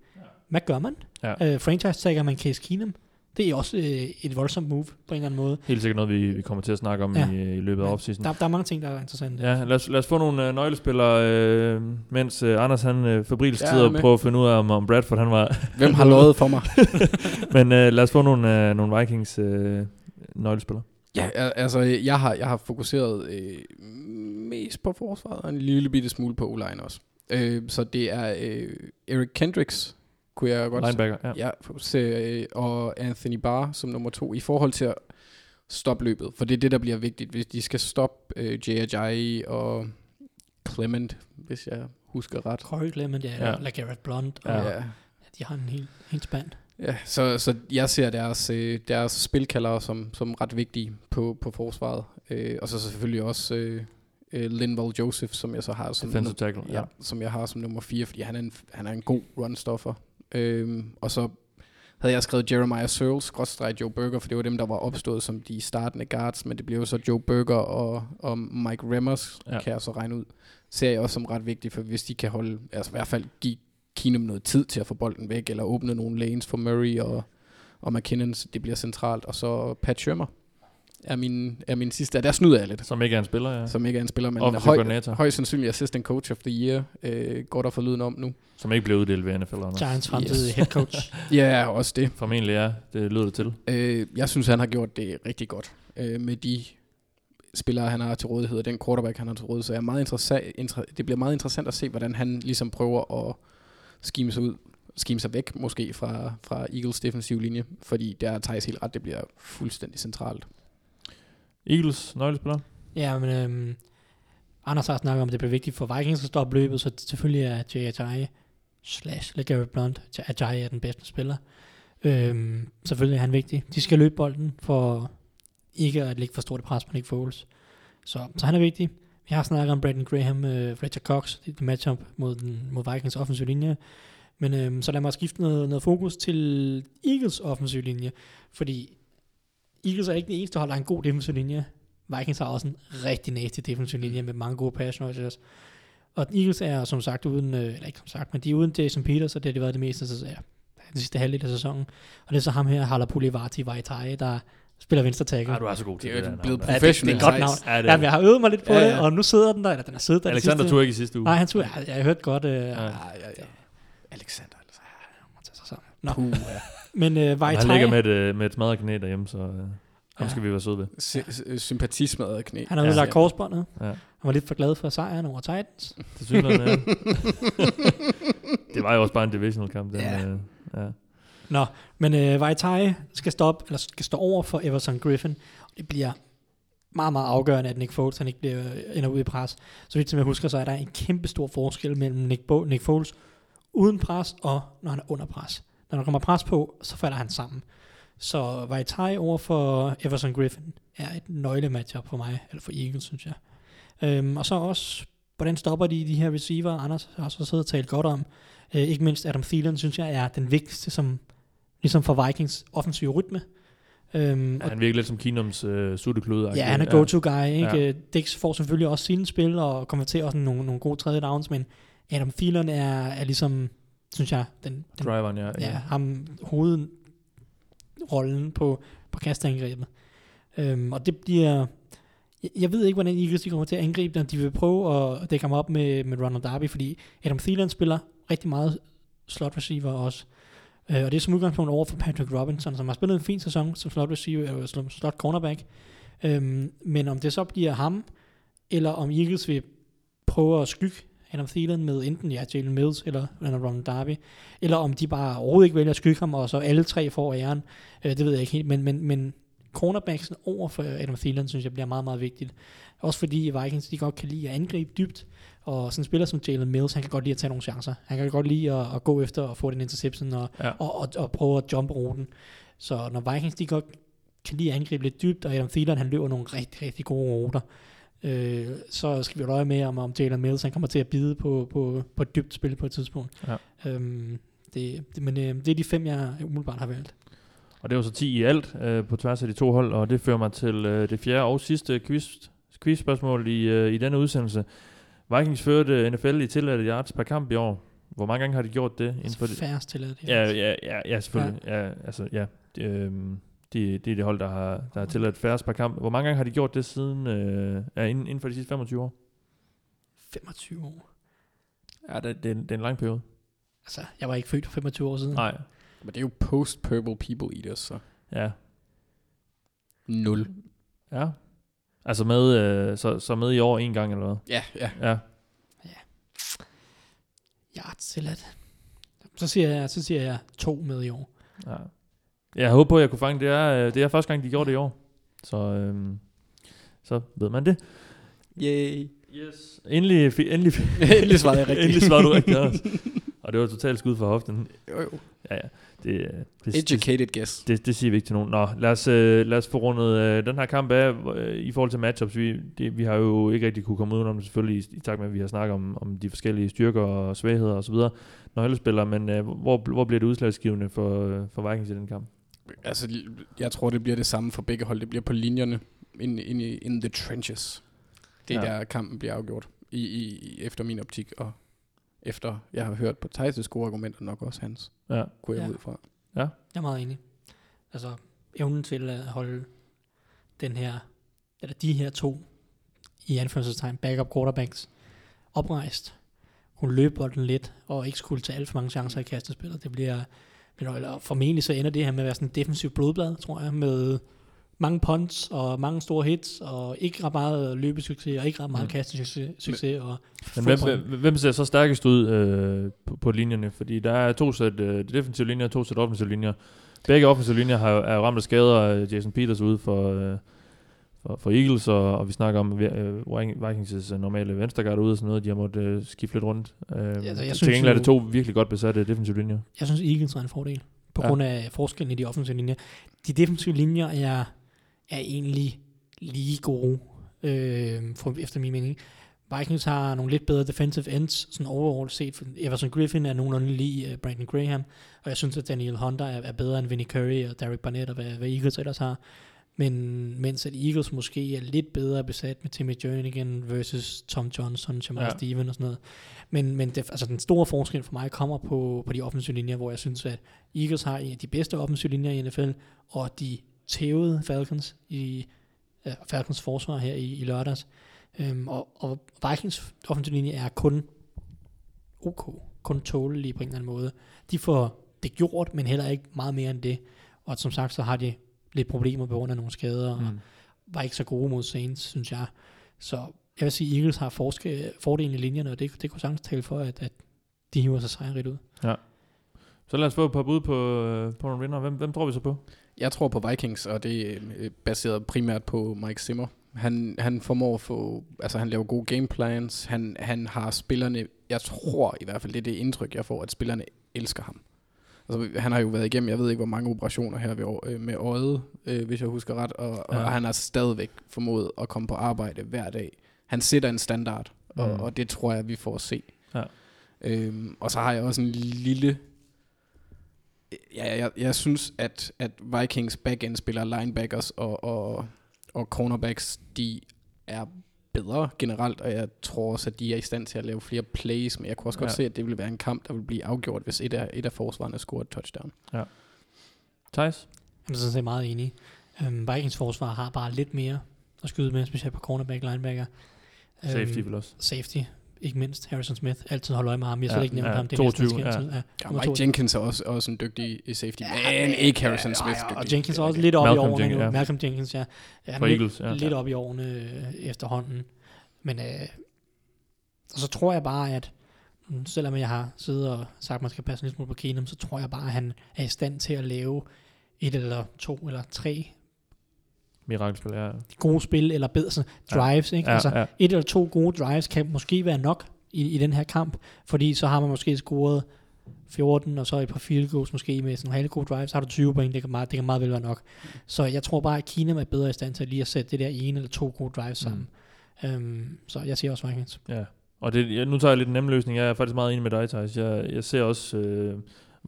Hvad gør man? Ja. Øh, franchise-tagger man Case Keenum. Det er også øh, et voldsomt move på en eller anden måde. helt sikkert noget, vi, vi kommer til at snakke om Ja. ja. i, i løbet af offseason. Der, der er mange ting, der er interessante. Ja, lad os, lad os få nogle øh, nøglespillere, øh, mens øh, Anders han øh, tid er og med. prøve at finde ud af, om, om Bradford han var... Hvem har lovet for mig? Men øh, lad os få nogle, øh, nogle Vikings øh, nøglespillere. Ja, al- altså, jeg har, jeg har fokuseret øh, mest på forsvaret, og en lille bitte smule på o også. Øh, så det er øh, Eric Kendricks, kunne jeg godt Linebacker, ja. Ja, se, og Anthony Barr som nummer to, i forhold til at stoppe løbet. For det er det, der bliver vigtigt, hvis de skal stoppe øh, J.J. og Clement, hvis jeg husker ret. Corey Clement, ja, Ja. ja. LeGarrette Blunt, og Ja. ja. Ja, de har en helt, helt spand. ja så, så jeg ser deres, øh, deres spilkaldere som, som ret vigtige på, på forsvaret. Øh, og så selvfølgelig også øh, øh, Linval Joseph, som jeg så har som, Defensive tackle, ja, som jeg har som nummer 4, fordi han er en, han er en god runstoffer. Øhm, og så havde jeg skrevet Jeremiah Searles, skrådstræk Joe Burger, for det var dem, der var opstået som de startende guards, men det blev så Joe Burger og, og Mike Remmers, Ja. kan jeg så regne ud. Ser jeg også som ret vigtigt, for hvis de kan holde, altså i hvert fald give Keenum noget tid til at få bolden væk, eller åbne nogle lanes for Murray og, og McKinnon, det bliver centralt. Og så Pat Shermer er min, er min sidste. Der snyder jeg lidt Som ikke er en spiller, ja. Som, ikke er en spiller, men høj, højst sandsynlig assistant coach of the year, øh, går der for lyden om nu. som ikke blev uddelt ved NFL. Anders. Giants fremtidige Yes. head coach. Ja, også det. Formentlig er, det lyder det til. Øh, jeg synes, han har gjort det rigtig godt øh, med de spillere, han har til rådighed, og den quarterback, han har til rådighed. Så jeg er meget interessant, inter, det bliver meget interessant at se, hvordan han ligesom prøver at skime sig ud, skime sig væk måske fra, fra Eagles defensiv linje, fordi der er Thijs helt ret, det bliver fuldstændig centralt. Eagles nøglespiller. Ja, men øhm, Anders har snakket om, at det bliver vigtigt for Vikings at stoppe løbet, så selvfølgelig er J.J. slash LeGarrette Blunt, Ajayi er den bedste spiller. Øhm, selvfølgelig er han vigtig. De skal løbe bolden for ikke at lægge for stort pres på Nick Foles. Så, så han er vigtig. Vi har snakket om Brandon Graham, øh, Fletcher Cox, det, er matchup mod, den, mod Vikings offensiv linje. Men øhm, så lad mig skifte noget, noget fokus til Eagles offensiv linje, fordi Eagles er ikke den eneste, der holder en god defensiv linje. Vikings har også en rigtig nasty defensiv linje med mange gode pass rushers. Og Eagles er som sagt uden, øh, eller ikke som sagt, men de er uden Jason Peters, og det har de været det meste af ja, den sidste halvdel af sæsonen. Og det er så ham her, Halapuli Vati Vaitai, der spiller venstre tackle. Ah, du er så god til Det er det, der blevet navn. Ja, det, det er et godt navn. Ja, det Ja, er jeg har øvet mig lidt på Ja, det, ja. og nu sidder den der, eller den har siddet der. det Alexander sidste- tog ikke i sidste uge. Nej, han tog, jeg, jeg har hørt godt. Øh, ja. Ja. Ja, ja, ja. Alexander. Altså. Nå. Puh, ja. Men øh, Vaitai, han ligger med et, øh, med et smadret knæ derhjemme, så øh, ham Ja. skal vi være søde ved. Sy- Sympatismadret knæ. han har Ja. udlagt korsbåndet. Ja. Han var lidt for glad for sejren over Titans. Til synligheden, ja. det var jo også bare en divisional kamp. Den, Ja. øh, ja. Nå, men øh, Vaitai skal stoppe, eller skal stå over for Everson Griffin. Og det bliver meget, meget afgørende, at Nick Foles han ikke bliver, ender ud i pres. Så vidt som jeg husker, så er der en kæmpe stor forskel mellem Nick, Bo, Nick Foles uden pres, og når han er under pres. Når der kommer pres på, så falder han sammen. Så Vaitai over for Everson Griffin er et nøgle matchup for mig, eller for Eagles, synes jeg. Øhm, og så også, hvordan stopper de de her receiver? Anders har også siddet og talt godt om. Øh, ikke mindst Adam Thielen, synes jeg, er den vigtigste, som ligesom for Vikings offensive rytme. Øhm, og Han virker lidt som Keenums øh, sutteklude. Ja, han er go-to guy. Ikke? Ja. Ja. Dix får selvfølgelig også sine spil og konverterer også nogle, nogle gode tredje downs, men Adam Thielen er, er ligesom, synes jeg, den, den Driveren, ja. ja, ham hovedrollen på, på kastangrebet. Øhm, og det bliver... Jeg, jeg ved ikke, hvordan Eagles de kommer til at angribe dem. De vil prøve at dække ham op med, med Ronald Darby, fordi Adam Thielen spiller rigtig meget slot receiver også. Øh, og det er som udgangspunkt over for Patrick Robinson, som har spillet en fin sæson som slot receiver, eller som slot cornerback. Øhm, men om det så bliver ham, eller om Eagles vil prøve at skygge Adam Thielen med enten ja, Jalen Mills eller eller Ron Darby, eller om de bare overhovedet ikke vælger at skygge ham, og så alle tre får æren. Øh, det ved jeg ikke helt, men, men, men cornerbacksen over for Adam Thielen, synes jeg bliver meget, meget vigtigt. Også fordi Vikings, de godt kan lide at angribe dybt, og sådan en spiller som Jalen Mills, han kan godt lide at tage nogle chancer. Han kan godt lide at, at gå efter at få den interception og, Ja. og, og, og prøve at jumpe ruten. Så når Vikings, de godt kan lide at angribe lidt dybt, og Adam Thielen, han løber nogle rigtig, rigtig gode ruter, øh, så skal vi holde øje med, om, om Jalen Mills, han kommer til at bide på, på, på et dybt spil på et tidspunkt. Ja. Øhm, det, det, men øh, det er de fem, jeg umiddelbart har valgt. Og det var så 10 i alt øh, på tværs af de to hold, og det fører mig til øh, det fjerde og sidste quiz, quizspørgsmål i, øh, i denne udsendelse. Vikings førte NFL i tilladte yards per kamp i år. Hvor mange gange har de gjort det? Inden for det? Færrest til det. Ja, ja, ja, ja selvfølgelig. Ja. Ja, altså, ja. Øhm, det, det er det hold, der har, der har tilladt færrest per kamp. Hvor mange gange har de gjort det siden, øh, ja, inden, inden for de sidste 25 år? 25 år. Ja, det, det, er, en- det er en lang periode. Altså, jeg var ikke født for 25 år siden. Nej, Men det er jo post-Purple People Eaters, så ja. 0. Ja. Altså med, øh, så, så med i år en gang, eller hvad? Ja, ja. Ja. Yards til at. Så siger jeg, så siger jeg to med i år. ja. Jeg håber på, at jeg kunne fange det. Er, øh, det er første gang, de gjorde det i år. Så, øhm, så ved man det. Yay. Yes. Endelig, fi- endelig, Endelig svarede jeg rigtigt. endelig svarede du rigtigt, Anders. Og det var totalt skud for hoften. Jo, jo. Ja, ja. Det, øh, det, det, Educated guess. det, det siger vi ikke til nogen. Nå, lad os, øh, lad os få rundet øh, den her kamp af øh, i forhold til matchups. Vi, det, vi har jo ikke rigtig kunne komme ud om det selvfølgelig i, i takt med, at vi har snakket om, om de forskellige styrker og svagheder osv. Når alle spiller, men øh, hvor, hvor bliver det udslagsgivende for, øh, for Vikings i den kamp? Altså, jeg tror, det bliver det samme for begge hold. Det bliver på linjerne, in, in, in the trenches. Det er Ja. ja. der, kampen bliver afgjort. I, i, efter min optik, og efter jeg har hørt på Thijs' gode argumenter, nok også hans, Ja. kunne jeg Ja. ud fra. Jeg er meget enig. Altså, evnen til at holde den her, eller de her to, i anførselstegn, backup quarterbacks, oprejst, kunne løbe bolden lidt, og ikke skulle tage alt for mange chancer i kastespillet. Det bliver, bliver eller formentlig så ender det her med at være sådan en defensiv blodblad, tror jeg, med mange punts og mange store hits, og ikke ret meget løbesucces, og ikke ret meget Mm. kastesucces, succes, og Men hvem, hvem, hvem ser så stærkest ud øh, på, på linjerne? Fordi der er to sæt øh, defensive linjer og to sæt offensive linjer. Begge offensive linjer har, er ramt af skader. øh, Jason Peters ude for, øh, for, for Eagles, og, og vi snakker om øh, Vikings' øh, normale venstreguard ude og sådan noget. De har måttet øh, skifte lidt rundt. Øh, altså, jeg til synes gengæld er det to virkelig godt besatte defensive linjer. Jeg synes, Eagles er en fordel, på Ja. ja. grund af forskellen i de offensive linjer. De defensive linjer er, er egentlig lige gode, øh, for, efter min mening. Vikings har nogle lidt bedre defensive ends, sådan overall set. Everson Griffin er nogenlunde lige uh, Brandon Graham, og jeg synes, at Daniel Hunter er, er bedre end Vinnie Curry og Derek Barnett, og hvad, hvad Eagles ellers har. Men mens at Eagles måske er lidt bedre besat med Timmy Jernigan versus Tom Johnson, Jamal Ja. Steven og sådan noget. Men, men det, altså den store forskel for mig kommer på, på de offensive linjer, hvor jeg synes, at Eagles har en af de bedste offensive linjer i NFL, og de tævede Falcons i uh, Falcons forsvar her i, i lørdags. Um, og, og Vikings offensive linje er kun ok, kun tålelige på en eller anden måde. De får det gjort, men heller ikke meget mere end det. Og som sagt, så har de lidt problemer på grund af nogle skader, og Mm. var ikke så gode mod Saints, synes jeg. Så jeg vil sige, at Eagles har forske, fordelen i linjerne, og det, det kunne sagtens tale for, at, at de hiver sig sejrigt ud. Så lad os få et par bud på, øh, på nogle vinder. Hvem, hvem tror vi så på? Jeg tror på Vikings, og det er øh, baseret primært på Mike Zimmer. Han, han formår at få, altså han laver gode gameplans, han, han har spillerne, jeg tror i hvert fald, det er det indtryk, jeg får, at spillerne elsker ham. Altså, han har jo været igennem, jeg ved ikke, hvor mange operationer her ved, øh, med øjet, øh, hvis jeg husker ret, og. Ja. og han har stadigvæk formået at komme på arbejde hver dag. Han sætter en standard, og, Mm. og det tror jeg, vi får at se. Ja. Øhm, og så har jeg også en lille Ja, jeg, jeg synes, at, at Vikings backend spiller linebackers og, og, og cornerbacks, de er bedre generelt, og jeg tror også, at de er i stand til at lave flere plays, men jeg kunne også godt Ja. se, at det ville være en kamp, der ville blive afgjort, hvis et af, et af forsvarerne scorer et touchdown. Thijs? Jeg er sådan set meget enig. Um, Vikings forsvar har bare lidt mere at skyde med, specielt på cornerback, linebacker. Safety Øhm, vel også. Safety, ikke mindst. Harrison Smith, altid holde øje med ham. Jeg Ja, ja, ikke nævnt ja, ham. Det er 22, næsten ja. Ja, Ja, Mike 22. Jenkins er også, også en dygtig i safety, men ikke Harrison Smith Ja, og Jenkins er også lidt op i årene Jenkins, nu. ja. Malcolm Jenkins, ja. ja For lidt, Eagles, ja. lidt op i årene øh, efterhånden. Men øh, Og så tror jeg bare, at mm, selvom jeg har siddet og sagt, at man skal passe en lille smule på Keenum, så tror jeg bare, at han er i stand til at lave et eller to eller tre Mirakelspil, ja. gode spil, eller bedre sådan, drives, ikke? Ja, altså, ja. et eller to gode drives kan måske være nok i, i den her kamp, fordi så har man måske scoret 14, og så et par field goals måske med sådan nogle halv gode drives, så har du 20 point, det kan meget, det kan meget vel være nok. Så jeg tror bare, at Keenum er bedre i stand til lige at sætte det der ene eller to gode drives sammen. Mm. Um, så jeg siger også Vikings. Ja, og det, jeg, nu tager jeg lidt en nem løsning. Jeg er faktisk meget enig med dig, Thijs. Jeg, jeg ser også øh,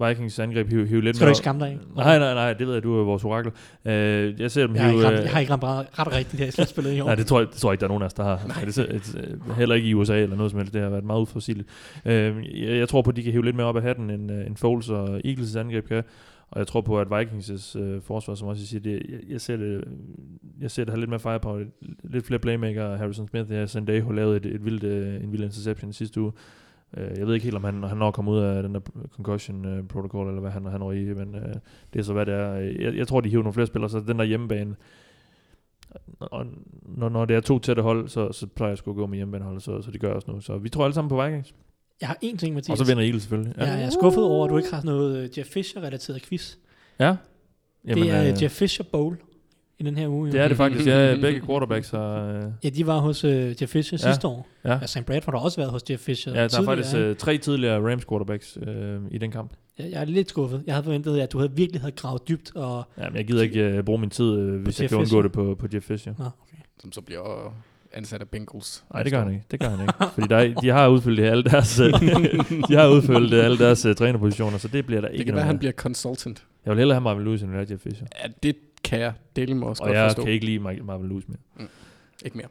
Vikings angreb hive, hive lidt Skal du mere- ikke skamme dig, ikke? Nej, nej, nej, det ved jeg, du er vores orakel. Øh, jeg ser dem Jeg har ikke ramt, øh, jeg har ikke ramt ret, ret rigtigt her i slutspillet i år. Nej, det tror, jeg, det tror jeg ikke, der er nogen af os, der har. Nej. Det, et, øh, heller ikke i USA eller noget som helst. Det har været meget uforudsigeligt. Øh, jeg, jeg tror på, at de kan hive lidt mere op af hatten, end, øh, end Foles og Eagles' angreb kan. Og jeg tror på, at Vikings' øh, forsvar, som også siger, det, jeg, jeg, ser det, jeg ser det have lidt mere fire på. Lidt flere playmaker. Harrison Smith, ja, Sandejo lavede et, et vildt, øh, en vild interception sidste uge. Øh, jeg ved ikke helt, om han, han når at komme ud af den der concussion øh, protocol, eller hvad han, han var i, men øh, det er så, hvad det er. Jeg, jeg tror, de hiver nogle flere spillere, så den der hjemmebane, og når, når det er to tætte hold, så, så plejer jeg sgu at gå med hjemmebaneholdet, så, så det gør jeg også nu. Så vi tror alle sammen på Vikings. Jeg har én ting, Mathias. Og så vinder Eagles selvfølgelig. Ja. Jeg er skuffet over, at du ikke har noget øh, Jeff Fisher-relateret quiz. ja. Jamen, det er øh, øh, Jeff Fisher Bowl i den her uge. det er det faktisk. Ja, begge quarterbacks har... Øh, Ja, de var hos øh, Jeff Fisher Ja. sidste år. ja. Ja, Sam Bradford har også været hos Jeff Fisher ja, der er faktisk øh, tre tidligere Rams quarterbacks øh, i den kamp. Jeg, jeg er lidt skuffet. Jeg havde forventet, at du havde virkelig havde gravet dybt. Og... Ja, men jeg gider ikke øh, bruge min tid, øh, hvis jeg kan undgå det på, på Jeff Fisher. Nå, okay. Som så bliver ansat af Bengals. Nej, det gør han ikke. Det gør han ikke. Fordi der er, de har udfyldt alle deres, øh, de har udfyldt alle deres uh, trænerpositioner, så det bliver der Det ikke kan være, han bliver consultant. Jeg vil hellere have Marvin Lewis, end Jeff Fisher. Ja, det kan jeg dele med også Og godt jeg forstå. kan ikke lide Mar- Marvin Lewis mere. Ikke mere.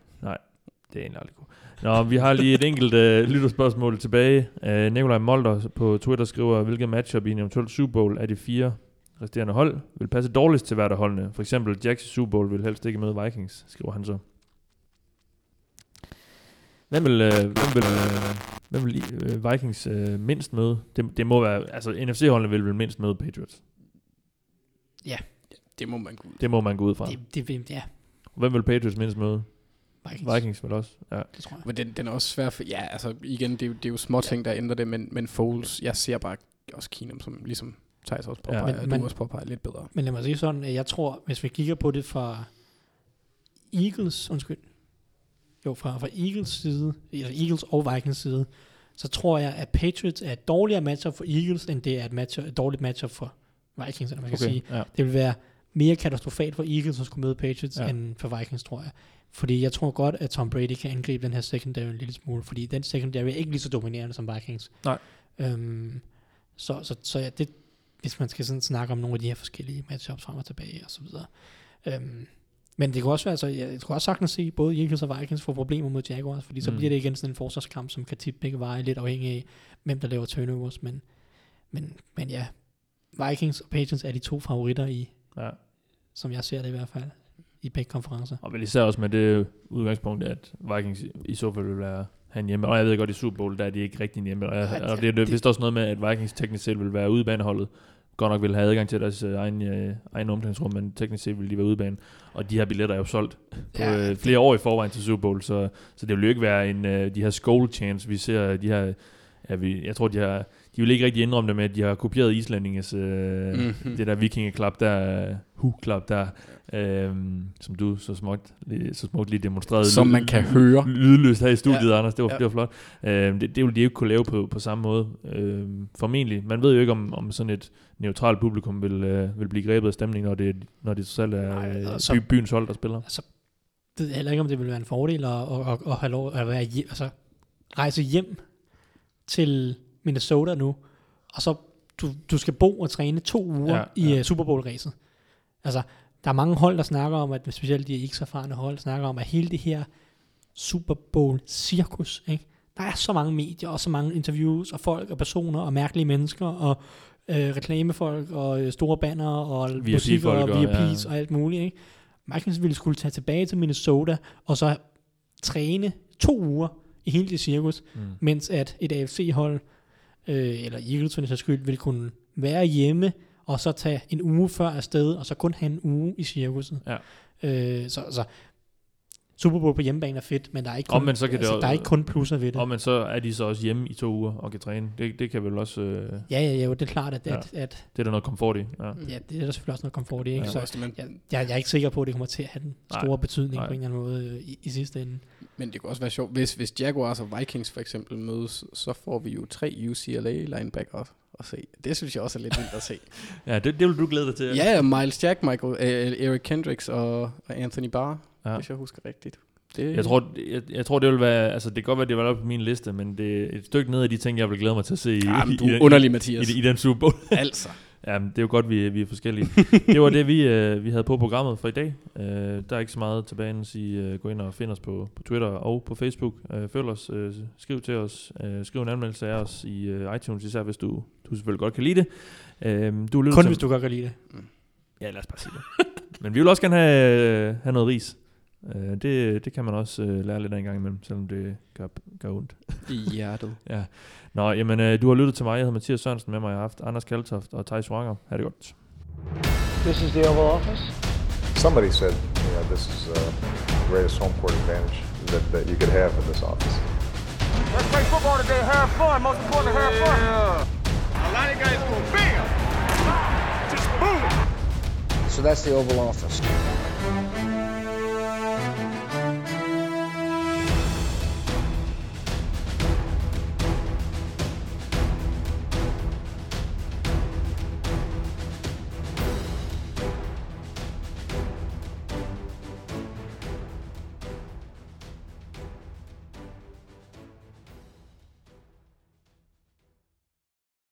Det er egentlig aldrig godt. Nå, vi har lige et enkelt uh, lytterspørgsmål tilbage. Uh, Nikolaj Molder på Twitter skriver, hvilket matchup i en eventuel Super Bowl er de fire resterende hold vil passe dårligst til hvert af holdene. For eksempel Jacks Super Bowl vil helst ikke møde Vikings, skriver han så. Hvem vil, uh, hvem vil, uh, hvem vil uh, Vikings uh, mindst møde? Det, det må være, altså NFC-holdene vil vel mindst møde Patriots. Det må man kunne. Det må man gå ud fra. Det, det, det, ja, Hvem vil Patriots mindst møde? Vikings. Vikings vel også. Ja. Det tror jeg. Men den, den er også svær for, ja, altså igen, det, er jo- det er jo små ting, der ændrer det, men, men Foles, jeg ser bare også Keenum, som ligesom Thijs også påpeger, ja, men, men- du også påpeger lidt bedre. Men lad mig sige sådan, at jeg tror, hvis vi kigger på det fra Eagles, undskyld, jo, fra, fra Eagles side, altså Eagles og Vikings side, så tror jeg, at Patriots er et dårligere matchup for Eagles, end det er et, matchup, et dårligt matchup for Vikings, eller man kan sige. ja. Det vil være mere katastrofalt for Eagles at skulle møde Patriots, Ja. end for Vikings, tror jeg. Fordi jeg tror godt, at Tom Brady kan angribe den her secondary en lille smule, fordi den secondary er ikke lige så dominerende som Vikings. Nej. Øhm, så, så, så ja, det, hvis man skal sådan snakke om nogle af de her forskellige matchups frem og tilbage og så videre. Øhm, men det kunne også være, altså, jeg kunne også sagtens se både Eagles og Vikings få problemer mod Jaguars, fordi så mm. bliver det igen sådan en forsvarskamp, som kan tippe begge veje, lidt afhængig af, hvem der laver turnovers, men, men, men ja, Vikings og Patriots er de to favoritter i, ja. Som jeg ser det i hvert fald, i begge konferencer. Og vel især også med det udgangspunkt, at Vikings i- så fald vil være han hjemme. Og jeg ved godt, i Super Bowl, der er de ikke rigtig hjemme. Og, jeg, og det- er vist også noget med, at Vikings teknisk set vil være ude baneholdet. Godt nok vil have adgang til deres øh, egen, øh, egen omklædningsrum, men teknisk set vil de være ude i banen. Og de her billetter er jo solgt på Ja, øh, flere år i forvejen til Super Bowl, så, så det vil jo ikke være en, øh, de her skull chance, vi ser, de her, ja, vi, jeg tror, de har, de vil ikke rigtig indrømme det med, at de har kopieret islændinges, øh, Mhm. det der vikingeklap der, hu-klap der, øhm, som du så smukt, lige- så smukt lige demonstrerede. Som man kan høre. Lydløst her i studiet, Ja. Anders. Det var, Ja. det var flot. Øhm, det, det ville de jo ikke kunne lave på, på samme måde. Øhm, formentlig. Man ved jo ikke, om, om sådan et neutralt publikum vil, øh, vil blive grebet af stemningen, når det, når det selv er Nej, øh, altså- by, byens hold, der spiller. Altså, det ved heller ikke, om det vil være en fordel at, at, at, at have lov at være hjem, altså, rejse hjem til Minnesota nu, og så du, du skal bo og træne to uger Ja, i ja. uh, Super Bowl-ræset. Altså, der er mange hold, der snakker om, at specielt de ikke så erfarne hold, snakker om, at hele det her Super Bowl-cirkus, ikke? der er så mange medier, og så mange interviews, og folk, og personer, og mærkelige mennesker, og øh, reklamefolk, og øh, store banner, og musik, og VIPs, ja. og alt muligt. Ikke? Vikings ville skulle tage tilbage til Minnesota, og så træne to uger i hele det cirkus, Mm. mens at et AFC-hold, øh, eller Eagles den sags skyld, ville kunne være hjemme, og så tage en uge før afsted, og så kun have en uge i cirkuset. Ja. Øh, så, så Super Bowl på hjemmebane er fedt, men der er ikke kun, men så kan det altså, også- der er ikke kun plusser ved det. Og men så er de så også hjemme i to uger og kan træne. Det, det kan vel også... Øh, Ja, ja, ja, jo, det er klart, at, Ja. at, at det er der noget komfort i. Ja. ja, det er der selvfølgelig også noget komfort i. Ikke? Ja. Så det, jeg, jeg, jeg er ikke sikker på, at det kommer til at have den Nej. store betydning Nej. på en eller anden måde øh, i, i sidste ende. men det kunne også være sjovt, hvis, hvis Jaguars og Vikings for eksempel mødes, så får vi jo tre UCLA linebacker at se. Det synes jeg også er lidt vildt at se. Ja, det, det vil du glæde dig til. ja, Miles Jack, Michael, øh, Eric Kendricks og, og Anthony Barr, Ja. hvis jeg husker rigtigt. Det, Jeg tror, jeg, jeg tror, det vil være... Altså, det kan godt være, det var på min liste, men det er et stykke ned af de ting, jeg vil glæde mig til at se i, Jamen, i, du i, er den- underlig, i, Mathias. i, i den Super Bowl. altså. Ja, det er jo godt, vi, vi er forskellige. det var det, vi, øh, vi havde på programmet for i dag. Øh, der er ikke så meget tilbage end at sige, øh, gå ind og find os på, på Twitter og på Facebook. Øh, følg os, øh, skriv til os, øh, skriv en anmeldelse af os i øh, iTunes, især hvis du, du selvfølgelig godt kan lide det. Øh, du Kun til- hvis du godt kan lide det. Ja, lad os bare sige det. Men vi vil også gerne have, øh, have noget ris. Øh, det, det kan man også øh, lære lidt af en gang imellem, selvom det gør, gør ondt. I hjertet. Ja. Nå, jamen, øh, du har lyttet til mig. Jeg hedder Mathias Sørensen med mig. Jeg har haft Anders Kaltoft og Thijs Wanger. Ha' det godt. This is the Oval Office. Somebody said, you know, this is uh, the greatest home court advantage that, that you could have in this office. Let's play football today. Have fun. Most importantly, have fun. A lot of guys go bam, just boom. So that's the Oval Office.